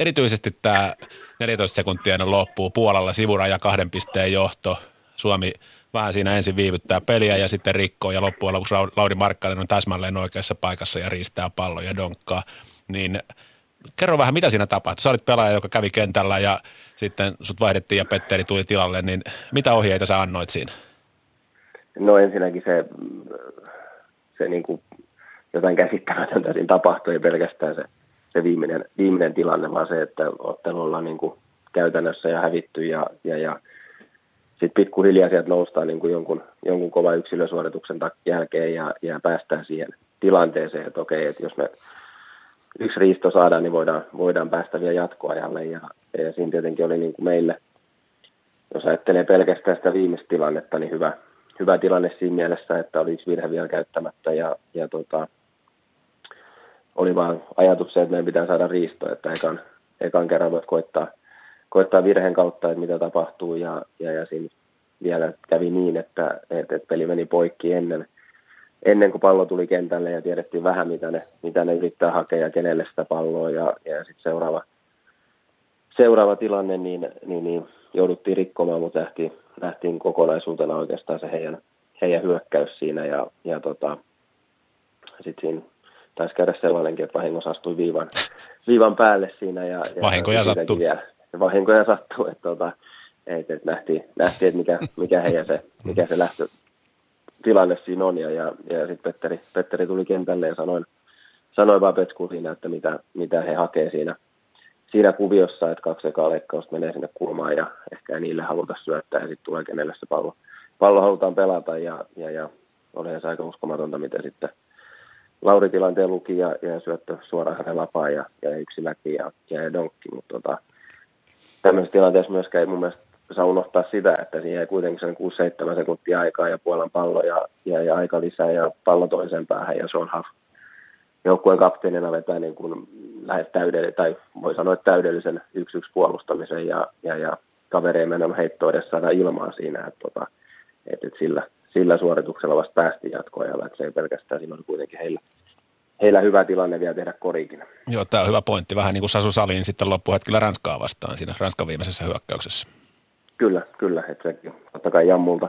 erityisesti tämä 14 sekuntia ennen loppuu Puolalla sivuraja kahden pisteen johto, Suomi vähän siinä ensin viivyttää peliä ja sitten rikkoo ja loppujen lopuksi Lauri Markkanen on täsmälleen oikeassa paikassa ja riistää palloja ja donkkaa. Niin kerro vähän, mitä siinä tapahtui. Sä olit pelaaja, joka kävi kentällä ja sitten sut vaihdettiin ja Petteri tuli tilalle, niin mitä ohjeita sä annoit siinä? No ensinnäkin se, se niin kuin jotain käsittämätöntä siinä tapahtui, pelkästään se, se viimeinen, viimeinen tilanne, vaan se, että ottelu ollaan niin kuin käytännössä ja hävitty ja, ja, ja sitten pikkuhiljaa sieltä noustaan niin kuin jonkun, jonkun kovan yksilösuorituksen jälkeen ja, ja päästään siihen tilanteeseen, että okei, että jos me yksi riisto saadaan, niin voidaan, voidaan päästä vielä jatkoajalle. Ja, ja siinä tietenkin oli niin kuin meille, jos ajattelee pelkästään sitä viimeistä tilannetta, niin hyvä, hyvä tilanne siinä mielessä, että oli yksi virhe vielä käyttämättä ja, ja tota, oli vaan ajatus se, että meidän pitää saada riisto, että ekan, ekan kerran voit koittaa – koettaa virheen kautta, että mitä tapahtuu ja, ja, ja siinä vielä kävi niin, että, että, että peli meni poikki ennen, ennen kuin pallo tuli kentälle ja tiedettiin vähän, mitä ne, mitä ne yrittää hakea ja kenelle sitä palloa ja, ja sitten seuraava, seuraava tilanne, niin, niin, niin jouduttiin rikkomaan, mutta nähtiin, nähtiin kokonaisuutena oikeastaan se heidän, heidän hyökkäys siinä ja, ja tota, sitten siinä taisi käydä sellainenkin, että vahingossa astui viivan, viivan päälle siinä. Ja, ja vahinkoja sattuu. Vielä, vahinkoja sattuu, että tota, et, et nähtiin, nähtiin, että mikä, mikä heidän se, mikä se lähtö, tilanne siinä on. Ja, ja, ja sitten Petteri, Petteri tuli kentälle ja sanoin, sanoin vaan Petskuun siinä, että mitä, mitä he hakee siinä, siinä kuviossa, että kaksi ekaa leikkausta menee sinne kulmaan ja ehkä ei niille haluta syöttää ja sitten tulee kenelle se pallo, pallo halutaan pelata ja, ja, ja oli se aika uskomatonta, miten sitten Lauri tilanteen luki ja, ja syöttö suoraan hänen lapaan ja, ja yksi läpi ja, ja donkki, mutta tota, tämmöisessä tilanteessa myöskään ei mun mielestä saa unohtaa sitä, että siihen ei kuitenkin sen 6-7 sekuntia aikaa ja puolen pallo ja, ja, ja aika lisää ja pallo toiseen päähän ja Sean Huff joukkueen kapteenina vetää niin kuin lähes täydellisen, tai voi sanoa täydellisen yksi yksi puolustamisen ja, ja, ja kavereen menon heitto edes saada ilmaa siinä, että, tota, että, että sillä, sillä suorituksella vasta päästiin jatkoajalla, että se ei pelkästään, oli kuitenkin heillä, heillä hyvä tilanne vielä tehdä korikin. Joo, tämä on hyvä pointti. Vähän niin kuin Sasu Salin sitten loppuhetkellä Ranskaa vastaan siinä Ranskan viimeisessä hyökkäyksessä. Kyllä, kyllä. Että sekin, totta kai Jammulta,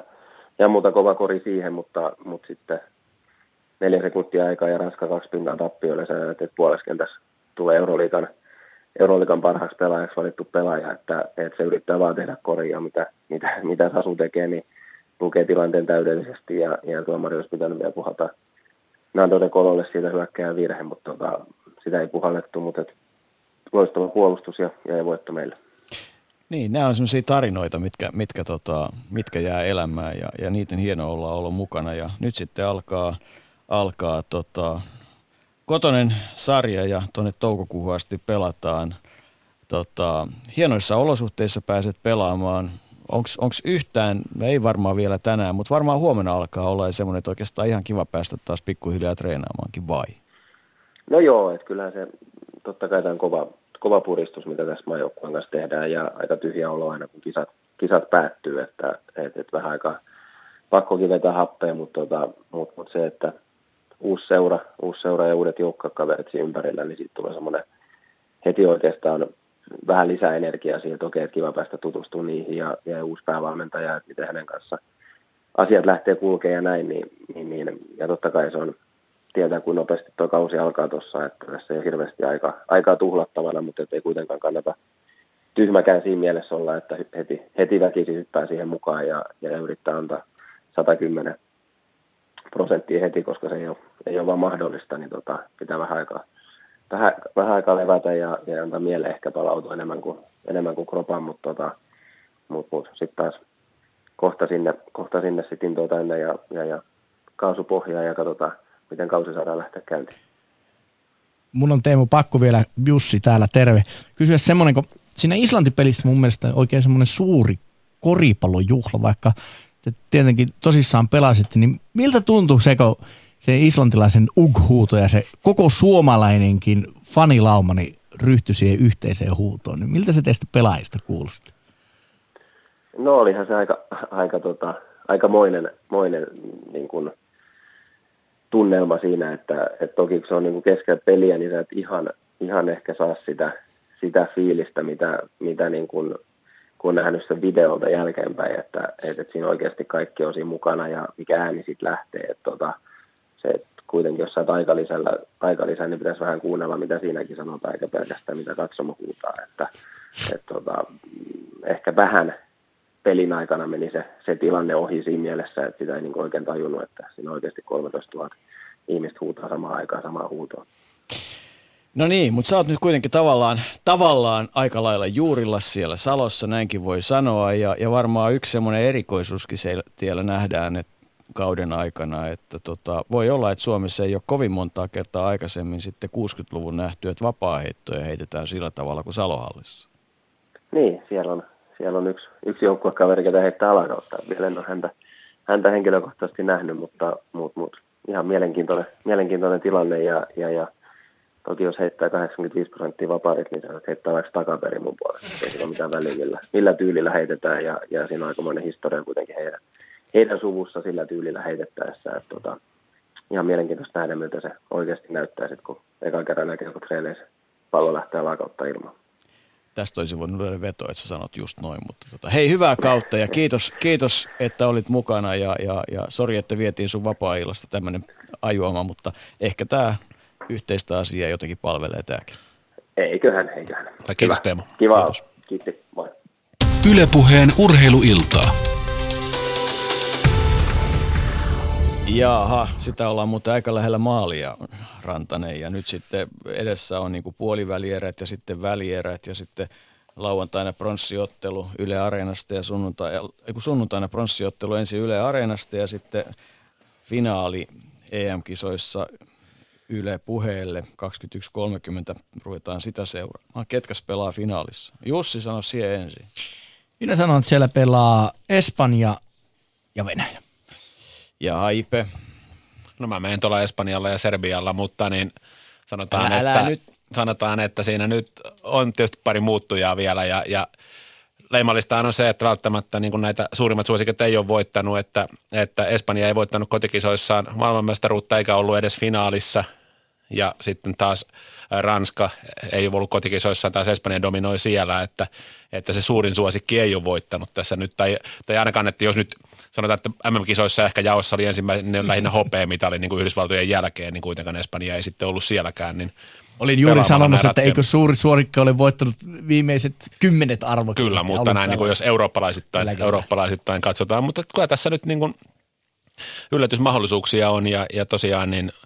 Jammulta kova kori siihen, mutta, mutta sitten neljä sekuntia aikaa ja Ranska kaksi pintaa tappioille. Sä näet, että puoleskentässä tulee Euroliikan, Euroliikan parhaaksi pelaajaksi valittu pelaaja, että, että se yrittää vaan tehdä koria, mitä, mitä, mitä Sasu tekee, niin lukee tilanteen täydellisesti ja, ja tuomari olisi pitänyt vielä puhata Nandoden kololle siitä hyökkää virhe, mutta tota, sitä ei puhallettu, mutta loistava puolustus ja, ja voitto meille. Niin, nämä on sellaisia tarinoita, mitkä, mitkä, tota, mitkä jää elämään ja, ja niiden hieno olla olla mukana. Ja nyt sitten alkaa, alkaa tota, kotonen sarja ja tuonne toukokuuhun asti pelataan. Tota, hienoissa olosuhteissa pääset pelaamaan. Onko yhtään, ei varmaan vielä tänään, mutta varmaan huomenna alkaa olla semmoinen, että oikeastaan ihan kiva päästä taas pikkuhiljaa treenaamaankin vai? No joo, että kyllähän se totta kai tämä on kova, kova puristus, mitä tässä maajoukkueen kanssa tehdään ja aika tyhjä olo aina, kun kisat, kisat päättyy, että et, et vähän aika pakkokin vetää happea, mutta tota, mut, mut se, että uusi seura, uusi seura ja uudet joukkakaverit siinä ympärillä, niin siitä tulee semmoinen heti oikeastaan vähän lisää energiaa siihen, että okei, että kiva päästä tutustumaan niihin ja, ja uusi päävalmentaja, että miten hänen kanssa asiat lähtee kulkemaan ja näin, niin, niin, niin, ja totta kai se on, tietää kuin nopeasti tuo kausi alkaa tuossa, että tässä ei ole hirveästi aika, aikaa tuhlattavana, mutta ei kuitenkaan kannata tyhmäkään siinä mielessä olla, että heti, heti väkisin hyppää siihen mukaan ja, ja yrittää antaa 110 prosenttia heti, koska se ei ole, ei ole vaan mahdollista, niin tota, pitää vähän aikaa, vähän, vähän aikaa levätä ja, ja antaa mieleen ehkä palautua enemmän kuin, enemmän kuin kropan, mutta tota, mut, mut, sitten taas kohta sinne, kohta sinne sitten intoa tänne ja, ja, ja kaasupohjaa ja katsotaan, miten kausi saadaan lähteä käyntiin. Mun on Teemu pakko vielä, Jussi täällä, terve. Kysyä semmoinen, kun siinä Islanti-pelissä mun mielestä oikein semmoinen suuri koripallojuhla, vaikka te tietenkin tosissaan pelasitte, niin miltä tuntuu se, kun se islantilaisen ughuuto ja se koko suomalainenkin fanilauma niin ryhtyi siihen yhteiseen huutoon, niin miltä se teistä pelaajista kuulosti? No olihan se aika, aika, tota, aika moinen, moinen niin kuin, tunnelma siinä, että, että toki kun se on niin kuin keskellä peliä, niin sä et ihan, ihan ehkä saa sitä, sitä fiilistä, mitä, mitä niin kuin, kun on nähnyt sen videolta jälkeenpäin, että, että, että siinä oikeasti kaikki on siinä mukana ja mikä ääni sitten lähtee. Että tota, se, että kuitenkin jos sä aikalisällä, aikalisä, niin pitäisi vähän kuunnella, mitä siinäkin sanotaan, eikä pelkästään mitä katsomo huutaa. Että, että tota, ehkä vähän pelin aikana meni se, se tilanne ohi siinä mielessä, että sitä ei niin oikein tajunnut, että siinä oikeasti 13 000 ihmistä huutaa samaan aikaan samaa huutoa. No niin, mutta sä oot nyt kuitenkin tavallaan, tavallaan aika lailla juurilla siellä Salossa, näinkin voi sanoa. Ja, ja varmaan yksi semmoinen erikoisuuskin siellä nähdään että kauden aikana, että tota, voi olla, että Suomessa ei ole kovin montaa kertaa aikaisemmin sitten 60-luvun nähty, että vapaa-heittoja heitetään sillä tavalla kuin Salohallissa. Niin, siellä on, siellä on yksi, yksi joukkuekaveri, joka heittää alakautta. Vielä en ole häntä, häntä henkilökohtaisesti nähnyt, mutta, mutta, mutta ihan mielenkiintoinen, mielenkiintoinen tilanne ja, ja, ja Toki jos heittää 85 prosenttia vapaarit, niin se heittää vaikka takaperin mun puolesta. Ei sillä mitään väliä, millä, millä tyylillä heitetään. Ja, ja siinä on aikamoinen historia kuitenkin heidän, heidän suvussa sillä tyylillä heitettäessä. Että, tota, ihan mielenkiintoista nähdä, miltä se oikeasti näyttää, sit, kun eka kerran näkee, kun treeneissä pallo lähtee laakautta ilmaan. Tästä olisi voinut löydä veto, että sä sanot just noin. Mutta tota, hei, hyvää kautta ja kiitos, kiitos että olit mukana ja, ja, ja sori, että vietiin sun vapaa-illasta tämmöinen ajuama, mutta ehkä tämä yhteistä asiaa jotenkin palvelee tämäkin. Eiköhän, eiköhän. Kiitos Hyvä. Teemu. Kiva. Kiitos. Kiitti. Moi. Ylepuheen urheiluiltaa. Jaha, sitä ollaan muuten aika lähellä maalia, Rantanen. Ja nyt sitten edessä on niin puolivälierät ja sitten välierät ja sitten lauantaina pronssiottelu Yle Areenasta ja sunnuntai, sunnuntaina pronssiottelu ensin Yle Areenasta ja sitten finaali EM-kisoissa Yle puheelle 21.30 ruvetaan sitä seuraamaan. Ketkäs pelaa finaalissa? Jussi sano siihen ensin. Minä sanon, että siellä pelaa Espanja ja Venäjä. Ja Haipe. No mä menen tuolla Espanjalla ja Serbialla, mutta niin sanotaan, älä, älä että, nyt. sanotaan, että siinä nyt on tietysti pari muuttujaa vielä ja, ja leimallista on se, että välttämättä niin kuin näitä suurimmat suosikot ei ole voittanut, että, että Espanja ei voittanut kotikisoissaan maailmanmestaruutta eikä ollut edes finaalissa – ja sitten taas Ranska ei ollut kotikisoissaan, taas Espanja dominoi siellä, että, että se suurin suosikki ei ole voittanut tässä nyt, tai, tai ainakaan, että jos nyt sanotaan, että MM-kisoissa ehkä jaossa oli ensimmäinen lähinnä hopeamitali niin kuin Yhdysvaltojen jälkeen, niin kuitenkaan Espanja ei sitten ollut sielläkään, niin Olin juuri sanomassa, että eikö suuri suorikki ole voittanut viimeiset kymmenet arvot. Kyllä, mutta näin, niin kuin jos eurooppalaisittain, eurooppalaisittain katsotaan, mutta kyllä tässä nyt niin kuin yllätysmahdollisuuksia on ja, ja tosiaan niin –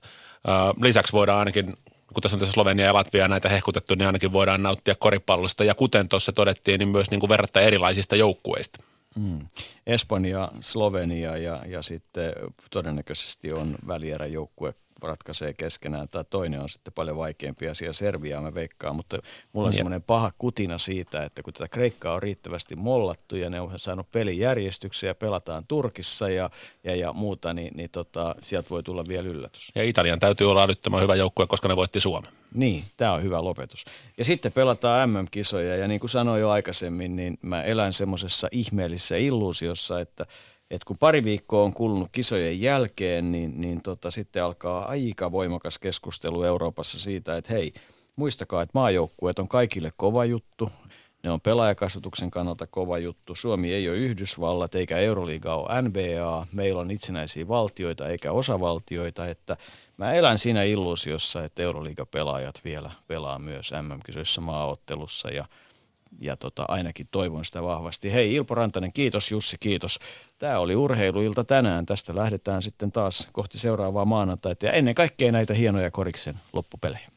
Lisäksi voidaan ainakin, kun tässä on tässä Slovenia ja Latvia näitä hehkutettu, niin ainakin voidaan nauttia koripallosta. Ja kuten tuossa todettiin, niin myös niin kuin verrattain erilaisista joukkueista. Mm. Espanja, Slovenia ja, ja sitten todennäköisesti on välieräjoukkue ratkaisee keskenään, tai toinen on sitten paljon vaikeampi asia, Serbiaa mä veikkaan, mutta mulla on ja. semmoinen paha kutina siitä, että kun tätä Kreikkaa on riittävästi mollattu ja ne on saanut pelijärjestyksiä ja pelataan Turkissa ja, ja, ja muuta, niin, niin tota, sieltä voi tulla vielä yllätys. Ja Italian täytyy olla älyttömän hyvä joukkue, koska ne voitti Suomen. Niin, tämä on hyvä lopetus. Ja sitten pelataan MM-kisoja ja niin kuin sanoin jo aikaisemmin, niin mä elän semmoisessa ihmeellisessä illuusiossa, että – et kun pari viikkoa on kulunut kisojen jälkeen, niin, niin tota, sitten alkaa aika voimakas keskustelu Euroopassa siitä, että hei, muistakaa, että maajoukkueet on kaikille kova juttu. Ne on pelaajakasvatuksen kannalta kova juttu. Suomi ei ole Yhdysvallat eikä Euroliiga ole NBA. Meillä on itsenäisiä valtioita eikä osavaltioita. Että mä elän siinä illuusiossa, että Euroliiga-pelaajat vielä pelaa myös MM-kisoissa maaottelussa ja – ja tota, ainakin toivon sitä vahvasti. Hei Ilpo Rantanen, kiitos Jussi, kiitos. Tämä oli urheiluilta tänään. Tästä lähdetään sitten taas kohti seuraavaa maanantaita ja ennen kaikkea näitä hienoja koriksen loppupelejä.